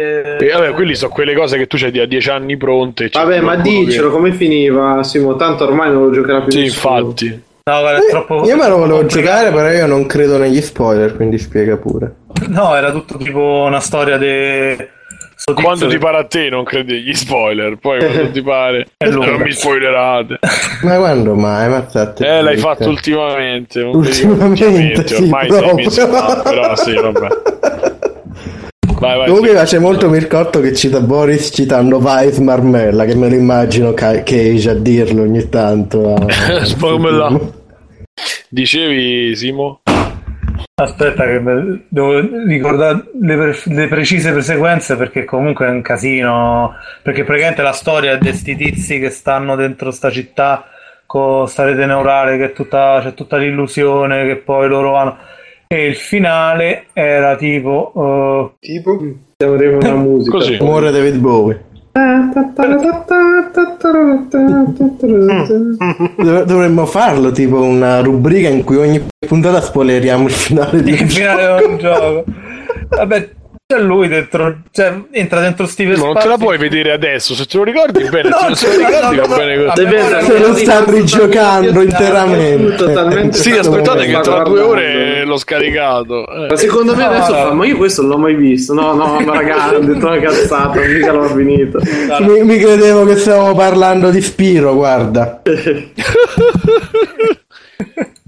E vabbè, quelli sono quelle cose che tu c'hai a dieci anni pronte. Vabbè, ma dicelo che... come finiva, Simo? Tanto ormai non lo giocherà più. Sì, nessuno. infatti. No, guarda, eh, troppo... Io me lo volevo giocare, però io non credo negli spoiler, quindi spiega pure. No, era tutto tipo una storia di. So quando ti pare a te non credi agli spoiler, poi [LAUGHS] quando ti pare eh, non mi spoilerate. Ma quando mai? Ma eh, l'hai fatto ultimamente. Ultimamente, ultimamente sì, ormai sei messo, però sì, vabbè. [LAUGHS] Vai, vai, Comunque sì. piace molto Mircotto che cita Boris citando Vice Marmella, che me lo immagino Cage a dirlo ogni tanto. Spomela. [LAUGHS] Dicevi, Simo? Aspetta, che devo ricordare le, pre- le, precise sequenze perché comunque è un casino. Perché praticamente la storia di questi tizi che stanno dentro sta città con sta rete neurale che è tutta, c'è tutta l'illusione che poi loro vanno e il finale era tipo uh... tipo? Avremo una [LAUGHS] musica. Così. Muore David Bowie. Dovremmo farlo tipo una rubrica in cui ogni puntata spoileriamo il finale di un il finale gioco. Vabbè, c'è lui dentro, cioè entra dentro Steven Ma non te la puoi vedere adesso, se te lo ricordi bene, no, se te lo ricordi no, va bene così. Se lo sta rigiocando interamente. Sì, aspettate che tra due ore l'ho scaricato. Eh. Ma secondo me adesso fa, ma io questo non l'ho mai visto. No, no, ma ragazzi, ho detto una cazzata, mica l'ho finito. [LAUGHS] Mi, mi credevo che stavamo parlando di Spiro, guarda. [LAUGHS]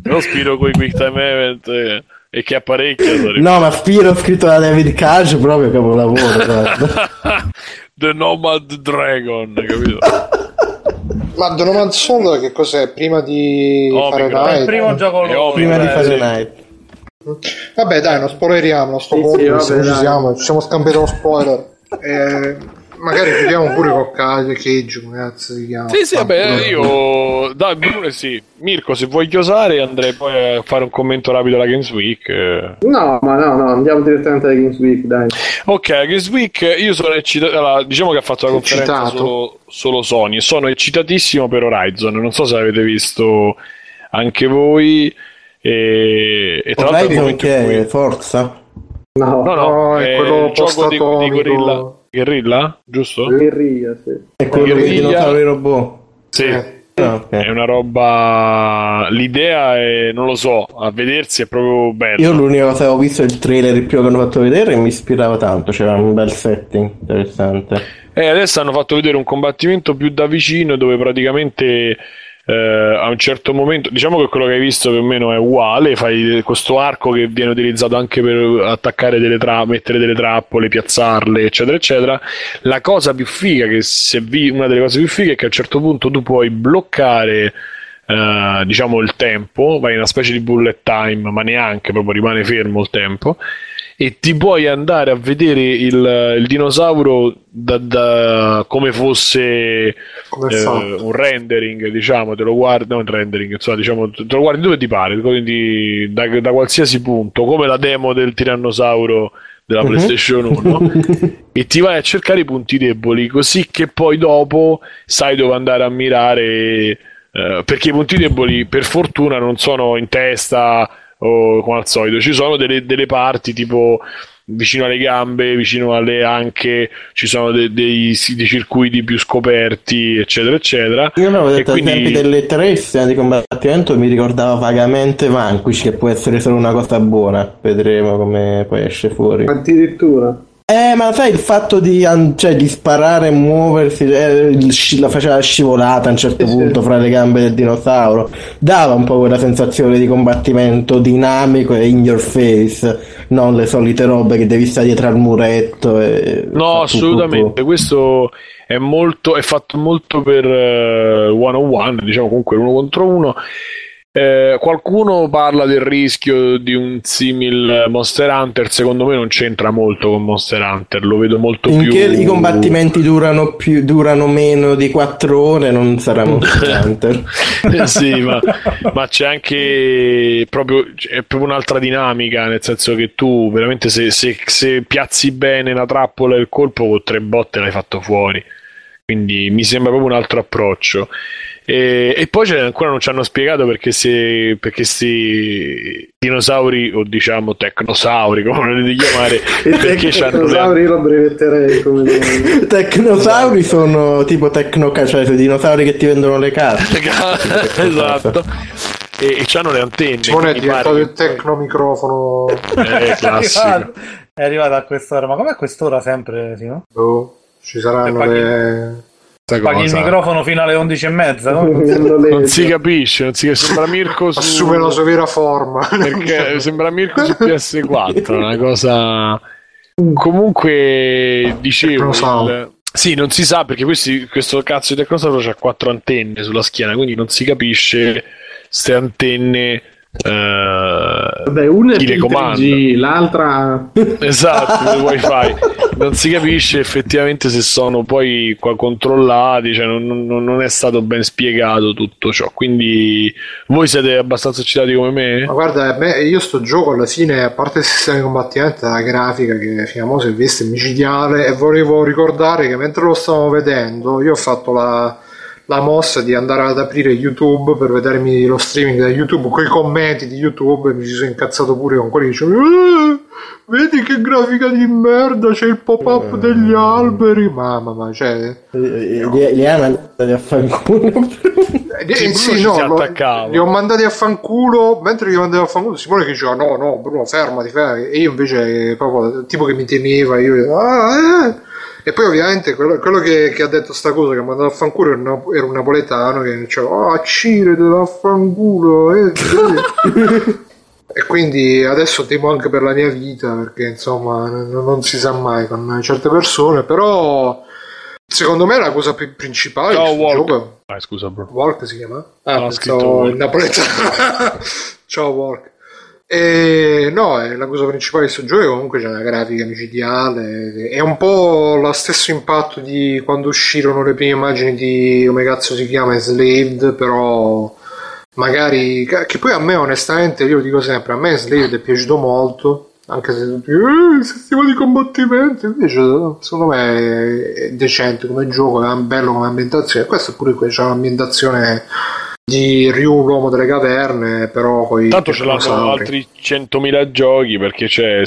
non Spiro con i quick time event. Eh e che apparecchia. [LAUGHS] No, ma Spiro scritto da David Cage proprio capolavoro. [LAUGHS] The Nomad Dragon, capito? [LAUGHS] Ma The Nomad Soul che cos'è? Prima di Omicron. Fahrenheit? Il primo gioco loro. Prima di Fahrenheit. Vabbè, dai, non spoileriamo. Sto sì, sì, vabbè, ci siamo, ci siamo scambiati lo spoiler. Eh, magari chiudiamo pure con Cage, cazzo si chiama. Sì, sì, vabbè, io dai, Brune sì. Mirko, se vuoi chiosare andrei poi a fare un commento rapido alla Games Week. No, ma no, no, andiamo direttamente alla Games Week, dai. Ok, Games Week, io sono eccitato, allora, diciamo che ha fatto la conferenza solo, solo Sony, sono eccitatissimo per Horizon, non so se avete visto anche voi. E, e tra l'altro che è Forza? No, no, no, è, è quello il gioco di, di Gorilla. Guerrilla, giusto? Guerrilla, sì. È quello dei dinosauri robot. Sì. Ah, okay. È una roba. L'idea è, non lo so, a vedersi è proprio bello. Io l'unica cosa che ho visto è il trailer più che hanno fatto vedere e mi ispirava tanto. C'era un bel setting interessante. E adesso hanno fatto vedere un combattimento più da vicino dove praticamente eh, a un certo momento, diciamo che quello che hai visto più o meno è uguale, fai questo arco che viene utilizzato anche per attaccare delle trappole, mettere delle trappole, piazzarle, eccetera, eccetera. La cosa più figa, che se vi, una delle cose più fighe è che a un certo punto tu puoi bloccare Uh, diciamo il tempo, vai in una specie di bullet time, ma neanche proprio rimane fermo il tempo e ti puoi andare a vedere il, il dinosauro da, da, come fosse come eh, un rendering, diciamo, te lo guardi, non un rendering, insomma, diciamo, te lo guardi dove ti pare, quindi da, da qualsiasi punto, come la demo del tirannosauro della uh-huh. PlayStation 1 [LAUGHS] e ti vai a cercare i punti deboli così che poi dopo sai dove andare a mirare eh, perché i punti deboli per fortuna non sono in testa o come al solito ci sono delle, delle parti tipo vicino alle gambe, vicino alle anche, ci sono de- dei, dei, circuiti più scoperti, eccetera, eccetera. Io avevo detto quindi... ai tempi delle tre scene di combattimento mi ricordava vagamente Vanquish, che può essere solo una cosa buona. Vedremo come poi esce fuori. Addirittura. Eh, ma sai il fatto di, cioè, di sparare e muoversi, eh, la faceva scivolata a un certo sì, punto sì. fra le gambe del dinosauro, dava un po' quella sensazione di combattimento dinamico e in your face, non le solite robe che devi stare dietro al muretto. E no, assolutamente, tutto. questo è, molto, è fatto molto per uh, one on one, diciamo comunque uno contro uno eh, qualcuno parla del rischio di un simil Monster Hunter, secondo me non c'entra molto con Monster Hunter, lo vedo molto In più... Che i combattimenti durano, più, durano meno di 4 ore, non sarà Monster [LAUGHS] Hunter. eh sì, ma, ma, c'è anche proprio, è proprio un'altra dinamica, nel senso che tu veramente se, se, se piazzi bene la trappola e il colpo con tre botte l'hai fatto fuori. Quindi mi sembra proprio un altro approccio. E, e poi ancora non ci hanno spiegato perché se perché si dinosauri o diciamo tecnosauri come volete chiamare [LAUGHS] perché tecnosauri le... lo brevetterei come [LAUGHS] tecnosauri sono tipo tecno cioè i dinosauri che ti vendono le carte. [LAUGHS] Esatto. E, e hanno le antenne Simone è diventato il tecnomicrofono. Eh, classico. è arrivato a quest'ora ma com'è quest'ora sempre sì, no? oh, ci saranno le Paghi il microfono fino alle 11 e mezza, no? [LAUGHS] non si capisce, non si capisce. Sembra Mirko su... Assume la sua vera forma. [LAUGHS] Perché sembra Mirko su PS4, una cosa... Comunque, dicevo... Il... Sì, non si sa perché questi, questo cazzo di Tecnosauro ha quattro antenne sulla schiena, quindi non si capisce se antenne Uh, Vabbè, una è il 3G, l'altra esatto, il wifi non si capisce effettivamente se sono poi qua controllati cioè non, non, non, è stato ben spiegato tutto ciò. Quindi voi siete abbastanza eccitati come me? ma guarda me, io sto gioco alla fine a parte il sistema di combattimento la grafica che fino a si è vista micidiale e volevo ricordare che mentre lo stavamo vedendo io ho fatto la la mossa di andare ad aprire YouTube per vedermi lo streaming da YouTube con i commenti di YouTube e mi ci sono incazzato pure con quelli che dicevano eh, vedi che grafica di merda c'è il pop-up eh. degli alberi. Mamma ma cioè li, li hai mandati a fanculo. Eh, sì, no, lo, li ho mandati a fanculo mentre li mandavo a fanculo Simone che diceva no no Bruno fermati, fermati. E io invece proprio tipo che mi teneva io ah eh e poi ovviamente quello, quello che, che, ha detto sta cosa che ha mandato a fanculo era, era un napoletano che diceva oh Cire te la fanculo eh, [LAUGHS] e quindi adesso temo anche per la mia vita perché insomma non, non si sa mai con certe persone però secondo me la cosa principale Ciao Walk gioco... ah, scusa bro. Walk si chiama? ah no, pensavo il napoletano. [LAUGHS] Ciao Walk E no, è la cosa principale di questo gioco comunque c'è una grafica micidiale, è un po' lo stesso impatto di quando uscirono le prime immagini di come cazzo si chiama Slaved, però magari che poi a me onestamente io lo dico sempre, a me Slaved è piaciuto molto, anche se tutti eh, sistema di combattimento, invece secondo me è decente come gioco, è bello come ambientazione, questo pure qui c'è un'ambientazione di Ryu l'uomo delle caverne però poi tanto ce l'hanno altri. 100.000 giochi perché c'è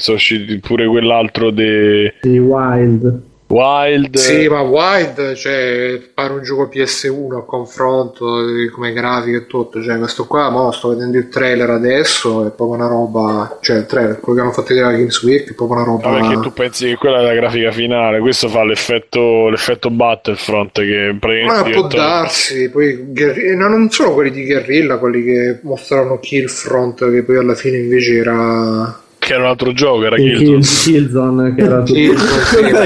pure quell'altro di de... Wild Wild. Sì ma Wild cioè pare un gioco PS1 a confronto come grafica e tutto cioè questo qua mo sto vedendo il trailer adesso è proprio una roba cioè il trailer quello che hanno fatto vedere a Games Week è proprio una roba ma perché tu pensi che quella è la grafica finale questo fa l'effetto, l'effetto Battlefront che praticamente ma può darsi poi no, non sono quelli di Guerrilla quelli che mostrano Killfront che poi alla fine invece era che era un altro gioco, era Killzone. Killzone che era tutto.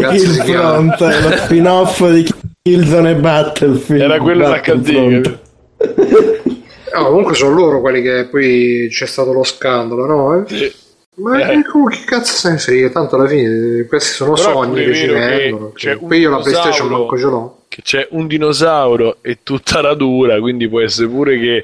Killzone, lo spin-off di Killzone e Battlefield. Era quello HD. No, [LAUGHS] comunque sono loro quelli che poi c'è stato lo scandalo, no? Sì. Ma eh. che cazzo se ne frega? Tanto alla fine questi sono Però sogni che ci vengono. Che poi io la PlayStation manco ce l'ho. Che c'è un dinosauro e tutta radura, quindi può essere pure che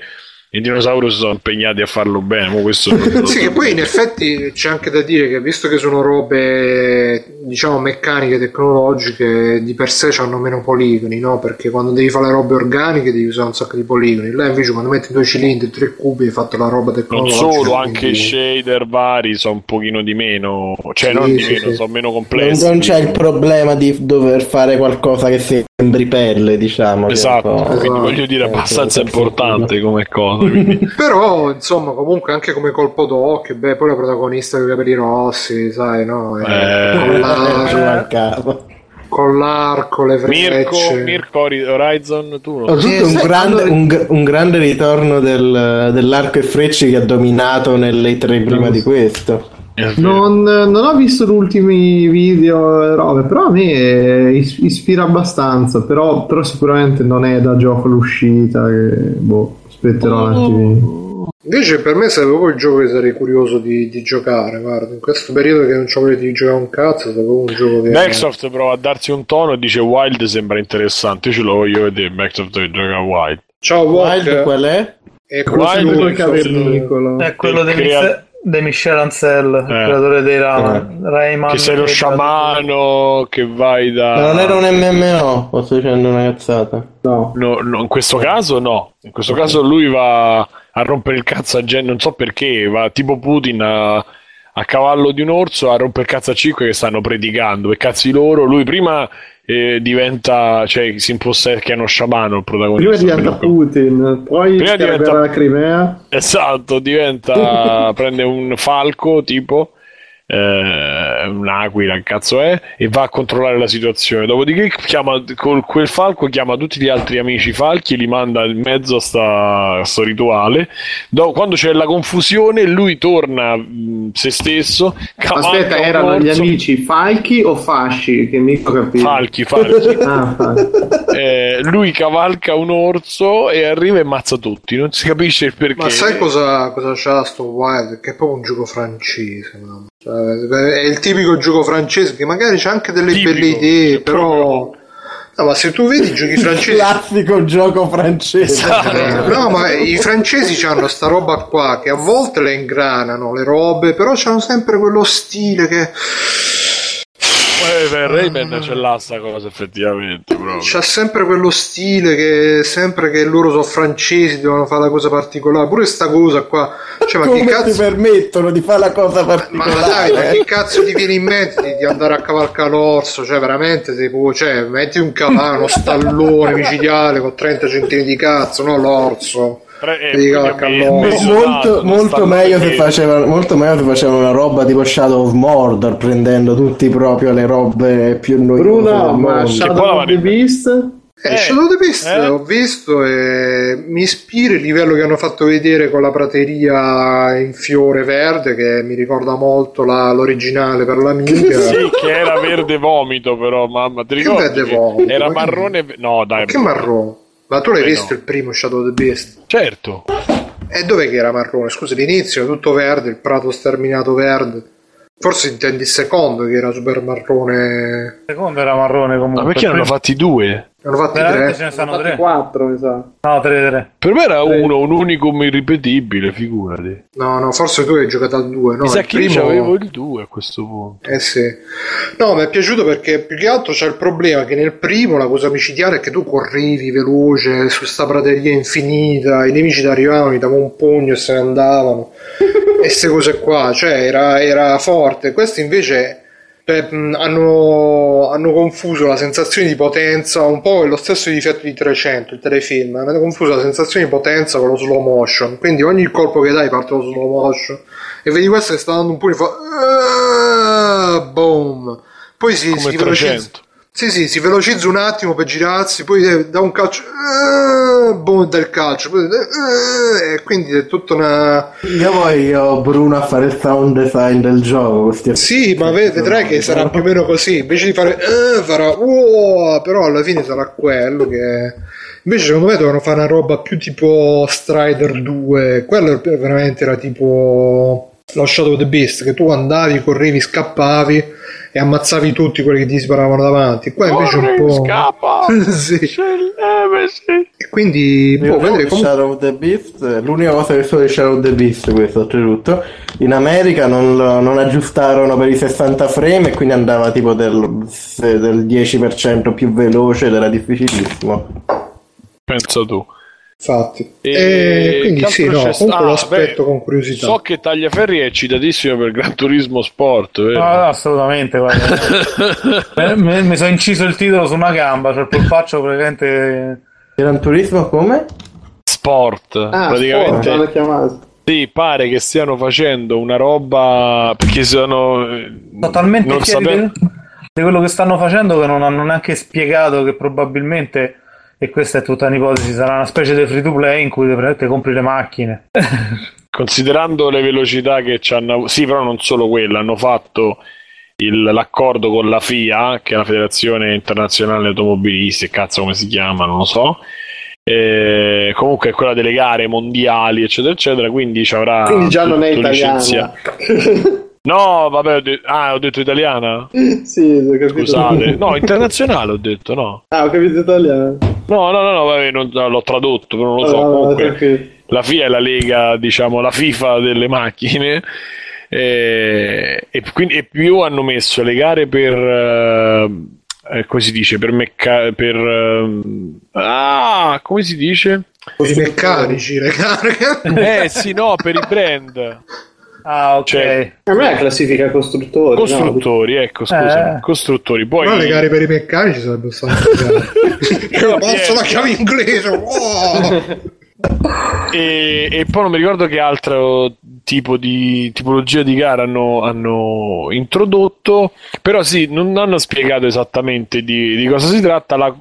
i dinosauri si sono impegnati a farlo bene. questo [LAUGHS] sì, che poi in effetti c'è anche da dire che visto che sono robe diciamo meccaniche, tecnologiche, di per sé hanno meno poligoni, no? Perché quando devi fare le robe organiche devi usare un sacco di poligoni. Là invece quando metti due cilindri, tre cubi, hai fatto la roba tecnologica. Non solo, quindi... anche i shader vari sono un pochino di meno, cioè sì, non di sì, meno, sì. sono meno complessi. Non c'è il problema di dover fare qualcosa che sembri pelle, diciamo. Esatto, quindi esatto. voglio dire, abbastanza importante come cosa. [LAUGHS] Però, insomma, comunque anche come colpo d'occhio, beh, poi la protagonista con i capelli rossi, sai, no? Eh, con, l'arco, con l'arco, le frecce. Mirko, Mirko Horizon, tu lo sai. Un, grande, un, un, grande ritorno del, dell'arco e frecce che ha dominato nelle tre prima di questo. Non, non, ho visto gli ultimi video robe, però a me ispira abbastanza, però, però, sicuramente non è da gioco l'uscita, che, boh aspetterò un attimo. Invece per me sarebbe proprio il gioco che sarei curioso di, di, giocare, guarda, in questo periodo che non c'ho voglia di giocare un cazzo, sarebbe un gioco che... Microsoft prova a darsi un tono e dice Wild sembra interessante, io ce lo voglio vedere, Microsoft che gioca Wild. Ciao Wild, qual è? È quello, Wild, quello è quello di crea... De Michel Ancel, il eh. creatore dei Ra- eh. Rayman. Che sei lo sciamano, che vai da. Ma non era un MMO, o sto dicendo una cazzata? No. no, no in questo caso no. In questo okay. caso lui va a rompere il cazzo a gente, non so perché, va tipo Putin a, a cavallo di un orso a rompere il cazzo a cinque che stanno predicando. Per cazzi loro, lui prima eh, diventa, cioè si impossessa che è uno sciamano il protagonista. Prima diventa Putin, poi prima diventa la Crimea. Esatto, diventa, [LAUGHS] prende un falco tipo eh, un'aquila, cazzo è, e va a controllare la situazione. Dopodiché chiama, con quel falco chiama tutti gli altri amici falchi e li manda in mezzo a sta, a sto rituale. Dopo, quando c'è la confusione, lui torna mh, se stesso. Aspetta, erano gli amici falchi o fasci? Che mi capito. Falchi, falchi. [LAUGHS] ah, eh, lui cavalca un orso e arriva e ammazza tutti. Non si capisce il perché. Ma sai cosa, cosa c'ha sto Wild? Che è proprio un gioco francese. No? Cioè, è il tipico gioco francese che magari c'è anche delle tipico, belle idee, però. No, ma se tu vedi i giochi [LAUGHS] francesi. Classico gioco francese. Esatto. No, ma i francesi hanno sta roba qua che a volte le ingranano le robe, però hanno sempre quello stile che per Rayman ce l'ha sta cosa effettivamente. Proprio. C'ha sempre quello stile che sempre che loro sono francesi devono fare la cosa particolare. Pure sta cosa qua. Cioè, ma Come che cazzo... ti permettono di fare la cosa particolare? Ma dai, ma che cazzo ti viene in mente di, di andare a cavalcare l'orso? Cioè, veramente, tipo, cioè, metti un cavallo, uno stallone micidiale con 30 centini di cazzo, no l'orso. Eh, molto, molto, meglio se facevano, molto meglio se facevano una roba tipo Shadow of Mordor prendendo tutti proprio le robe più noiose Bruno ma Shadow of the Beast eh, eh, Shadow of the Beast eh? ho visto e mi ispira il livello che hanno fatto vedere con la prateria in fiore verde che mi ricorda molto la, l'originale per l'amica [LAUGHS] sì che era verde vomito però mamma ti ricordi? Che verde vomito? era marrone no dai che marrone? Ma tu l'hai eh visto no. il primo Shadow of the Beast? Certo. E dov'è che era marrone? Scusa, l'inizio era tutto verde, il prato sterminato verde. Forse intendi il secondo che era super marrone. Il secondo era marrone comunque. Ma perché ne hanno fatti due? Hanno fatti Veramente tre. ce ne stanno tre. Quattro, mi sa. No, tre, tre. Per me era tre. uno, un unicum irripetibile, figurati. No, no, forse tu hai giocato al 2. No, mi sa che primo... io avevo il 2 a questo punto. Eh sì. No, mi è piaciuto perché più che altro c'è il problema che nel primo la cosa micidiale è che tu corrivi veloce su sta prateria infinita, i nemici ti arrivavano, ti davano un pugno e se ne andavano. e [LAUGHS] queste cose qua, cioè era, era forte. Questo invece Beh, hanno, hanno, confuso la sensazione di potenza, un po' lo stesso difetto di 300, il telefilm, hanno confuso la sensazione di potenza con lo slow motion, quindi ogni colpo che dai parte lo slow motion. E vedi questo che sta dando un pugno e fa boom, poi si, si velocizza sì, sì, si velocizza un attimo per girarsi, poi dà un calcio, uh, boom, del calcio, poi, uh, e quindi è tutta una... Io voglio Bruno a fare il sound design del gioco. Sì, ma vedrai che sarà più o meno così, invece di fare, uh, farà, wow, però alla fine sarà quello che... Invece secondo me dovevano fare una roba più tipo Strider 2, quello veramente era tipo lo Shadow of the Beast, che tu andavi, correvi, scappavi e ammazzavi tutti quelli che ti sparavano davanti. Qua invece Corre, un po'. Scappa! [LAUGHS] sì. E quindi boh, vedere come... Shadow of the Beast, l'unica cosa che so di Shadow of the Beast, questo oltretutto. In America non, non, aggiustarono per i 60 frame e quindi andava tipo del, del 10% più veloce ed era difficilissimo. Penso tu. Infatti, e, e quindi sì, no, comunque lo aspetto beh, con curiosità. So che Tagliaferri è citatissimo per Gran Turismo Sport, vero? No, no assolutamente. [LAUGHS] mi, mi sono inciso il titolo su una gamba, cioè il polpaccio praticamente. Gran Turismo come? Sport, ah, praticamente. Sport, sì, pare che stiano facendo una roba perché sono totalmente non sape... di quello che stanno facendo che non hanno neanche spiegato che probabilmente e questa è tutta un'ipotesi, sarà una specie di free to play in cui te compri le macchine. [LAUGHS] Considerando le velocità che ci hanno... Sì, però non solo quella, hanno fatto il, l'accordo con la FIA, che è la Federazione Internazionale Automobilisti, cazzo come si chiama, non lo so. E comunque è quella delle gare mondiali, eccetera, eccetera. Quindi ci avrà. Quindi già non è italiana. [LAUGHS] No, vabbè, ho, de- ah, ho detto italiana? [LAUGHS] sì, ho capito. Scusate. No, [LAUGHS] internazionale ho detto, no. Ah, ho capito italiano. No, no, no, no vabbè, non, l'ho tradotto, però non lo so. Ah, Comunque, la FIA è la lega, diciamo, la FIFA delle macchine. E, e, quindi, e più hanno messo le gare per... Eh, come si dice? Per mecca- per... Uh, ah, come si dice? Per i meccanici, le gare. eh sì, no, per i brand. [LAUGHS] Ah, ok. Cioè, a me la classifica costruttori. Costruttori, no? ecco, scusa. Eh. Costruttori. Poi... Però le gare per i meccanici sarebbero state. [LAUGHS] Io posso la chiave inglese. Oh! e, e, poi non mi ricordo che altro tipo di tipologia di gara hanno, hanno introdotto. Però sì, non hanno spiegato esattamente di, di cosa si tratta. La,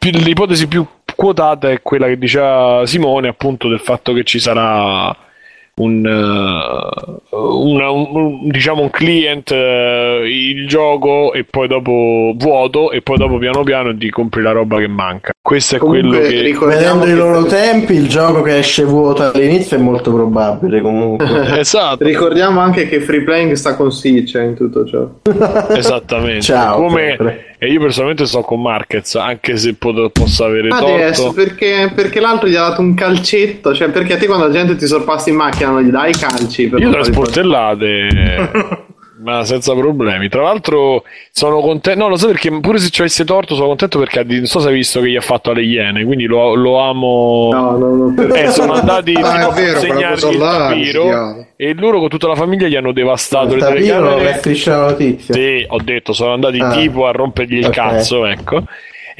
l'ipotesi più quotata è quella che diceva Simone, appunto, del fatto che ci sarà un, uh, una, un, diciamo un client uh, il gioco e poi dopo vuoto e poi dopo piano piano ti compri la roba che manca. Questo è comunque, quello che vedendo i loro tempi il gioco che esce vuoto all'inizio è molto probabile comunque. [LAUGHS] Esatto. Ricordiamo anche che Free Playing sta con Sitch in tutto ciò. Esattamente. [LAUGHS] Ciao, come e io personalmente sto con Marquez, anche se pot- possa avere Adesso, torto. Perché, perché l'altro gli ha dato un calcetto. Cioè, perché a te quando la gente ti sorpassa in macchina non gli dai i calci? Per io le sportellate. [LAUGHS] ma senza problemi. Tra l'altro, sono contento. No, lo so perché pure se ci avesse torto, sono contento perché non so se hai visto che gli ha fatto alle Iene. Quindi lo, lo amo. No, no, no. Eh, sono [LAUGHS] andati ah, a consegnare il tapiro e loro con tutta la famiglia gli hanno devastato le telecamere. Sì, ho detto, sono andati ah. tipo a rompergli il okay. cazzo, ecco.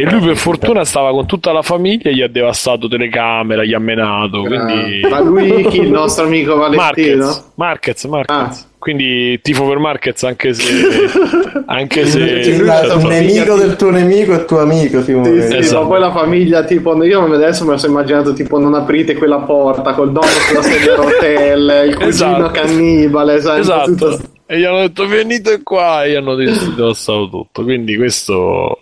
E lui per fortuna stava con tutta la famiglia gli ha devastato telecamera, gli ha menato. Quindi... Ma lui chi? Il nostro amico Valentino? Marquez, Marquez. Marquez. Ah. Quindi tifo per Marquez anche se... [LAUGHS] anche se... Il nemico del tuo nemico è tuo amico, Simone. Sì, sì, esatto. ma poi la famiglia, tipo, io adesso me lo sono immaginato, tipo, non aprite quella porta col dono sulla sedia a rotelle, il cugino esatto. cannibale, sai? Esatto. Tutto e gli hanno detto venite qua e gli hanno disassato tutto. Quindi questo...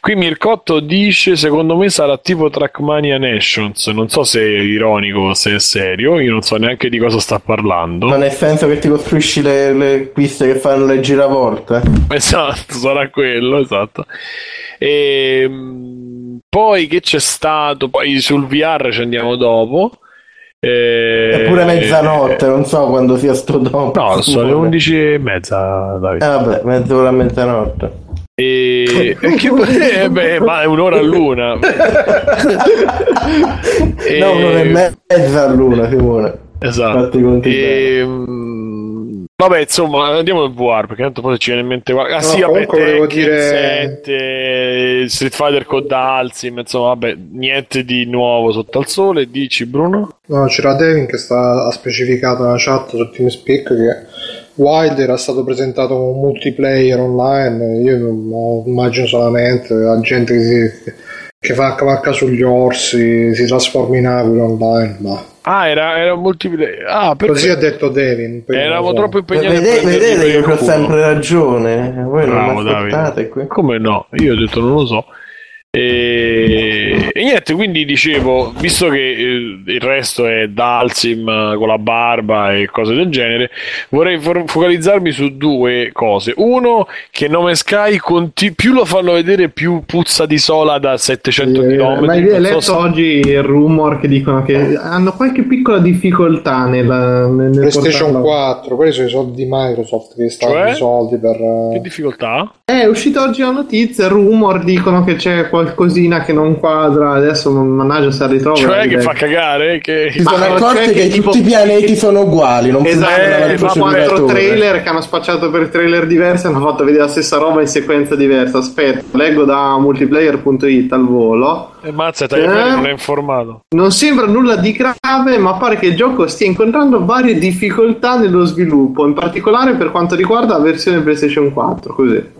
Qui Mircotto dice secondo me sarà tipo Trackmania Nations, non so se è ironico o se è serio, io non so neanche di cosa sta parlando. Ma nel senso che ti costruisci le, le piste che fanno le giravolte? Esatto, sarà quello, esatto. E, ehm, poi che c'è stato? Poi sul VR ci andiamo dopo. E... È pure mezzanotte, non so quando sia sto dopo. No, sono le 11 e mezza. Davide. Eh, vabbè, mezz'ora a mezzanotte. E, e che, eh, beh, ma è un'ora all'una. e... [LAUGHS] No, un'ora e mezza all'una, Simone. Esatto. E, Vabbè, insomma, andiamo al VR perché tanto poi ci viene in mente qualcosa. Ah, no, sì, vabbè, volevo dire 7, Street Fighter con Dalsim, insomma, vabbè, niente di nuovo sotto al sole. Dici, Bruno? No, c'era Devin che sta, ha specificato nella chat su TeamSpeak che Wild era stato presentato come un multiplayer online. Io immagino solamente la gente che, si, che fa cavalca sugli orsi, si trasforma in aquila online, ma Ah, era, era multiplayer. Ah, Così ha detto Devin. Eravamo troppo impegnati. Vedete, vedete che ho sempre ragione. Voi Bravo, non qui. Come no? Io ho detto non lo so. E, e, niente, quindi dicevo, visto che eh, il resto è Dalsim eh, con la barba e cose del genere, vorrei for- focalizzarmi su due cose. Uno, che Nome Sky conti- più lo fanno vedere, più puzza di sola da 700 eh, km. Ma hai letto so oggi il rumor che dicono che hanno qualche piccola difficoltà nella, nel PlayStation portarlo. 4, quelli sono i soldi di Microsoft che stanno cioè? i soldi per... Che difficoltà? È uscita oggi la notizia, rumor dicono che c'è qualcosina che non quadra, adesso mannaggia se la ritrova. Cioè che fa cagare? Che... Si sono accorti cioè che, che tipo... tutti i pianeti sono uguali, non esatto, fa quattro trailer che hanno spacciato per trailer diversi hanno fatto vedere la stessa roba in sequenza diversa. Aspetta, leggo da multiplayer.it al volo. E mazza, eh, non è informato. Non sembra nulla di grave, ma pare che il gioco stia incontrando varie difficoltà nello sviluppo, in particolare per quanto riguarda la versione PlayStation 4, così.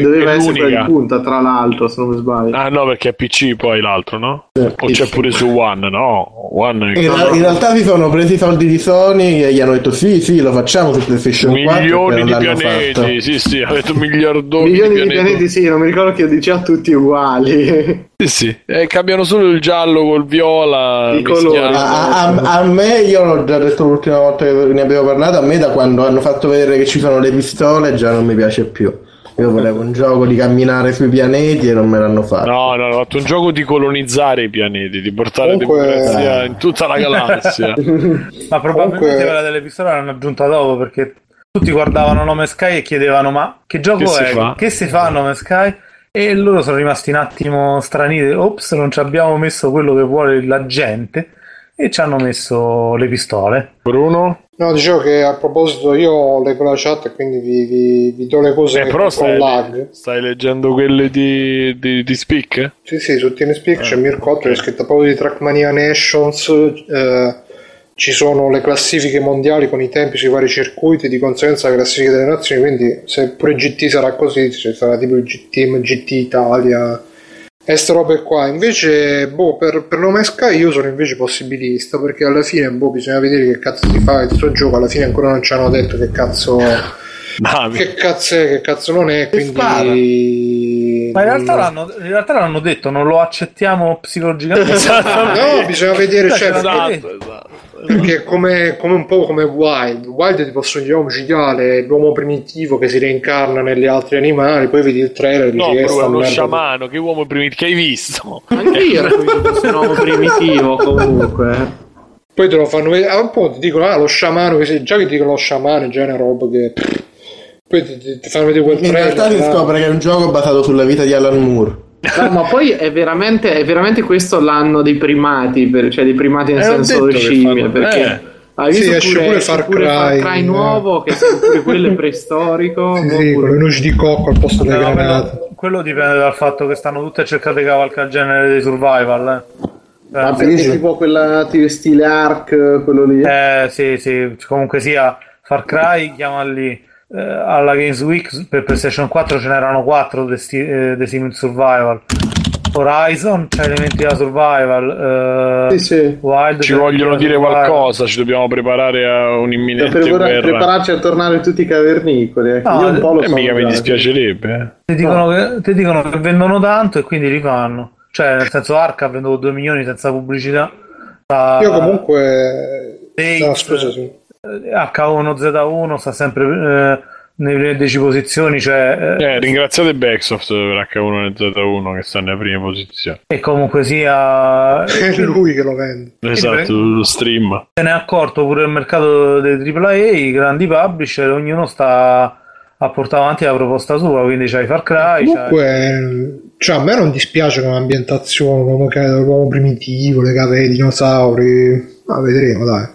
Doveva è essere in punta, tra l'altro, se non mi sbaglio. Ah, no, perché è PC poi l'altro, no? Eh, o c'è pure su One, no? One in, ra- in, realtà si sono presi i soldi di Sony e gli hanno detto sì, sì, lo facciamo su PlayStation Milioni 4. Milioni di pianeti, fatto. sì, sì, avete un miliardone Milioni di pianeti. di pianeti, sì, non mi ricordo che io dicevo tutti uguali. [LAUGHS] Sì, sì, eh, cambiano solo il giallo col viola. I colori. A, a, a, me, io l'ho già detto l'ultima volta che ne abbiamo parlato, a me da quando hanno fatto vedere che ci sono le pistole già non mi piace più. Io volevo un gioco di camminare sui pianeti e non me l'hanno fatto. No, no, ho fatto un gioco di colonizzare i pianeti, di portare Comunque... democrazia in tutta la galassia. [LAUGHS] ma probabilmente Comunque... quella delle pistole l'hanno aggiunta dopo perché tutti guardavano Nome Sky e chiedevano ma che gioco che è? Si che si fa a Nome Sky? E loro sono rimasti un attimo straniti. Ops, non ci abbiamo messo quello che vuole la gente e ci hanno messo le pistole. Bruno? No, dicevo che a proposito io leggo la chat e quindi vi, vi, vi do le cose eh, però stai, lag. Stai leggendo quelle di, di, di Speak? Sì, sì, su TeamSpeak eh. c'è Mirko che ha scritto proprio di Trackmania Nations. Eh, ci sono le classifiche mondiali con i tempi sui vari circuiti, di conseguenza le classifiche delle nazioni, quindi se pure GT sarà così, ci sarà tipo il GT, GT Italia e ste robe qua. Invece, boh, per, per Nome Sky io sono invece possibilista perché alla fine, boh, bisogna vedere che cazzo si fa il suo gioco. Alla fine ancora non ci hanno detto che cazzo. Navi. Che cazzo è, che cazzo non è, quindi. Ma in realtà, l'hanno, in realtà l'hanno detto, non lo accettiamo psicologicamente. [LAUGHS] no, bisogna vedere, cioè, esatto, esatto perché come, come, un po' come Wild. Wild è tipo sogno omicidiale l'uomo primitivo che si reincarna negli altri animali poi vedi il trailer e dici no, che è uno sciamano che uomo primitivo che hai visto? Anche io ero un uomo primitivo comunque. Poi te lo fanno vedere ah, un po' ti dicono ah lo sciamano che sei, già che ti dicono lo sciamano già è una roba che poi ti, ti, ti fanno vedere quel in trailer in realtà si scopre che è un gioco basato sulla vita di Alan Moore No, ma poi è veramente, è veramente, questo l'anno dei primati, per, cioè dei primati nel eh, senso scimmie, perché... Eh. Hai visto sì, pure, pure, Far, pure Cry, Far Cry eh. nuovo, che è sempre quello preistorico. sì, sì, con le noci di cocco al posto delle no, granate. Quello dipende dal fatto che stanno tutte cercate di cavalcare il genere dei survival. Eh. Ma eh, perché tipo quella stile Ark, quello lì? Eh sì, sì, comunque sia Far Cry, chiama lì eh, alla Games Week per PlayStation 4 ce n'erano 4 The, eh, The Survival Horizon, cioè elementi da survival. Uh, sì, sì. Wild, ci vogliono dire survival. qualcosa, ci dobbiamo preparare a un'imminente per guerra. Prepararci a tornare tutti cavernicoli. Eh. No, Io un po' lo eh, so. Mica mi dispiacerebbe. Eh. Ti, dicono no. che, ti dicono che vendono tanto e quindi li fanno. Cioè, nel senso, Ark ha venduto 2 milioni senza pubblicità. Io comunque. Dates, no, scusa, sì. H1Z1 sta sempre. Eh, nelle prime 10 posizioni. Cioè, eh, ringraziate Backsoft per H1 e Z1 che sta nelle prime posizioni. E comunque sia. [LAUGHS] È lui che lo vende. Esatto, lo stream. Se ne è accorto pure il mercato dei AAA, i grandi publisher, ognuno sta a portare avanti la proposta sua, quindi c'hai Far Cry. Comunque, c'hai... cioè, a me non dispiace come ambientazione, come l'uomo primitivo, le cave, i dinosauri. Ma vedremo, dai.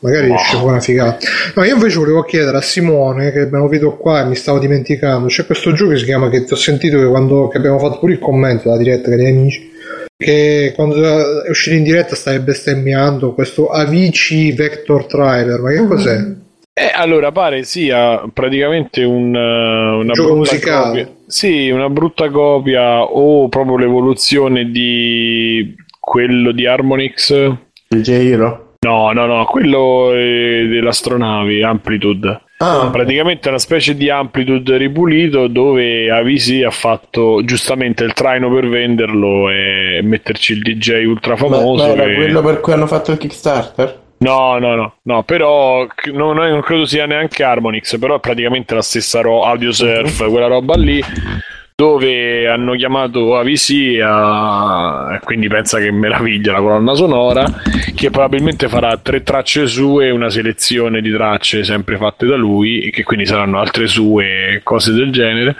Magari wow. esce una figata. No, io invece volevo chiedere a Simone, che abbiamo visto qua e mi stavo dimenticando, c'è questo gioco che si chiama, che ti ho sentito che quando che abbiamo fatto pure il commento della diretta con gli amici, che quando è uscito in diretta stavi bestemmiando questo Avici Vector Trailer, ma che mm-hmm. cos'è? Eh, allora pare sia praticamente un, uh, una gioco musicale. Copia. Sì, una brutta copia o proprio l'evoluzione di quello di Harmonix. Il J-Hero. No, no, no, quello delle astronavi, Amplitude. Ah. Praticamente è una specie di Amplitude ripulito dove Avisi ha fatto giustamente il traino per venderlo e metterci il DJ ultra famoso. Ma, ma era quello per cui hanno fatto il Kickstarter? No, no, no, no, però no, non credo sia neanche Harmonix, però è praticamente la stessa ro- Audio Surf, quella roba lì dove hanno chiamato AVC a... quindi pensa che meraviglia la colonna sonora che probabilmente farà tre tracce sue e una selezione di tracce sempre fatte da lui che quindi saranno altre sue cose del genere.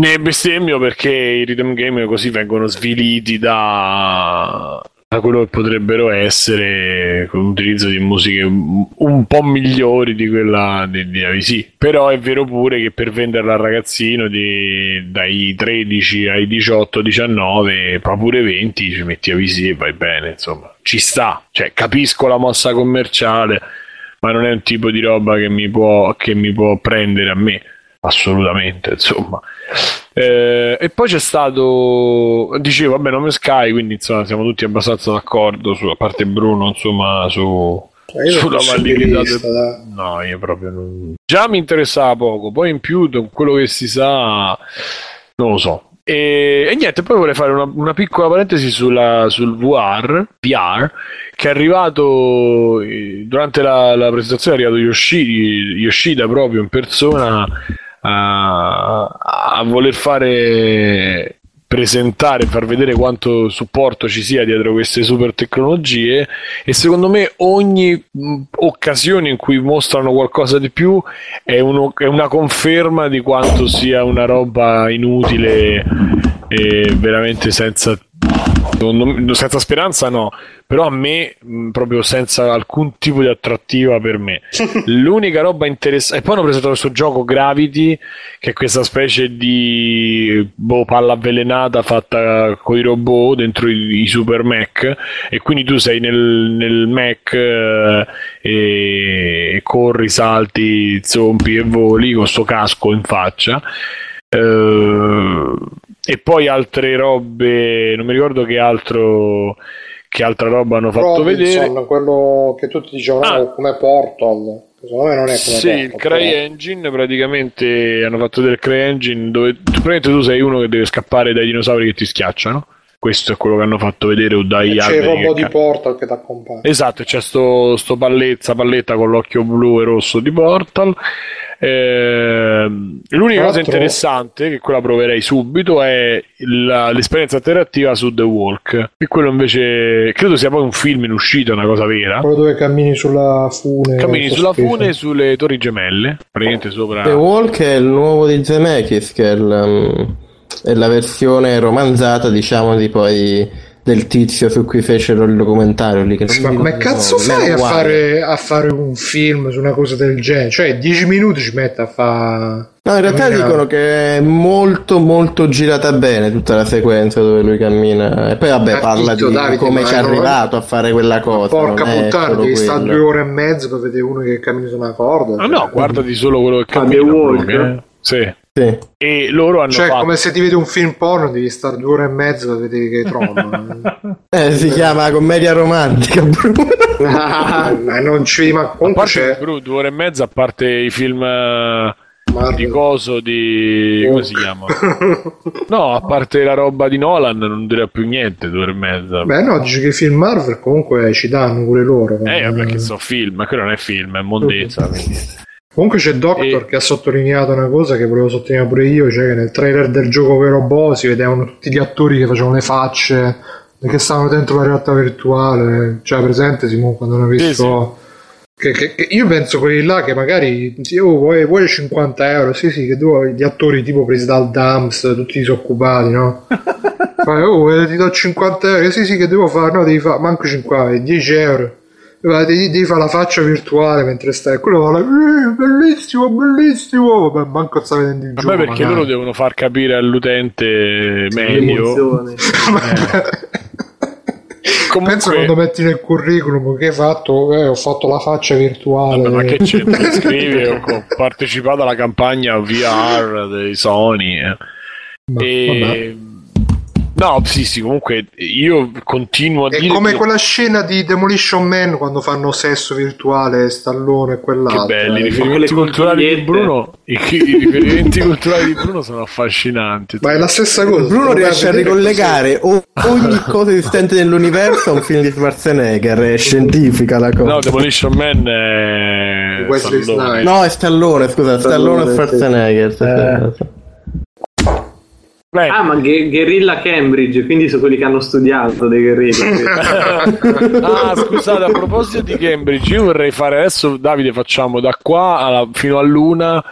Ne bestemmio perché i rhythm game così vengono sviliti da quello che potrebbero essere con l'utilizzo di musiche un po' migliori di quella di, di AVC. Però è vero pure che per venderla al ragazzino di, dai 13 ai 18, 19, proprio pure 20 ci metti AVC e vai bene, insomma, ci sta. Cioè, capisco la mossa commerciale, ma non è un tipo di roba che mi può, che mi può prendere a me assolutamente insomma eh, e poi c'è stato dicevo vabbè nome Sky quindi insomma siamo tutti abbastanza d'accordo su, a parte Bruno insomma su eh, sulla validità del... no io proprio non... già mi interessava poco poi in più quello che si sa non lo so. E, e, niente, poi vorrei fare una, una piccola parentesi sulla, sul VR, VR, che è arrivato durante la, la presentazione, è arrivato Yoshida, Yoshida proprio in persona a, a voler fare presentare, far vedere quanto supporto ci sia dietro queste super tecnologie. E secondo me ogni mh, occasione in cui mostrano qualcosa di più è, uno, è una conferma di quanto sia una roba inutile e veramente senza non, senza speranza no, però a me mh, proprio senza alcun tipo di attrattiva per me. [LAUGHS] L'unica roba interessante... E poi hanno presentato questo gioco Gravity, che è questa specie di boh, palla avvelenata fatta con i robot dentro i, i super Mac e quindi tu sei nel, nel Mac eh, e, corri, salti, zompi e voli con questo casco in faccia. Uh, e poi altre robe, non mi ricordo che altro che altra roba hanno fatto Robinson, vedere. quello che tutti dicevano ah. come Portal. Secondo me non è come sì, Portal. il CryEngine praticamente hanno fatto del CryEngine dove praticamente tu sei uno che deve scappare dai dinosauri che ti schiacciano. Questo è quello che hanno fatto vedere o dai C'è il robot di Portal che ti accompagna. Esatto, c'è sto, sto pallezza, palletta con l'occhio blu e rosso di Portal eh, l'unica cosa interessante, che quella proverei subito, è la, l'esperienza interattiva su The Walk. E quello invece credo sia poi un film in uscita, una cosa vera. Quello dove cammini sulla fune. Cammini sulla fune sulle torri gemelle, praticamente sopra. The Walk è il nuovo di Zemeckis, che è, il, um, è la versione romanzata, diciamo, di poi del tizio su cui fecero il documentario lì. Che ma come cazzo fai a fare, a fare, un film su una cosa del genere? Cioè, 10 minuti ci mette a fare. No, in realtà cammina. dicono che è molto molto girata bene tutta la sequenza dove lui cammina. E poi vabbè ma parla di Davide, come ci è arrivato a fare quella cosa. Porca puttana, devi stare due ore e mezzo per vedere uno che cammina su una corda. Ah cioè. no, guardati solo quello che cammina. Walk. Sì. Sì. E loro hanno cioè, fatto... come se ti vedi un film porno, devi stare due ore e mezzo a vedere che trova. [LAUGHS] eh, si chiama commedia romantica, ah, non ci ma comunque c'è... Bru, due ore e mezza a parte i film eh, Marvel. di coso di come si chiama? [LAUGHS] no, a parte la roba di Nolan non direi più niente, due ore e mezza. Beh, no, dici che i film Marvel comunque ci danno pure loro. Eh, perché sono film, ma quello non è film, è mondezza, [LAUGHS] quindi Comunque c'è Doctor e... che ha sottolineato una cosa che volevo sottolineare pure io, cioè che nel trailer del gioco Vero Bo si vedevano tutti gli attori che facevano le facce che stavano dentro la realtà virtuale, cioè presente Simone quando hanno visto... Sì, sì. Che, che, che io penso quelli là che magari oh, vuoi, vuoi 50 euro, sì sì, che tu gli attori tipo presi dal Dams, tutti disoccupati, no? [LAUGHS] Fai, oh, eh, ti do 50 euro, sì sì che devo fare, no devi fare, manco 50, 10 euro devi, devi fare la faccia virtuale mentre stai quello fa eh, bellissimo bellissimo Vabbè, manco sta vedendo il gioco Vabbè perché magari. loro devono far capire all'utente meglio eh. [LAUGHS] Comunque... Penso quando metti nel curriculum che hai fatto, eh, ho fatto la faccia virtuale. Vabbè, ma che c'è? [LAUGHS] Scrivi, ho partecipato alla campagna VR dei Sony. Eh. Ma, e... Vabbè No, sì, sì, comunque io continuo a è dire. È come che... quella scena di Demolition Man quando fanno sesso virtuale, Stallone e quell'altro. Che belli, i riferimenti culturali di Bruno. I, I, riferimenti culturali di Bruno sono affascinanti. Ma è la stessa cosa. Bruno riesce a ricollegare ogni cosa esistente nell'universo a un film di Schwarzenegger. È scientifica la cosa. No, Demolition Man è. Wesley Snipes. No, è Stallone, scusa, Stallone, Stallone e Schwarzenegger. Sì. Eh. Beh. Ah, ma Guerrilla Cambridge, quindi sono quelli che hanno studiato dei guerrilla. [LAUGHS] ah, [LAUGHS] scusate, a proposito di Cambridge, io vorrei fare adesso, Davide, facciamo da qua alla, fino a luna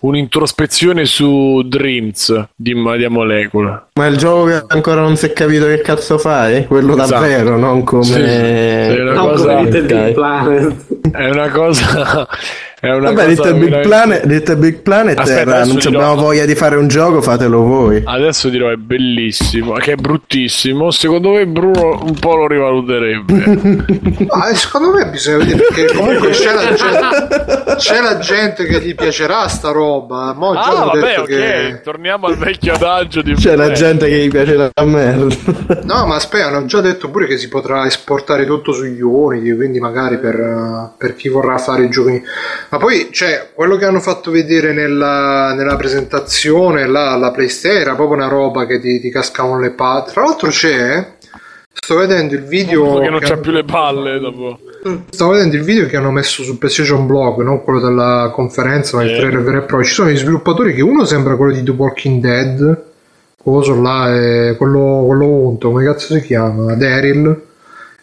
un'introspezione su Dreams di Madia Molecula. Ma è il gioco che ancora non si è capito che cazzo fai? Quello esatto. davvero, non come... Sì, sì. È una non cosa... come Little Planet. È una cosa [LAUGHS] è una Vabbè, Little Big, Planet, Little Big Planet Aspetta, era, non dirò... abbiamo voglia di fare un gioco, fatelo voi. Adesso dirò è bellissimo, che è bruttissimo. Secondo me Bruno un po' lo rivaluterebbe. [LAUGHS] ah, secondo me bisogna vedere perché comunque c'è la, gente, c'è la gente che gli piacerà sta roba. Mo ah, vabbè, ok. Che... Torniamo al vecchio adagio di C'è la gente che gli piace la merda. no, ma aspetta, hanno già detto pure che si potrà esportare tutto sugli Unity, quindi magari per, per chi vorrà fare i giochi ma poi, cioè, quello che hanno fatto vedere nella, nella presentazione, là, la PlayStation, era proprio una roba che ti, ti cascavano le palle. Tra l'altro c'è, sto vedendo il video... Che non che c'ha hanno... più le palle dopo. Stavo vedendo il video che hanno messo sul PlayStation Blog, non quello della conferenza, ma il trailer vero e proprio. Ci sono gli sviluppatori che uno sembra quello di The Walking Dead, coso là, è quello, quello unto, come cazzo si chiama? Daryl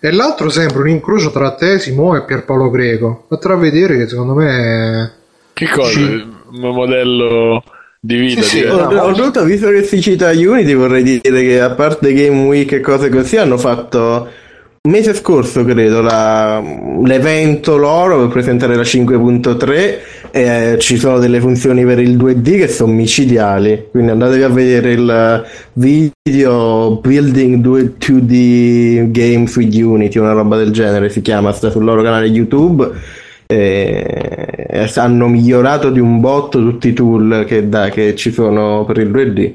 e l'altro sembra un incrocio tra te, Simo e Pierpaolo Greco. Fatela vedere che secondo me. Che cosa? Ci... Un modello di vita. Sì, sì, oltretutto, visto che si cita Unity, vorrei dire che a parte Game Week e cose così, hanno fatto mese scorso, credo, la, l'evento loro per presentare la 5.3 e eh, ci sono delle funzioni per il 2D che sono micidiali. Quindi andatevi a vedere il video Building 2D Games with Unity, una roba del genere si chiama, sta sul loro canale YouTube. E hanno migliorato di un botto tutti i tool che, da, che ci sono per il 2D.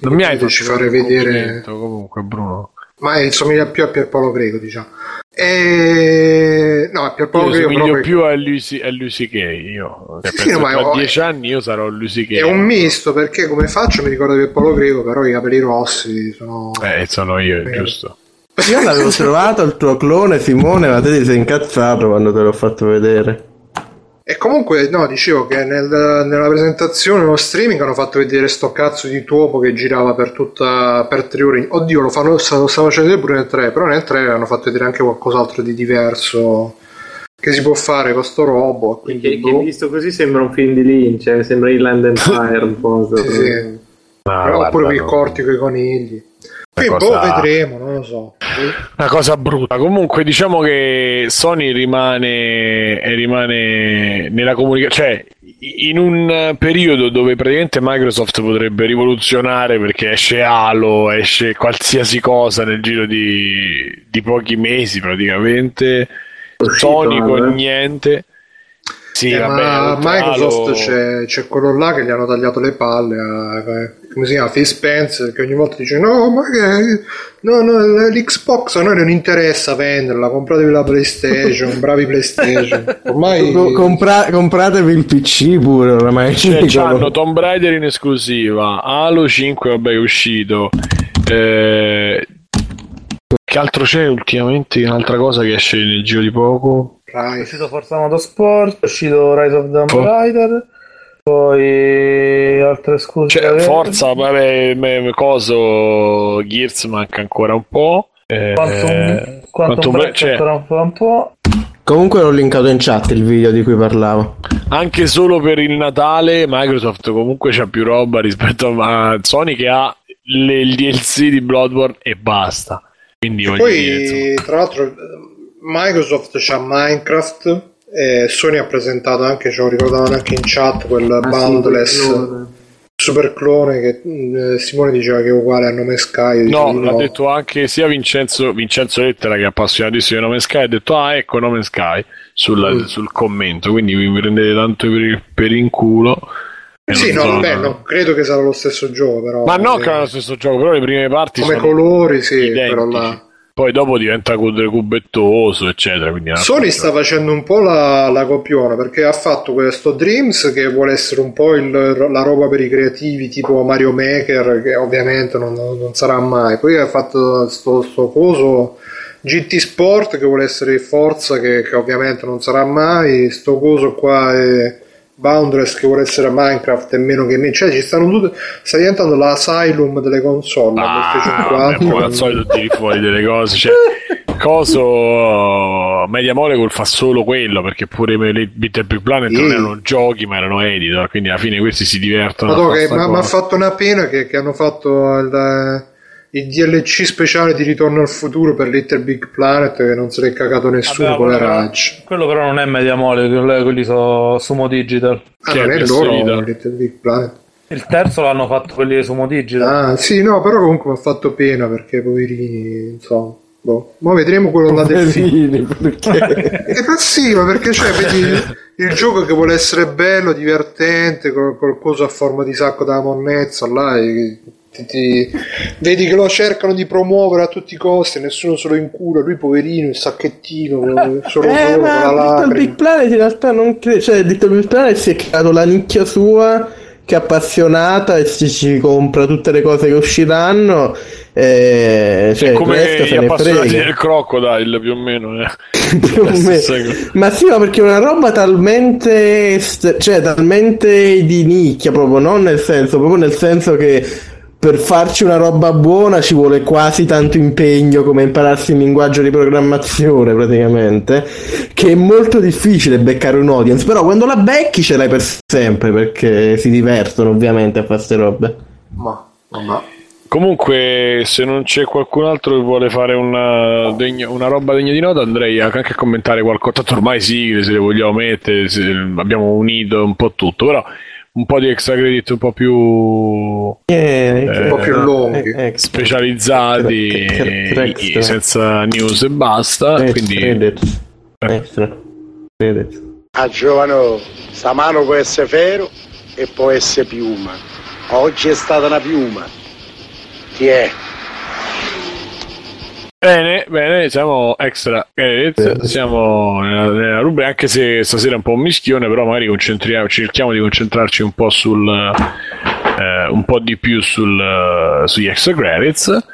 Non mi hai fatto fare vedere comunque Bruno ma insomiglia più a Pierpaolo Greco, diciamo. E... No, a Pierpaolo io Greco proprio... più a Lucy, a Lucy Kay, io. Cioè, sì, ma tra dieci anni io sarò Lucy Kay. È un misto, perché come faccio mi ricordo Pierpaolo Greco, però i capelli rossi sono... Eh, sono io, è giusto. Io l'avevo trovato il tuo clone Simone, ma te ti sei incazzato quando te l'ho fatto vedere. E comunque, no, dicevo che nel, nella presentazione, nello streaming, hanno fatto vedere sto cazzo di tuopo che girava per tutta per tre ore. Oddio, lo, fanno, lo stavo facendo pure nel 3, però nel 3 hanno fatto vedere anche qualcos'altro di diverso che si può fare con sto robot. Quindi, che, boh. che, visto così sembra un film di Lynch, cioè, sembra il Land Empire un po'. [LAUGHS] sì, sì. Ah, oppure il corti con i conigli. Poi boh, cosa... boh, vedremo, non lo so. Una cosa brutta. Comunque, diciamo che Sony rimane, rimane nella comunicazione, cioè in un periodo dove praticamente Microsoft potrebbe rivoluzionare perché esce Halo, esce qualsiasi cosa nel giro di, di pochi mesi praticamente, Uscito, Sony con eh. niente. Sì, eh, vabbè, ma Microsoft c'è, c'è, quello là che gli hanno tagliato le palle a, come si chiama Phil Spencer che ogni volta dice no ma che no, no l'Xbox a noi non interessa venderla compratevi la PlayStation [LAUGHS] bravi PlayStation. Ormai Compra- compratevi il PC pure ormai cioè, [LAUGHS] hanno Tomb Raider in esclusiva Halo 5 vabbè è uscito. Eh, che altro c'è ultimamente? Un'altra cosa che esce nel giro di poco? Rise. È uscito Forza Motorsport, è uscito Rise of the Tomb Raider, poi altre scuse. Cioè, Forza, vabbè, me, coso, Gears manca ancora un po'. Eh, Quantum, Quantum Break c'è ancora un po', un po'. Comunque l'ho linkato in chat il video di cui parlavo. Anche solo per il Natale Microsoft comunque c'ha più roba rispetto a Sony che ha le, il DLC di Bloodborne e basta. Quindi e poi, dire, tra l'altro, Microsoft c'ha Minecraft e Sony ha presentato anche, ce lo ricordavano anche in chat, quel ah, Boundless sì, clone. super clone che eh, Simone diceva che è uguale a Nome Sky. No, l'ha no. detto anche sia Vincenzo, Vincenzo Lettera che è appassionatissimo di Nome Sky, ha detto ah ecco Nome Sky sul, mm. sul commento, quindi vi prendete tanto per, per in culo. Sì, no, so, vabbè, no, credo che sarà lo stesso gioco, però. Ma no, che è lo stesso gioco, però le prime parti come sono colori, sì, identici. però là poi dopo diventa cubettoso, eccetera. Sony sta facendo un po' la, la, copiona perché ha fatto questo Dreams che vuole essere un po' il, la roba per i creativi tipo Mario Maker, che ovviamente non, non sarà mai. Poi ha fatto sto, sto coso. GT Sport che vuole essere Forza che, che ovviamente non sarà mai sto coso qua è Boundless che vuole essere Minecraft e meno che ne cioè ci stanno tutte sta diventando l'asylum delle console ah, vabbè, come al solito tiri fuori delle cose cioè, coso Media Molecule fa solo quello perché pure le Bitter Big Planet sì. non erano giochi ma erano editor quindi alla fine questi si divertono ma mi ha fatto una pena che, che hanno fatto il il DLC speciale di Ritorno al futuro per Little Big Planet che non se l'è cagato nessuno Vabbè, con le raggi. Quello però non è Mediamole, quelli sono Sumo Digital. Ah, che non è loro Little Big Planet. Il terzo l'hanno fatto quelli di Sumo Digital. Ah, sì, no, però comunque mi ha fatto pena perché poverini, insomma. Boh. Ma vedremo quello là del film. Perché? sì, ma perché cioè, vedi il gioco che vuole essere bello, divertente, col, col coso a forma di sacco da monnezza, là, e ti, vedi che lo cercano di promuovere a tutti i costi, nessuno se lo incura, lui poverino, il sacchettino, solo eh, solo ma con la Little Big Planet in realtà non credo, cioè Little Big Planet si è creato la nicchia sua che è appassionata e si, ci compra tutte le cose che usciranno eh, cioè, come gli appassionati del crocodile più o meno, eh. [LAUGHS] più o meno. ma sì ma perché è una roba talmente cioè talmente di nicchia proprio non nel senso proprio nel senso che per farci una roba buona ci vuole quasi tanto impegno come impararsi un linguaggio di programmazione praticamente, che è molto difficile beccare un audience, però quando la becchi ce l'hai per sempre perché si divertono ovviamente a fare queste robe. Ma, ma. Comunque, se non c'è qualcun altro che vuole fare una, degno, una roba degna di nota, andrei anche a commentare qualcosa. Tanto ormai sì, se le vogliamo mettere, abbiamo unito un po' tutto, però un po' di extra credit un po' più eh, eh, un po' più lunghi eh, specializzati extra. senza news e basta extra quindi credit. Extra credit. a giovano sta mano può essere ferro e può essere piuma oggi è stata una piuma ti è Bene, bene, siamo extra credit, siamo nella, nella, rubrica, anche se stasera è un po' un mischione, però magari cerchiamo di concentrarci un po' sul eh, un po' di più sul, uh, sugli extra credits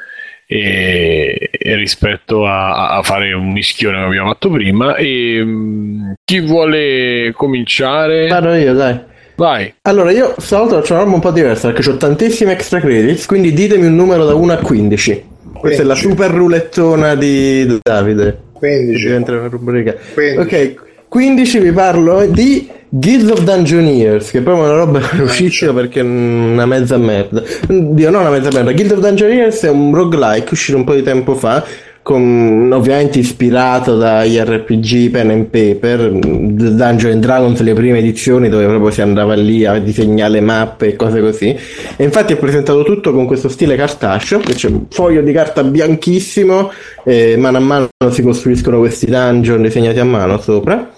e, e rispetto a, a, fare un mischione che abbiamo fatto prima. E um, chi vuole cominciare? Vado io, dai. Vai. Allora, io stavolta faccio una roba un po' diversa perché ho tantissimi extra credits, quindi ditemi un numero da 1 a 15. Questa è la super rulettona di Davide. 15. Diventa una rubrica. 15. Ok, 15 vi parlo di Guild of Dungeoneers, che è proprio una roba [LAUGHS] uscita perché è una mezza merda. Dio, non una mezza merda. Guild of Dungeoneers è un roguelike uscito un po' di tempo fa con, ovviamente ispirato dagli RPG pen and paper Dungeon Dragons le prime edizioni dove proprio si andava lì a disegnare mappe e cose così. E infatti è presentato tutto con questo stile cartaceo che c'è un foglio di carta bianchissimo e mano a mano si costruiscono questi dungeon disegnati a mano sopra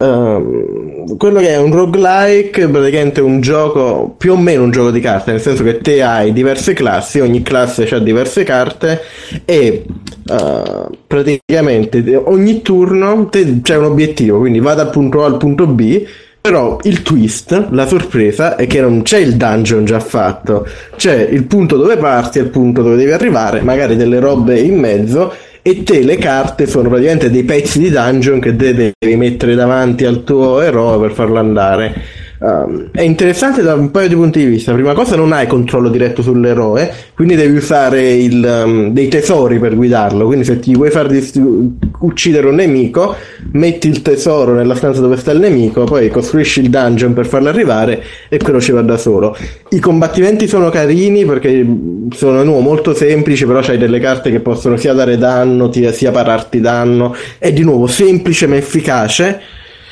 Uh, quello che è un roguelike praticamente un gioco più o meno un gioco di carte nel senso che te hai diverse classi ogni classe ha diverse carte e uh, praticamente ogni turno c'è un obiettivo quindi va dal punto A al punto B però il twist, la sorpresa è che non c'è il dungeon già fatto, c'è il punto dove parti e il punto dove devi arrivare, magari delle robe in mezzo e te le carte sono praticamente dei pezzi di dungeon che devi mettere davanti al tuo eroe per farlo andare. Um, è interessante da un paio di punti di vista. Prima cosa, non hai controllo diretto sull'eroe, quindi devi usare il, um, dei tesori per guidarlo. Quindi, se ti vuoi far distu- uccidere un nemico, metti il tesoro nella stanza dove sta il nemico, poi costruisci il dungeon per farlo arrivare e quello ci va da solo. I combattimenti sono carini perché sono nuovo, molto semplici, però c'hai delle carte che possono sia dare danno, sia pararti danno. È di nuovo semplice ma efficace.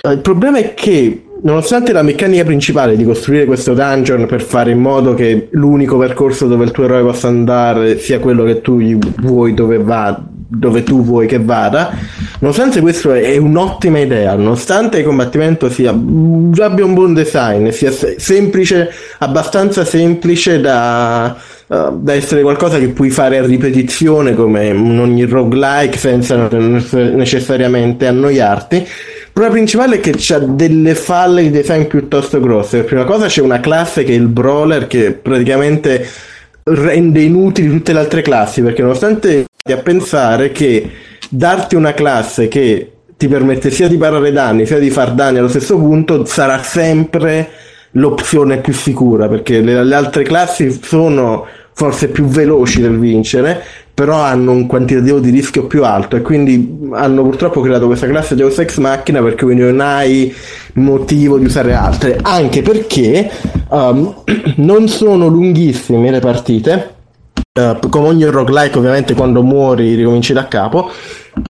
Il problema è che Nonostante la meccanica principale di costruire questo dungeon per fare in modo che l'unico percorso dove il tuo eroe possa andare sia quello che tu vuoi dove va, dove tu vuoi che vada, nonostante questo è un'ottima idea, nonostante il combattimento sia abbia un buon design, sia semplice, abbastanza semplice da, uh, da essere qualcosa che puoi fare a ripetizione come in ogni roguelike senza necessariamente annoiarti problema principale è che c'ha delle falle di design piuttosto grosse. Per prima cosa c'è una classe che è il brawler che praticamente rende inutili tutte le altre classi perché nonostante a pensare che darti una classe che ti permette sia di parare danni sia di far danni allo stesso punto sarà sempre l'opzione più sicura perché le, le altre classi sono forse più veloci del vincere però hanno un quantitativo di rischio più alto e quindi hanno purtroppo creato questa classe Deus Ex Machina perché quindi non hai motivo di usare altre, anche perché um, [CLEARS THROAT] non sono lunghissime le partite, uh, come ogni roguelike ovviamente quando muori ricominci da capo,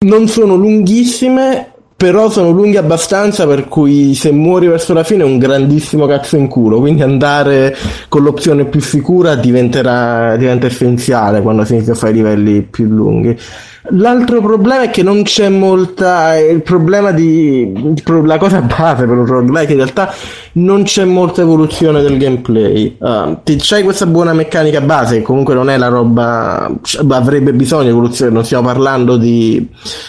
non sono lunghissime però sono lunghi abbastanza per cui se muori verso la fine è un grandissimo cazzo in culo, quindi andare con l'opzione più sicura diventerà, diventa essenziale quando si inizia a fare livelli più lunghi. L'altro problema è che non c'è molta. Il problema di. La cosa base per un roguelike in realtà non c'è molta evoluzione del gameplay. Uh, c'hai questa buona meccanica base, che comunque non è la roba. avrebbe bisogno di evoluzione. Non stiamo parlando di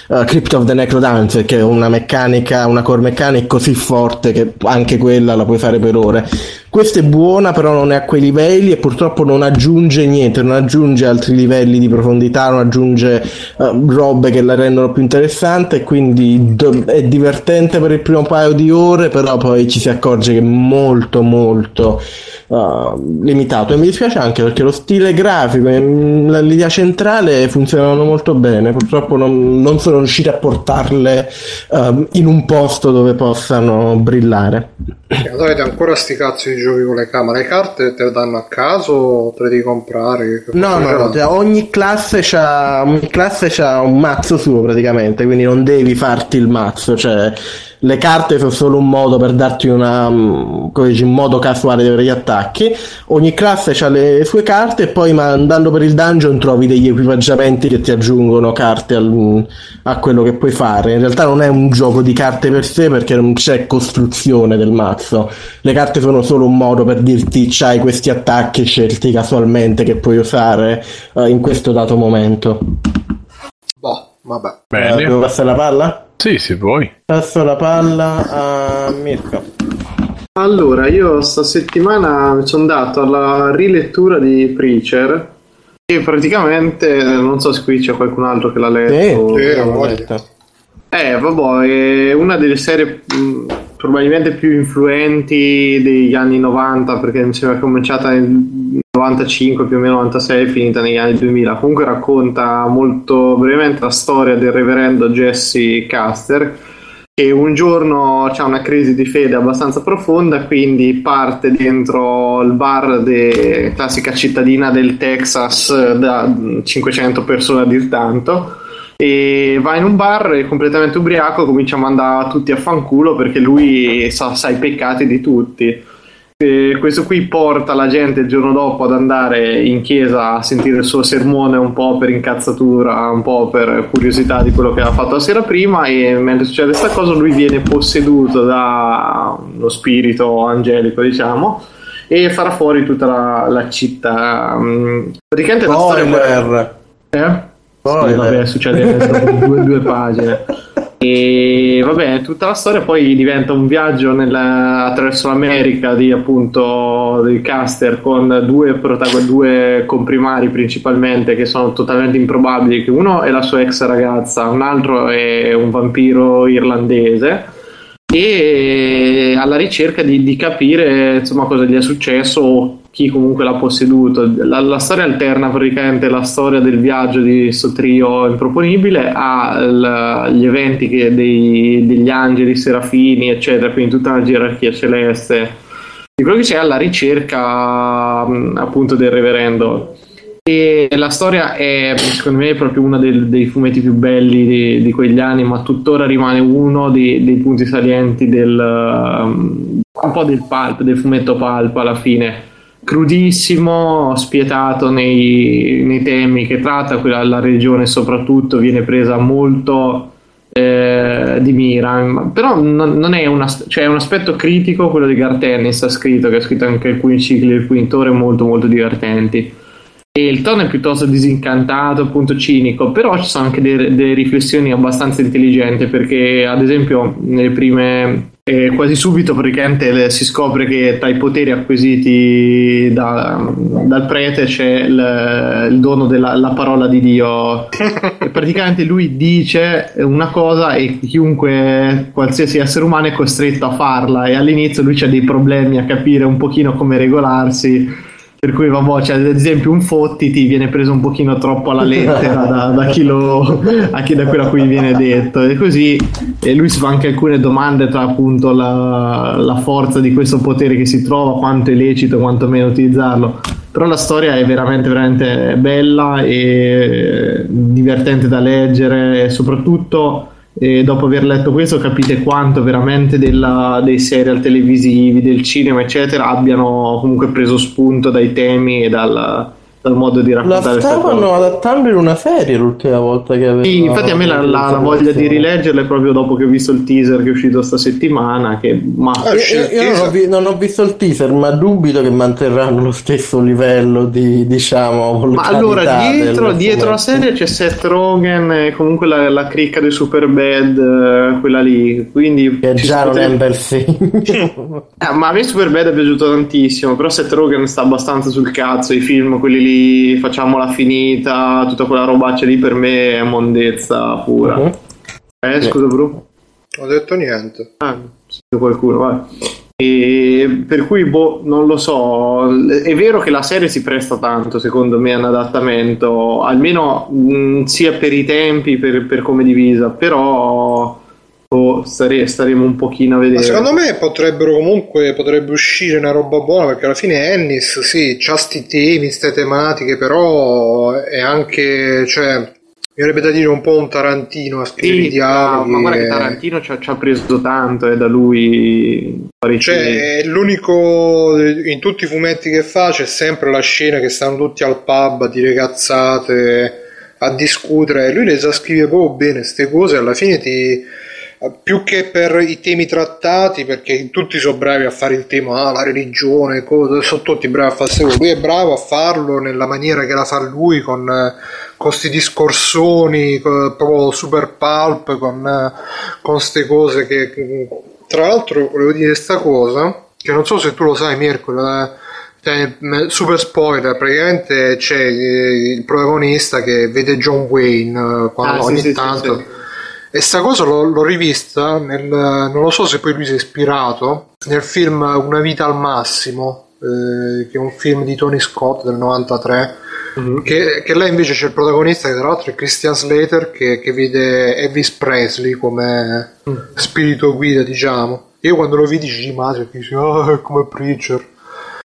uh, Crypt of the Necrodancer, che è una meccanica, una core mechanic così forte che anche quella la puoi fare per ore. Questa è buona, però non è a quei livelli e purtroppo non aggiunge niente, non aggiunge altri livelli di profondità, non aggiunge uh, robe che la rendono più interessante quindi do- è divertente per il primo paio di ore, però poi ci si accorge che è molto molto uh, limitato e mi dispiace anche perché lo stile grafico e l'idea centrale funzionano molto bene, purtroppo non, non sono riusciti a portarle uh, in un posto dove possano brillare. Avete ancora sti cazzo di giochi con le camere. Le carte te le danno a caso o te le devi comprare? No, no, no, cioè, ogni classe c'ha, ogni classe c'ha un mazzo suo praticamente, quindi non devi farti il mazzo, cioè le carte sono solo un modo per darti una, mm, come dici, un modo casuale di avere gli attacchi. Ogni classe ha le sue carte e poi andando per il dungeon trovi degli equipaggiamenti che ti aggiungono carte al, a quello che puoi fare. In realtà non è un gioco di carte per sé perché non c'è costruzione del mazzo. Le carte sono solo un modo per dirti c'hai questi attacchi scelti casualmente che puoi usare uh, in questo dato momento. Boh, vabbè. Bene. Uh, devo passare la palla? Sì, se vuoi. Passo la palla a Mirko. Allora, io sta settimana sono andato alla rilettura di Preacher e praticamente, non so se qui c'è qualcun altro che l'ha letto. L'ho letto. Eh, vabbè, è una delle serie mh, probabilmente più influenti degli anni 90 perché mi sembra cominciata nel 95 più o meno 96 finita negli anni 2000 comunque racconta molto brevemente la storia del reverendo Jesse Caster che un giorno ha una crisi di fede abbastanza profonda quindi parte dentro il bar de classica cittadina del Texas da 500 persone a dir tanto e va in un bar completamente ubriaco comincia a mandare tutti a fanculo perché lui sa, sa i peccati di tutti E questo qui porta la gente il giorno dopo ad andare in chiesa a sentire il suo sermone un po' per incazzatura, un po' per curiosità di quello che aveva fatto la sera prima e mentre succede questa cosa lui viene posseduto da uno spirito angelico, diciamo, e farà fuori tutta la, la città. Mm, praticamente la storia... Eh? Poi, sì, vabbè, succede [LAUGHS] dopo due, due pagine. E vabbè, tutta la storia poi diventa un viaggio nella, attraverso l'America di appunto di caster con due, protagon- due comprimari principalmente che sono totalmente improbabili. Che uno è la sua ex ragazza, un altro è un vampiro irlandese e alla ricerca di, di capire insomma cosa gli è successo o chi comunque l'ha posseduto. La, la, storia alterna praticamente la storia del viaggio di questo trio improponibile agli eventi che, dei, degli angeli, serafini, eccetera, quindi tutta una gerarchia celeste di quello che c'è alla ricerca appunto del reverendo. E la storia è secondo me proprio uno dei, dei fumetti più belli di, di, quegli anni, ma tuttora rimane uno dei, dei punti salienti del um, un po' del pulp, del fumetto pulp alla fine crudissimo, spietato nei, nei, temi che tratta, quella la regione soprattutto viene presa molto eh, di mira, però non, non è una, cioè è un aspetto critico quello di Gartennis ha scritto, che ha scritto anche alcuni cicli del Quintore molto molto divertenti. E il tono è piuttosto disincantato, appunto cinico, però ci sono anche delle, delle riflessioni abbastanza intelligenti perché ad esempio nelle prime e quasi subito praticamente si scopre che tra i poteri acquisiti da, dal prete c'è il, il dono della parola di Dio. [LAUGHS] e praticamente lui dice una cosa e chiunque, qualsiasi essere umano è costretto a farla e all'inizio lui ha dei problemi a capire un pochino come regolarsi per cui vabbè, cioè, ad esempio un fotti ti viene preso un pochino troppo alla lettera da, da, chi lo, a chi, da quello a cui viene detto. E così e lui si fa anche alcune domande tra appunto la, la forza di questo potere che si trova, quanto è lecito, quanto meno utilizzarlo. Però la storia è veramente veramente bella e divertente da leggere e soprattutto e dopo aver letto questo capite quanto veramente della, dei serial televisivi, del cinema eccetera abbiano comunque preso spunto dai temi e dal, dal modo di raccontare la stavano adattando in una serie l'ultima volta che avevo sì, infatti a me la, la, la voglia di rileggerla è proprio dopo che ho visto il teaser che è uscito sta settimana che, ma... ah, io, io non, ho vi, non, ho visto il teaser ma dubito che manterranno lo stesso livello di diciamo ma allora dietro, dietro la serie c'è Seth Rogen e comunque la, la cricca di Superbad eh, quella lì quindi che già non è un bel film eh, ma a me Superbad è piaciuto tantissimo però Seth Rogen sta abbastanza sul cazzo i film quelli lì lì, facciamola finita, tutta quella robaccia lì per me è mondezza pura. Uh-huh. Eh, scusa, Bru? Ho detto niente. Ah, qualcuno, vai. E per cui, boh, non lo so. È vero che la serie si presta tanto, secondo me, a un adattamento, almeno mh, sia per i tempi, per, per come divisa, però Oh, stare, staremo un pochino a vedere. Ma secondo me potrebbero comunque potrebbe uscire una roba buona perché alla fine Ennis, sì, c'ha sti temi, ste tematiche, però è anche, cioè, mi avrebbe da dire un po' un Tarantino a scrivere sì, dialoghi. Ma guarda che Tarantino ci ha, ci ha preso tanto, è eh, da lui. Cioè, l'unico in tutti i fumetti che fa c'è sempre la scena che stanno tutti al pub a dire cazzate, a discutere. Lui le sa scrivere proprio bene queste cose, alla fine ti più che per i temi trattati, perché tutti sono bravi a fare il tema, ah, la religione, cose, sono tutti bravi a fare queste Lui è bravo a farlo nella maniera che la fa lui, con questi discorsoni, proprio super pulp, con queste cose che. Tra l'altro, volevo dire questa cosa, che non so se tu lo sai, Mirko. Cioè, super spoiler, praticamente c'è il protagonista che vede John Wayne eh, quando ah, ogni sì, tanto sì, sì e sta cosa l'ho, l'ho rivista, nel, non lo so se poi lui si è ispirato, nel film Una vita al massimo, eh, che è un film di Tony Scott del 93. Mm-hmm. Che, che là invece c'è il protagonista che tra l'altro è Christian Slater che, che vede Elvis Presley come mm. spirito guida diciamo io quando lo vidi ci rimasi e dici oh è come Preacher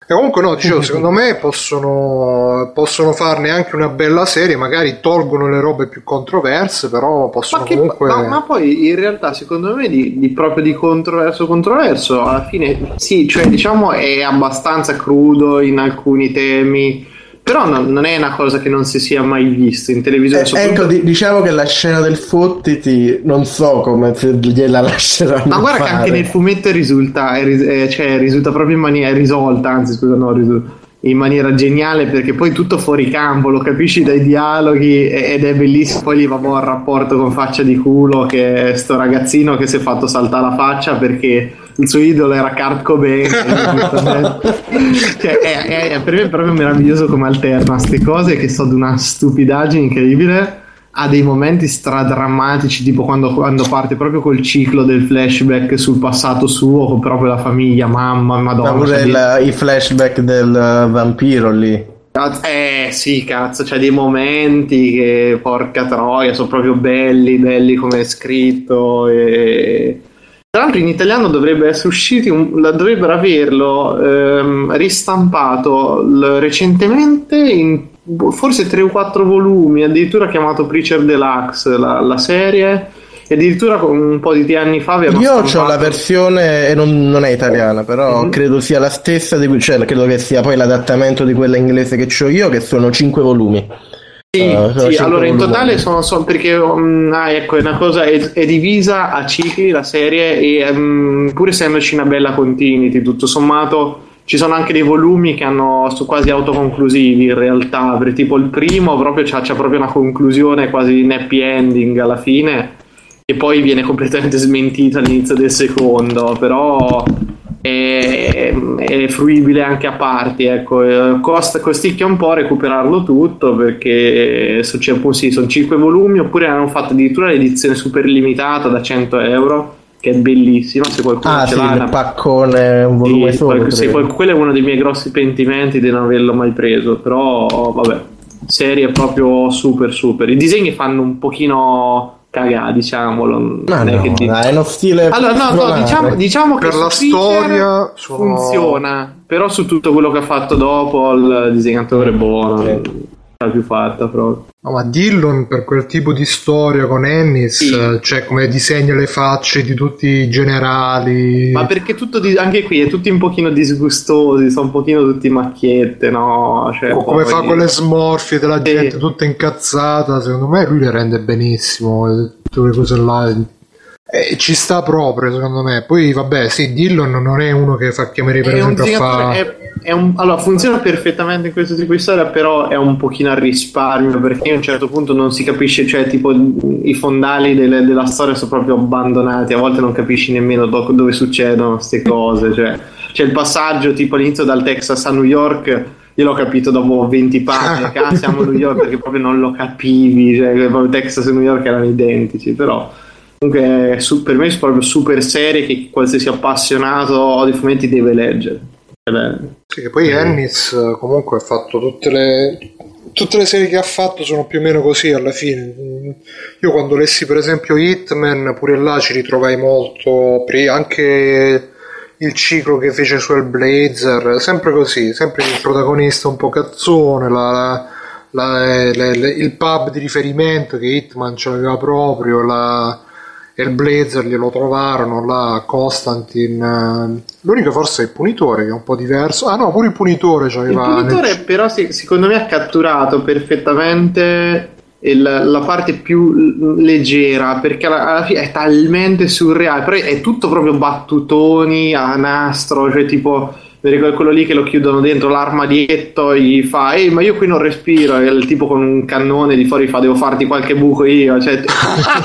E comunque no, dicevo, [LAUGHS] secondo me possono, possono, farne anche una bella serie, magari tolgono le robe più controverse, però possono ma che, comunque... Ma, ma, poi in realtà secondo me di, di, proprio di controverso controverso, alla fine sì, cioè diciamo è abbastanza crudo in alcuni temi, però no, non è una cosa che non si sia mai visto in televisione. Eh, ecco, di, diciamo che la scena del fottiti non so come gliela [LAUGHS] lasceranno. Ma guarda fare. che anche nel fumetto risulta, è, cioè, risulta proprio in maniera risolta, anzi scusa, no, risulta in maniera geniale perché poi tutto fuori campo, lo capisci dai dialoghi ed è bellissimo. Poi lì va il rapporto con faccia di culo che è sto ragazzino che si è fatto saltare la faccia perché il suo idolo era Kurt Cobain [LAUGHS] cioè, è, è, è, per me è proprio meraviglioso come alterna queste cose che sono di una stupidaggine incredibile ha dei momenti stradrammatici tipo quando, quando, parte proprio col ciclo del flashback sul passato suo con proprio la famiglia, mamma, madonna pure il, i flashback del uh, vampiro lì. Eh sì, cazzo, c'è dei momenti che porca troia, sono proprio belli, belli come è scritto e tra l'altro in italiano dovrebbe essere uscito, un, dovrebbero averlo ehm, ristampato l- recentemente in forse 3 o 4 volumi, addirittura chiamato Preacher Deluxe la, la serie. E addirittura un po' di anni fa Io ho la versione, e non, non, è italiana, però mm-hmm. credo sia la stessa, di, cioè credo che sia poi l'adattamento di quella inglese che ho io, che sono 5 volumi. Sì, uh, sì allora in totale sono, sono perché um, ah, ecco, è una cosa è, è, divisa a cicli la serie e um, pur essendoci una bella continuity, tutto sommato ci sono anche dei volumi che hanno su quasi autoconclusivi in realtà, perché tipo il primo proprio c'ha, c'ha proprio una conclusione quasi in happy ending alla fine e poi viene completamente smentito all'inizio del secondo, però è, è, fruibile anche a parti. Ecco. Costa, costicchia un po' recuperarlo tutto perché so, cioè, sì, sono 5 volumi oppure hanno fatto addirittura l'edizione super limitata da 100 euro che è bellissima se qualcuno ah, ce sì, l'ha il paccone un volume sì, solo sì, quello è uno dei miei grossi pentimenti di non averlo mai preso però vabbè serie proprio super super i disegni fanno un pochino cagà, diciamolo. Ma no, che di... è uno stile. Allora, no, no, diciamo, diciamo che per la storia sono... funziona, però su tutto quello che ha fatto dopo il disegnatore è buono. Okay l'ha più fatta proprio. No, ma Dillon per quel tipo di storia con Ennis, sì. cioè come disegna le facce di tutti i generali. Ma perché tutto di, anche qui è tutti un pochino disgustosi, sono un pochino tutti macchiette, no? Cioè, o come fa quelle smorfie della gente sì. tutta incazzata, secondo me lui le rende benissimo, tutte quelle cose là eh, ci sta proprio, secondo me. Poi, vabbè, sì, Dillon non è uno che fa chiamare per è esempio a fare. allora, funziona perfettamente in questo tipo di storia, però è un pochino a risparmio perché a un certo punto non si capisce, cioè, tipo, i fondali delle, della storia sono proprio abbandonati. A volte non capisci nemmeno do- dove succedono queste cose. Cioè, c'è il passaggio, tipo, all'inizio dal Texas a New York io l'ho capito dopo 20 pagine che [LAUGHS] ah, siamo a New York perché proprio non lo capivi cioè proprio Texas e New York erano identici però Comunque, su, per me è proprio super serie che qualsiasi appassionato di fumetti deve leggere. Sì, che poi Ennis comunque ha fatto tutte le, tutte le serie che ha fatto sono più o meno così alla fine. Io quando lessi per esempio Hitman, pure là ci ritrovai molto, anche il ciclo che fece su Blazer, sempre così, sempre il protagonista un po' cazzone, la, la, la, il pub di riferimento che Hitman ce l'aveva proprio, la, e il Blazer glielo trovarono là Constantin l'unico forse è il punitore che è un po' diverso. Ah no pure il punitore c'aveva il punitore nel... però sì, secondo me ha catturato perfettamente il, la parte più leggera perché alla, alla, fine è talmente surreale però è tutto proprio battutoni a nastro cioè tipo ricordo quello lì che lo chiudono dentro l'armadietto gli fa ehi ma io qui non respiro. E il tipo con un cannone di fuori fa devo farti qualche buco io. Cioè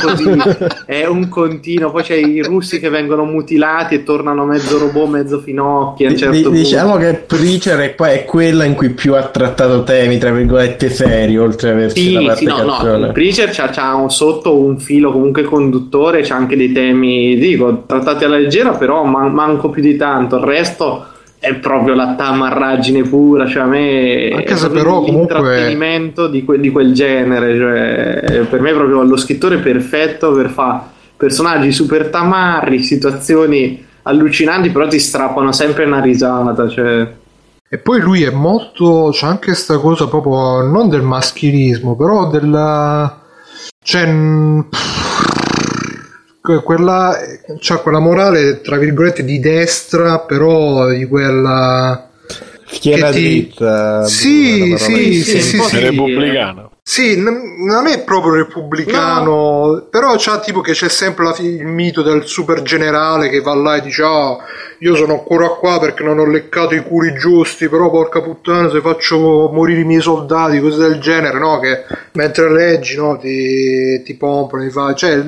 così. [LAUGHS] È un continuo. Poi c'è i russi che vengono mutilati e tornano mezzo robot mezzo finocchi a un certo D- diciamo che Preacher è, poi è quella in cui più ha trattato temi tra virgolette seri oltre a averci sì, la parte sì, no, no, Preacher c'ha, c'ha un, sotto un filo comunque conduttore c'ha anche dei temi dico trattati alla leggera però man- manco più di tanto. Il resto è proprio la tamarragine pura, cioè a me Anche se però l'intrattenimento comunque... di, que- di, quel genere, cioè, per me è proprio lo scrittore perfetto per fare personaggi super tamarri, situazioni allucinanti, però ti strappano sempre una risata, cioè... E poi lui è molto. c'è anche questa cosa proprio non del maschilismo, però della. Cioè, quella, c'ha quella morale, tra virgolette, di destra, però di quella... Schiena ti... dritta. Sì, sì, sì, sì, sì, repubblicano. Sì, non è proprio repubblicano, no. però c'ha tipo che c'è sempre la, il mito del super generale che va là e dice ah, io sono ancora qua perché non ho leccato i culi giusti, però porca puttana se faccio morire i miei soldati, cose del genere, no? Che mentre leggi, no, ti, ti pompano, ti fa... Cioè,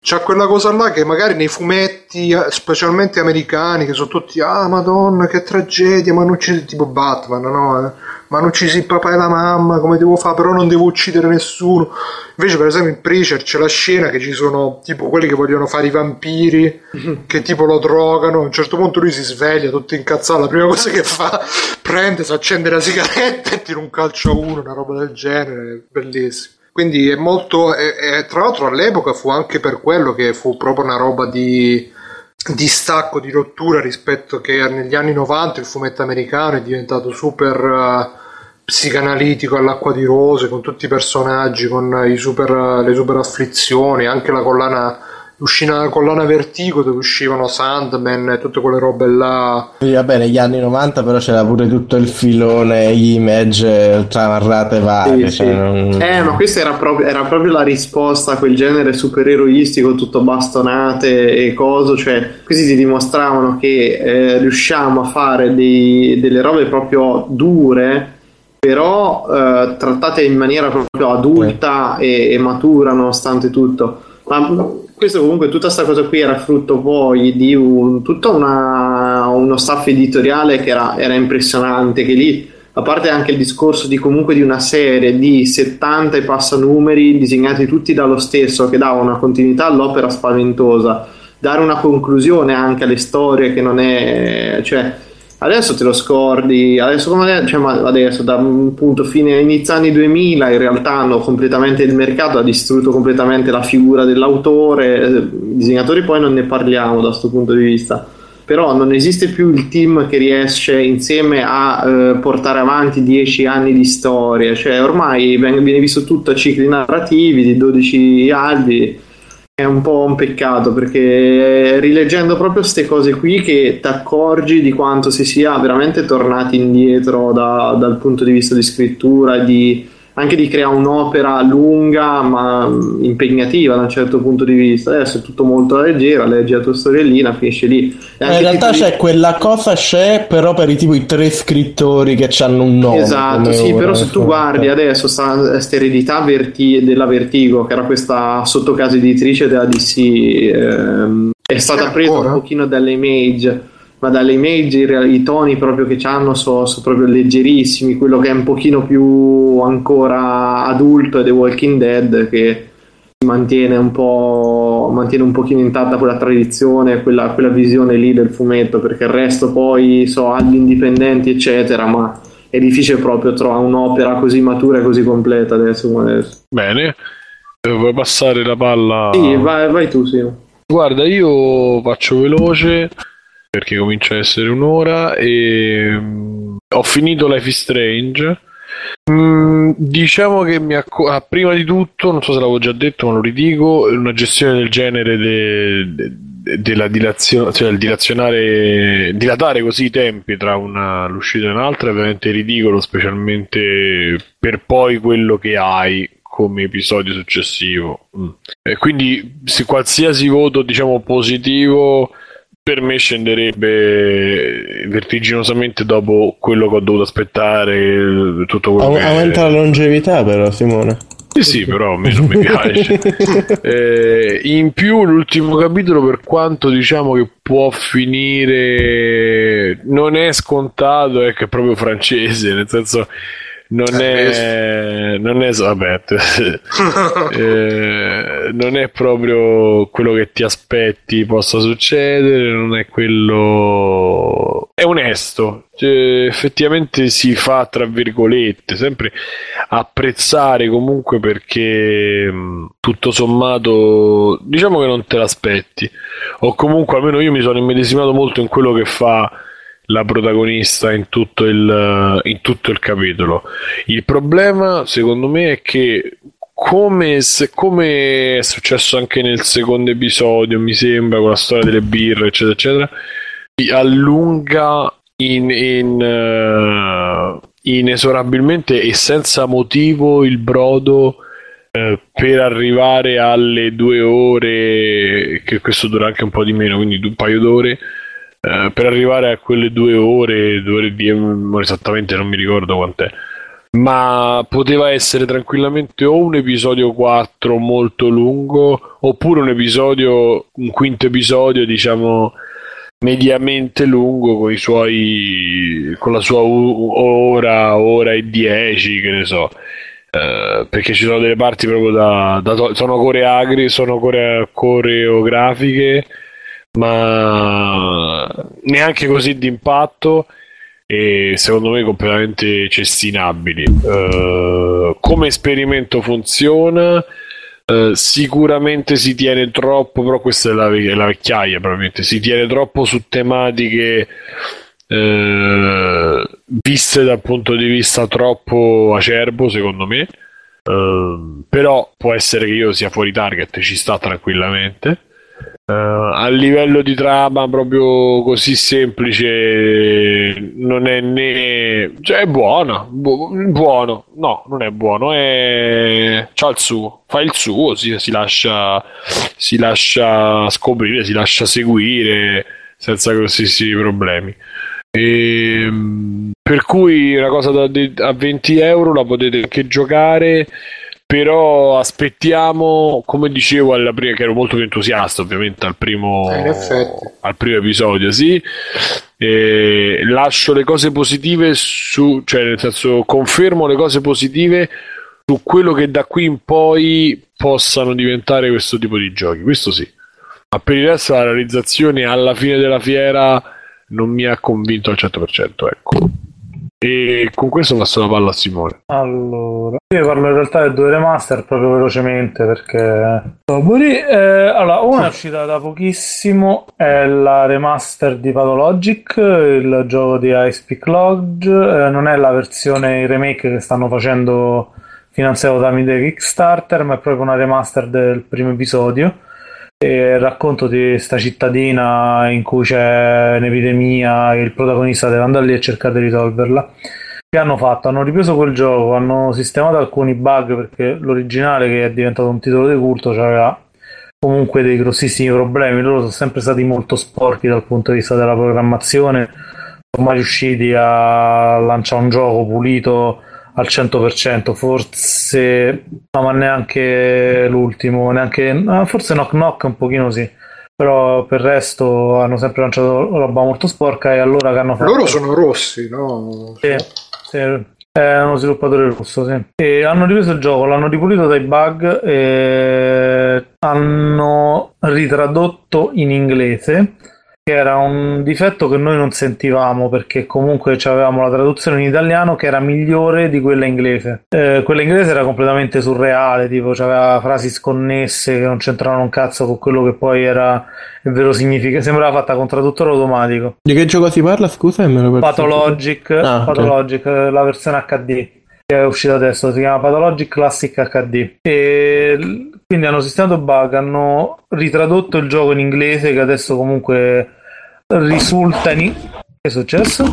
c'è quella cosa là che magari nei fumetti, eh, specialmente americani, che sono tutti, ah madonna che tragedia, ma non uccisi tipo Batman, no? Eh? Ma non uccisi il papà e la mamma, come devo fare? Però non devo uccidere nessuno. Invece per esempio in Preacher c'è la scena che ci sono tipo quelli che vogliono fare i vampiri, che tipo lo drogano, a un certo punto lui si sveglia tutto incazzato, la prima cosa che fa, [LAUGHS] prende, si accende la sigaretta e tira un calcio a uno, una roba del genere, bellissimo. Quindi è molto. E, e, tra l'altro all'epoca fu anche per quello che fu proprio una roba di, di stacco, di rottura rispetto che negli anni 90 il fumetto americano è diventato super uh, psicanalitico all'acqua di rose, con tutti i personaggi, con super, le super afflizioni, anche la collana uscì una collana Vertigo dove uscivano Sandman e tutte quelle robe là. Sì, va bene, negli anni 90 però c'era pure tutto il filone image tramarrate varie. Sì, cioè, sì. Non... Eh, ma questa era proprio, era proprio, la risposta a quel genere supereroistico, tutto bastonate e coso, cioè questi ti dimostravano che eh, riusciamo a fare dei, delle robe proprio dure però eh, trattate in maniera proprio adulta e, e matura nonostante tutto ma questo comunque tutta questa cosa qui era frutto poi di un, tutto una, uno staff editoriale che era, era, impressionante che lì a parte anche il discorso di comunque di una serie di 70 e passa numeri disegnati tutti dallo stesso che dava una continuità all'opera spaventosa dare una conclusione anche alle storie che non è cioè Adesso te lo scordi, adesso, come, cioè, adesso da un punto fine inizio anni 2000 in realtà hanno completamente il mercato, ha distrutto completamente la figura dell'autore, eh, disegnatori poi non ne parliamo da questo punto di vista, però non esiste più il team che riesce insieme a eh, portare avanti 10 anni di storia, cioè ormai viene visto tutto a cicli narrativi di 12 albi è un po' un peccato perché rileggendo proprio queste cose qui che ti accorgi di quanto si sia veramente tornati indietro da, dal punto di vista di scrittura di anche di creare un'opera lunga ma impegnativa da un certo punto di vista. Adesso è tutto molto leggero, leggi la tua storiellina, finisce lì. in realtà c'è di... quella cosa c'è però per i tipo i tre scrittori che hanno un nome. Esatto, sì, però se tu guardi adesso questa eredità verti- della Vertigo, che era questa sottocasa editrice della DC, ehm, è stata presa un pochino dalle Image ma dalle image i toni proprio che hanno sono, sono, proprio leggerissimi quello che è un pochino più ancora adulto è The Walking Dead che mantiene un po' mantiene un pochino intatta quella tradizione quella, quella visione lì del fumetto perché il resto poi so albi indipendenti eccetera ma è difficile proprio trovare un'opera così matura e così completa adesso come adesso. Bene. Vuoi passare la palla? Sì vai, vai tu sì. Guarda io faccio veloce perché comincia a essere un'ora e um, ho finito Life is Strange. Mm, diciamo che mi acco- ah, prima di tutto, non so se l'avevo già detto, ma lo ridico, una gestione del genere de- de- della dilazione, cioè il dilazionare, dilatare così i tempi tra una, l'uscita e un'altra è veramente ridicolo, specialmente per poi quello che hai come episodio successivo. Mm. Quindi se qualsiasi voto diciamo positivo per me scenderebbe vertiginosamente dopo quello che ho dovuto aspettare tutto quello Au- che... aumenta la longevità però Simone. Sì sì però a me non mi piace. [LAUGHS] Eh, in più l'ultimo capitolo per quanto diciamo che può finire non è scontato è che è proprio francese nel senso non eh, è, non è vabbè, [LAUGHS] eh, non è proprio quello che ti aspetti possa succedere, non è quello è onesto, cioè, effettivamente si fa tra virgolette, sempre apprezzare comunque perché tutto sommato diciamo che non te l'aspetti. O comunque almeno io mi sono immedesimato molto in quello che fa la protagonista in tutto, il, in tutto il capitolo. Il problema, secondo me, è che come, se, come, è successo anche nel secondo episodio, mi sembra, con la storia delle birre, eccetera, eccetera, allunga in, in, uh, inesorabilmente e senza motivo il brodo uh, per arrivare alle due ore, che questo dura anche un po' di meno, quindi un paio d'ore. Uh, per arrivare a quelle due ore, due ore di esattamente non mi ricordo quant'è. Ma poteva essere tranquillamente o un episodio 4 molto lungo oppure un episodio un quinto episodio diciamo mediamente lungo con i suoi con la sua ora ora e dieci che ne so. Uh, perché ci sono delle parti proprio da, da to- sono coreagri sono core- coreografiche ma neanche così d'impatto e secondo me completamente cestinabili. Uh, come esperimento funziona. Uh, sicuramente si tiene troppo, però questa è la, è la, vecchiaia probabilmente, si tiene troppo su tematiche uh, viste dal punto di vista troppo acerbo secondo me, però può essere che io sia fuori target, ci sta tranquillamente. Uh, a livello di trama proprio così semplice non è né cioè è buona bu- buono. No non è buono è c'ha il suo fa il suo si, si, lascia si lascia scoprire si lascia seguire senza grossissimi problemi. E, ehm, per cui una cosa da, a 20 euro la potete anche giocare però aspettiamo, come dicevo alla prima, che ero molto più entusiasta ovviamente al primo, eh, al primo episodio, sì. E lascio le cose positive su, cioè nel senso confermo le cose positive su quello che da qui in poi possano diventare questo tipo di giochi, questo sì. Ma per il resto la realizzazione alla fine della fiera non mi ha convinto al 100%, ecco. E con questo passo la palla a Simone. Allora, io parlo in realtà di due remaster proprio velocemente perché. Eh, allora, una è uscita da pochissimo, è la remaster di Pathologic, il gioco di Ice Peak Lodge. Eh, non è la versione remake che stanno facendo finanziato da Mide Kickstarter, ma è proprio una remaster del primo episodio e racconto di questa cittadina in cui c'è un'epidemia e il protagonista deve andare lì e cercare di risolverla. Che hanno fatto? Hanno ripreso quel gioco, hanno sistemato alcuni bug perché l'originale che è diventato un titolo di culto aveva comunque dei grossissimi problemi. Loro sono sempre stati molto sporchi dal punto di vista della programmazione, sono mai riusciti a lanciare un gioco pulito al 100%, forse no, ma neanche l'ultimo, neanche forse Knock Knock un pochino sì. Però per il resto hanno sempre lanciato roba molto sporca e allora che hanno fatto Loro sono rossi, no? Sì, sì. È uno sviluppatore russo, sì. E hanno ripreso il gioco, l'hanno ripulito dai bug e hanno ritradotto in inglese era un difetto che noi non sentivamo perché comunque avevamo la traduzione in italiano che era migliore di quella inglese. Eh, quella inglese era completamente surreale, tipo aveva frasi sconnesse che non c'entravano un cazzo con quello che poi era il vero significato. Sembrava fatta con traduttore automatico. Di che gioco si parla? Scusa, Pathologic, ah, Pathologic okay. la versione HD che è uscita adesso, si chiama Pathologic Classic HD. E quindi hanno sistemato bug, hanno ritradotto il gioco in inglese che adesso comunque risulta in... Che è successo?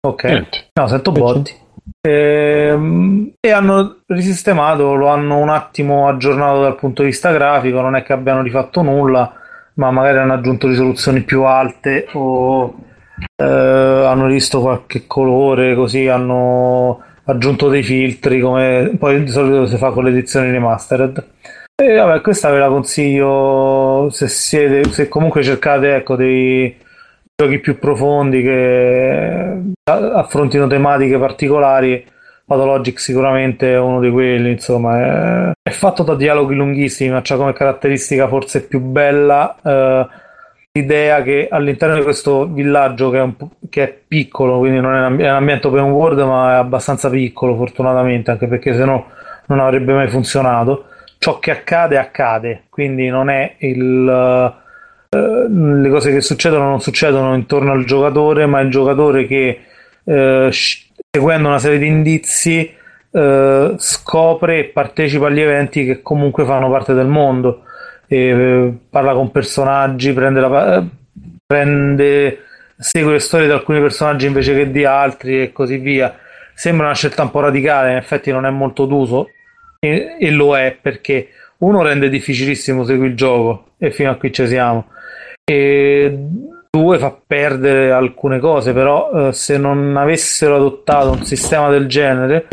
Ok. Niente. No, sento botti. E, ehm, e, hanno risistemato, lo hanno un attimo aggiornato dal punto di vista grafico, non è che abbiano rifatto nulla, ma magari hanno aggiunto risoluzioni più alte o eh, hanno visto qualche colore, così hanno aggiunto dei filtri come poi di solito si fa con le edizioni remastered. E vabbè, questa ve la consiglio se siete, se comunque cercate ecco dei giochi più profondi che affrontino tematiche particolari. Pathologic sicuramente è uno di quelli, insomma, è, è fatto da dialoghi lunghissimi, ma c'ha come caratteristica forse più bella eh, l'idea che all'interno di questo villaggio che è, un, che è piccolo, quindi non è un, è un, ambiente open world, ma è abbastanza piccolo, fortunatamente, anche perché se no non avrebbe mai funzionato. Ciò che accade, accade, quindi non è il eh, le cose che succedono non succedono intorno al giocatore, ma il giocatore che eh, seguendo una serie di indizi eh, scopre e partecipa agli eventi che comunque fanno parte del mondo. E, eh, parla con personaggi, prende, la, eh, prende, segue le storie di alcuni personaggi invece che di altri e così via. Sembra una scelta un po' radicale, in effetti non è molto d'uso e, e lo è perché uno rende difficilissimo seguire il gioco e fino a qui ci siamo e due fa perdere alcune cose però eh, se non avessero adottato un sistema del genere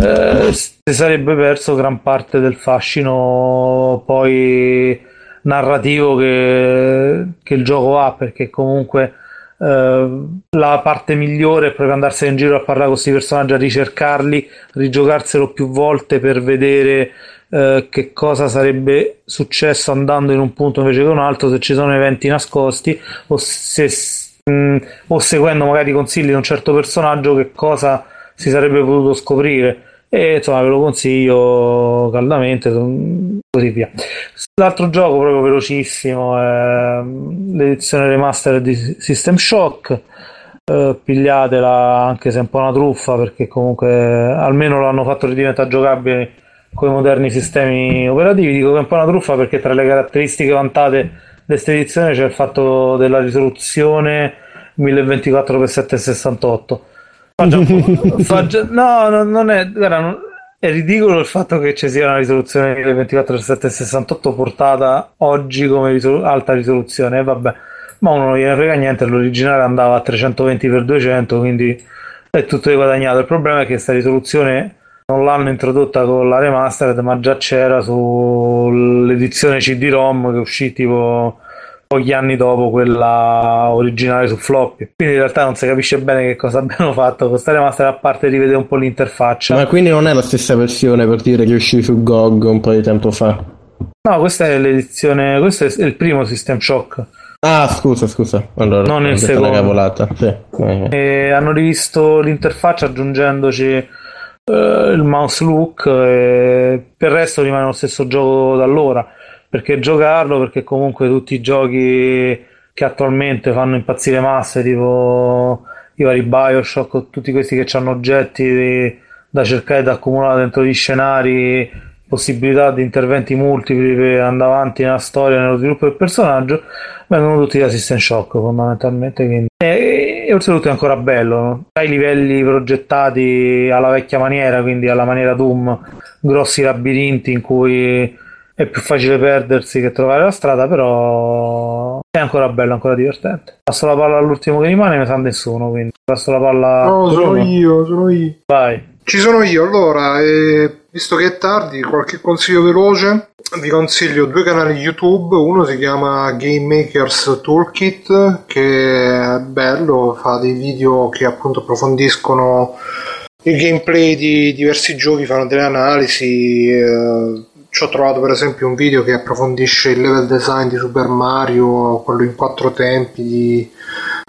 eh, si sarebbe perso gran parte del fascino poi narrativo che, che il gioco ha perché comunque eh, la parte migliore è proprio andarsene in giro a parlare con questi personaggi a ricercarli rigiocarselo più volte per vedere eh, che cosa sarebbe successo andando in un punto invece che un altro, se ci sono eventi nascosti o, se, mh, mm, o seguendo magari i consigli di un certo personaggio che cosa si sarebbe potuto scoprire. E insomma ve lo consiglio caldamente, così via. L'altro gioco proprio velocissimo è mm, l'edizione remaster di System Shock. Uh, pigliatela anche se è un po' una truffa perché comunque almeno l'hanno fatto ridiventare giocabile con i moderni sistemi operativi. Dico che è un po' una truffa perché tra le caratteristiche vantate di questa edizione c'è il fatto della risoluzione 1024x768. [LAUGHS] Faccia, no, no, non è, guarda, non, è ridicolo il fatto che ci sia una risoluzione 1024x768 portata oggi come risolu- alta risoluzione. E vabbè, ma uno non gliene frega niente. L'originale andava a 320x200, quindi è tutto riguadagnato. Il problema è che questa risoluzione non l'hanno introdotta con la remastered, ma già c'era sull'edizione CD-ROM che uscì tipo pochi anni dopo quella originale su floppy. Quindi in realtà non si capisce bene che cosa abbiano fatto con questa remastered, a parte rivedere un po' l'interfaccia. Ma quindi non è la stessa versione per dire che uscì su GOG un po' di tempo fa? No, questa è l'edizione, questo è il primo System Shock. Ah, scusa, scusa. Allora, non il secondo. Cavolata. Sì. Hanno rivisto l'interfaccia aggiungendoci uh, il mouse look e per il resto rimane lo stesso gioco da allora perché giocarlo perché comunque tutti i giochi che attualmente fanno impazzire masse tipo i vari Bioshock tutti questi che hanno oggetti da cercare da accumulare dentro gli scenari possibilità di interventi multipli per andare avanti nella storia, nello sviluppo del personaggio, vengono tutti da System Shock fondamentalmente. Quindi. E, e oltretutto è ancora bello, no? ai livelli progettati alla vecchia maniera, quindi alla maniera Doom, grossi labirinti in cui è più facile perdersi che trovare la strada, però è ancora bello, ancora divertente. Passo la palla all'ultimo che rimane, ne sa nessuno, quindi passo la palla. No, sono io, sono io. Vai. Ci sono io, allora, eh, visto che è tardi, qualche consiglio veloce. Vi consiglio due canali YouTube, uno si chiama Game Makers Toolkit, che è bello, fa dei video che appunto approfondiscono il gameplay di diversi giochi, fanno delle analisi. Eh, ci ho trovato per esempio un video che approfondisce il level design di Super Mario, quello in quattro tempi di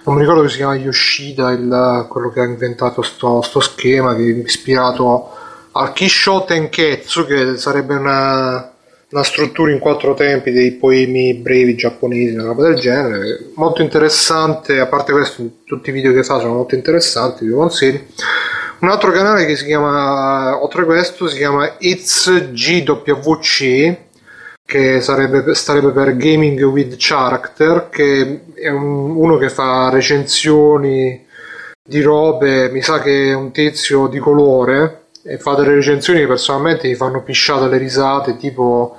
non mi ricordo che si chiama Yoshida, il, quello che ha inventato sto, sto schema che è ispirato al Kisho Tenketsu, che sarebbe una, una struttura in quattro tempi dei poemi brevi giapponesi, una roba del genere. Molto interessante, a parte questo, tutti i video che fa sono molto interessanti, vi consiglio. Un altro canale che si chiama, oltre a questo, si chiama It's GWC, che sarebbe, starebbe per Gaming with Character, che è un, uno che fa recensioni di robe, mi sa che è un tizio di colore e fa delle recensioni che personalmente mi fanno pisciare le risate, tipo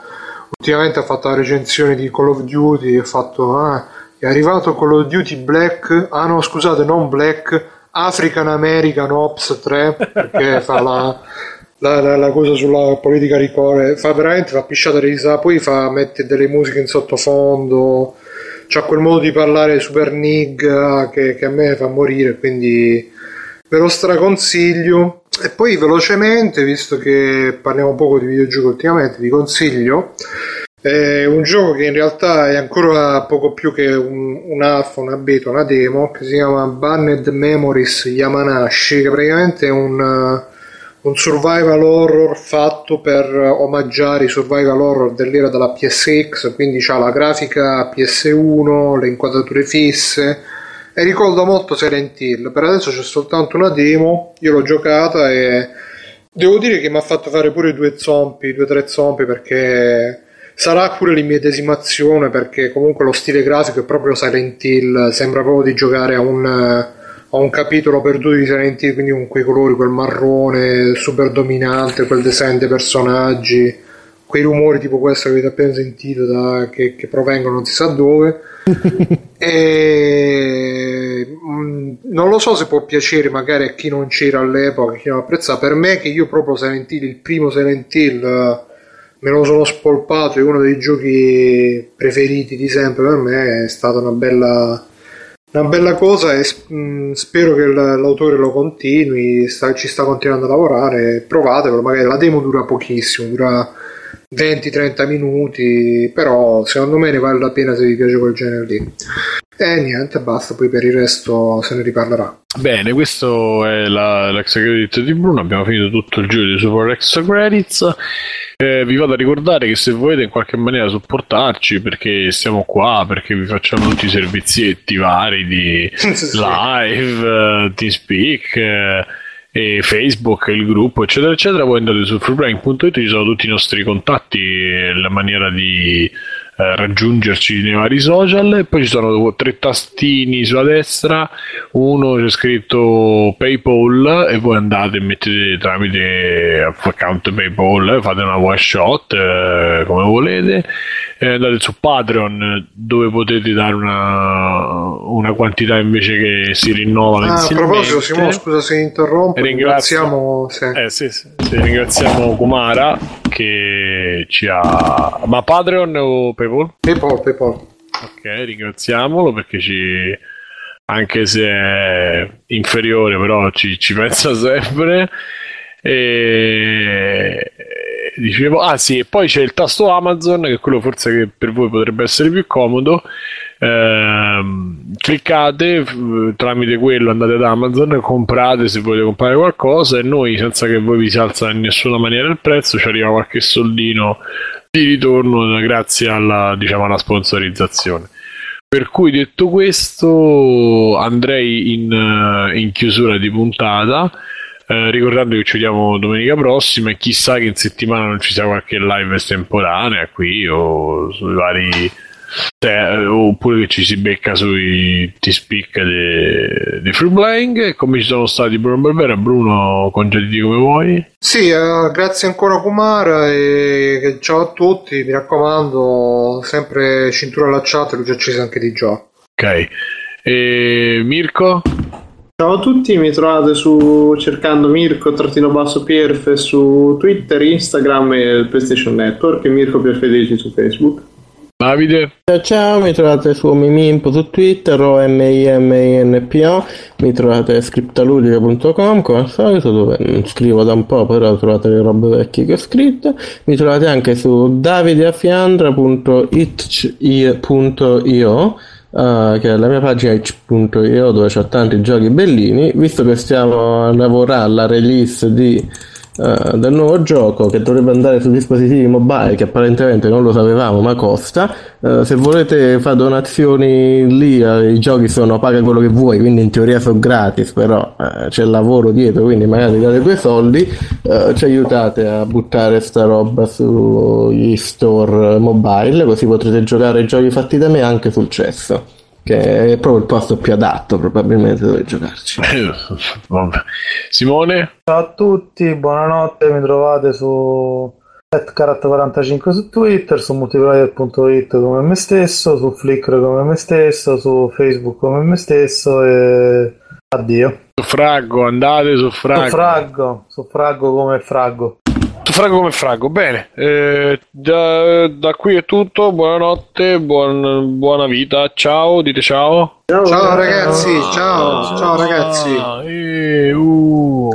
ultimamente ha fatto la recensione di Call of Duty e ha fatto ah, è arrivato Call of Duty Black, ah no scusate non Black, African American Ops 3 perché fa la la, la, la, cosa sulla politica ricorre fa veramente fa pisciata risa poi fa mette delle musiche in sottofondo c'ha quel modo di parlare super nig che, che a me fa morire quindi ve lo straconsiglio. E poi velocemente visto che parliamo poco di videogiochi ultimamente vi consiglio è un gioco che in realtà è ancora poco più che un, un alfa, una beta, una demo che si chiama Banned Memories Yamanashi che praticamente è un un survival horror fatto per omaggiare i survival horror dell'era della PSX, quindi ha la grafica PS1, le inquadrature fisse e ricorda molto Silent Hill. Per adesso c'è soltanto una demo, io l'ho giocata e devo dire che mi ha fatto fare pure due zombie, due o tre zombie perché sarà pure l'immedesimazione perché comunque lo stile grafico è proprio Silent Hill, sembra proprio di giocare a un, a un capitolo perduto di Silent Hill, quindi con quei colori, quel marrone super dominante, quel design dei personaggi, quei rumori tipo questo che avete appena sentito da, che, che provengono non si sa dove [LAUGHS] e, mh, mm, non lo so se può piacere magari a chi non c'era all'epoca, chi non apprezza. Per me, che io proprio Silent Hill, il primo Silent Hill, me lo sono spolpato. È uno dei giochi preferiti di sempre. Per me è stata una bella, una bella cosa. E mm, spero che l'autore lo continui. Sta, ci sta continuando a lavorare. Provatelo. Magari la demo dura pochissimo, dura 20-30 minuti, però secondo me ne vale la pena se vi piace quel genere lì. E niente, basta, poi per il resto se ne riparlerà. Bene, questo è la, l'extra credit di Bruno, abbiamo finito tutto il giro di Super Extra Credits. Eh, vi vado a ricordare che se volete in qualche maniera supportarci perché siamo qua, perché vi facciamo tutti i servizietti vari di [LAUGHS] live, uh, TeamSpeak, uh, e Facebook, il gruppo, eccetera, eccetera, voi andate su freebrain.it, ci sono tutti i nostri contatti, la maniera di eh, raggiungerci nei vari social. E poi ci sono tre tastini sulla destra, uno c'è scritto PayPal e voi andate e mettete tramite account PayPal, fate una one shot eh, come volete. Eh, andate su Patreon dove potete dare una, una quantità invece che si rinnova ah, a proposito Simone scusa se interrompo ringraziamo sì. Eh, sì, sì, ringraziamo Kumara che ci ha ma Patreon o Paypal? Paypal, Paypal ok ringraziamolo perché ci anche se è inferiore però ci, ci pensa sempre e dicevo, ah sì, e poi c'è il tasto Amazon, che è quello forse che per voi potrebbe essere più comodo. Eh, cliccate tramite quello, andate ad Amazon, comprate se volete comprare qualcosa e noi, senza che voi vi si alza in nessuna maniera il prezzo, ci arriva qualche soldino di ritorno grazie alla, diciamo, alla sponsorizzazione. Per cui detto questo, andrei in, in chiusura di puntata. Eh, ricordando che ci vediamo domenica prossima e chissà che in settimana non ci sia qualche live estemporanea qui o sui vari te, oppure che ci si becca sui T-Speak di, di Free Playing come ci sono stati Bruno Barbera Bruno congediti come vuoi? Sì uh, grazie ancora Kumar e ciao a tutti mi raccomando sempre cintura allacciata e luce accesa anche di gioco ok. E Mirko? Ciao a tutti, mi trovate su cercando Mirko-Pierf su Twitter, Instagram e il PlayStation Network e Mirko Pierfedeci su Facebook. Davide. Ciao, ciao, mi trovate su Mimimpo su Twitter o M-I-M-I-N-P-O, mi trovate scriptaludica.com come al solito dove scrivo da un po' però trovate le robe vecchie che ho scritto, mi trovate anche su davideafiandra.itch.io uh, che è la mia pagina itch.io dove ho tanti giochi bellini, visto che stiamo a lavorare alla release di uh, del nuovo gioco che dovrebbe andare su dispositivi mobile che apparentemente non lo sapevamo ma costa. Uh, se volete fare donazioni lì uh, i giochi sono paga quello che vuoi quindi in teoria sono gratis però c'è il lavoro dietro quindi magari date quei soldi ci aiutate a buttare sta roba sugli store mobile così potrete giocare ai giochi fatti da me anche sul cesso che è proprio il posto più adatto probabilmente dove giocarci. [LAUGHS] Simone? Ciao a tutti, buonanotte, mi trovate su Carat45 su Twitter, su multiplayer.it come me stesso, su Flickr come me stesso, su Facebook come me stesso e addio. Su Fraggo, andate su Fraggo. Su Fraggo, su Fraggo come Fraggo. Tu Franco come Franco, bene, eh, da, da, qui è tutto, buonanotte, buon, buona vita, ciao, dite ciao. Ciao, ciao ragazzi, ciao, ciao, ciao ragazzi. Eh, uh.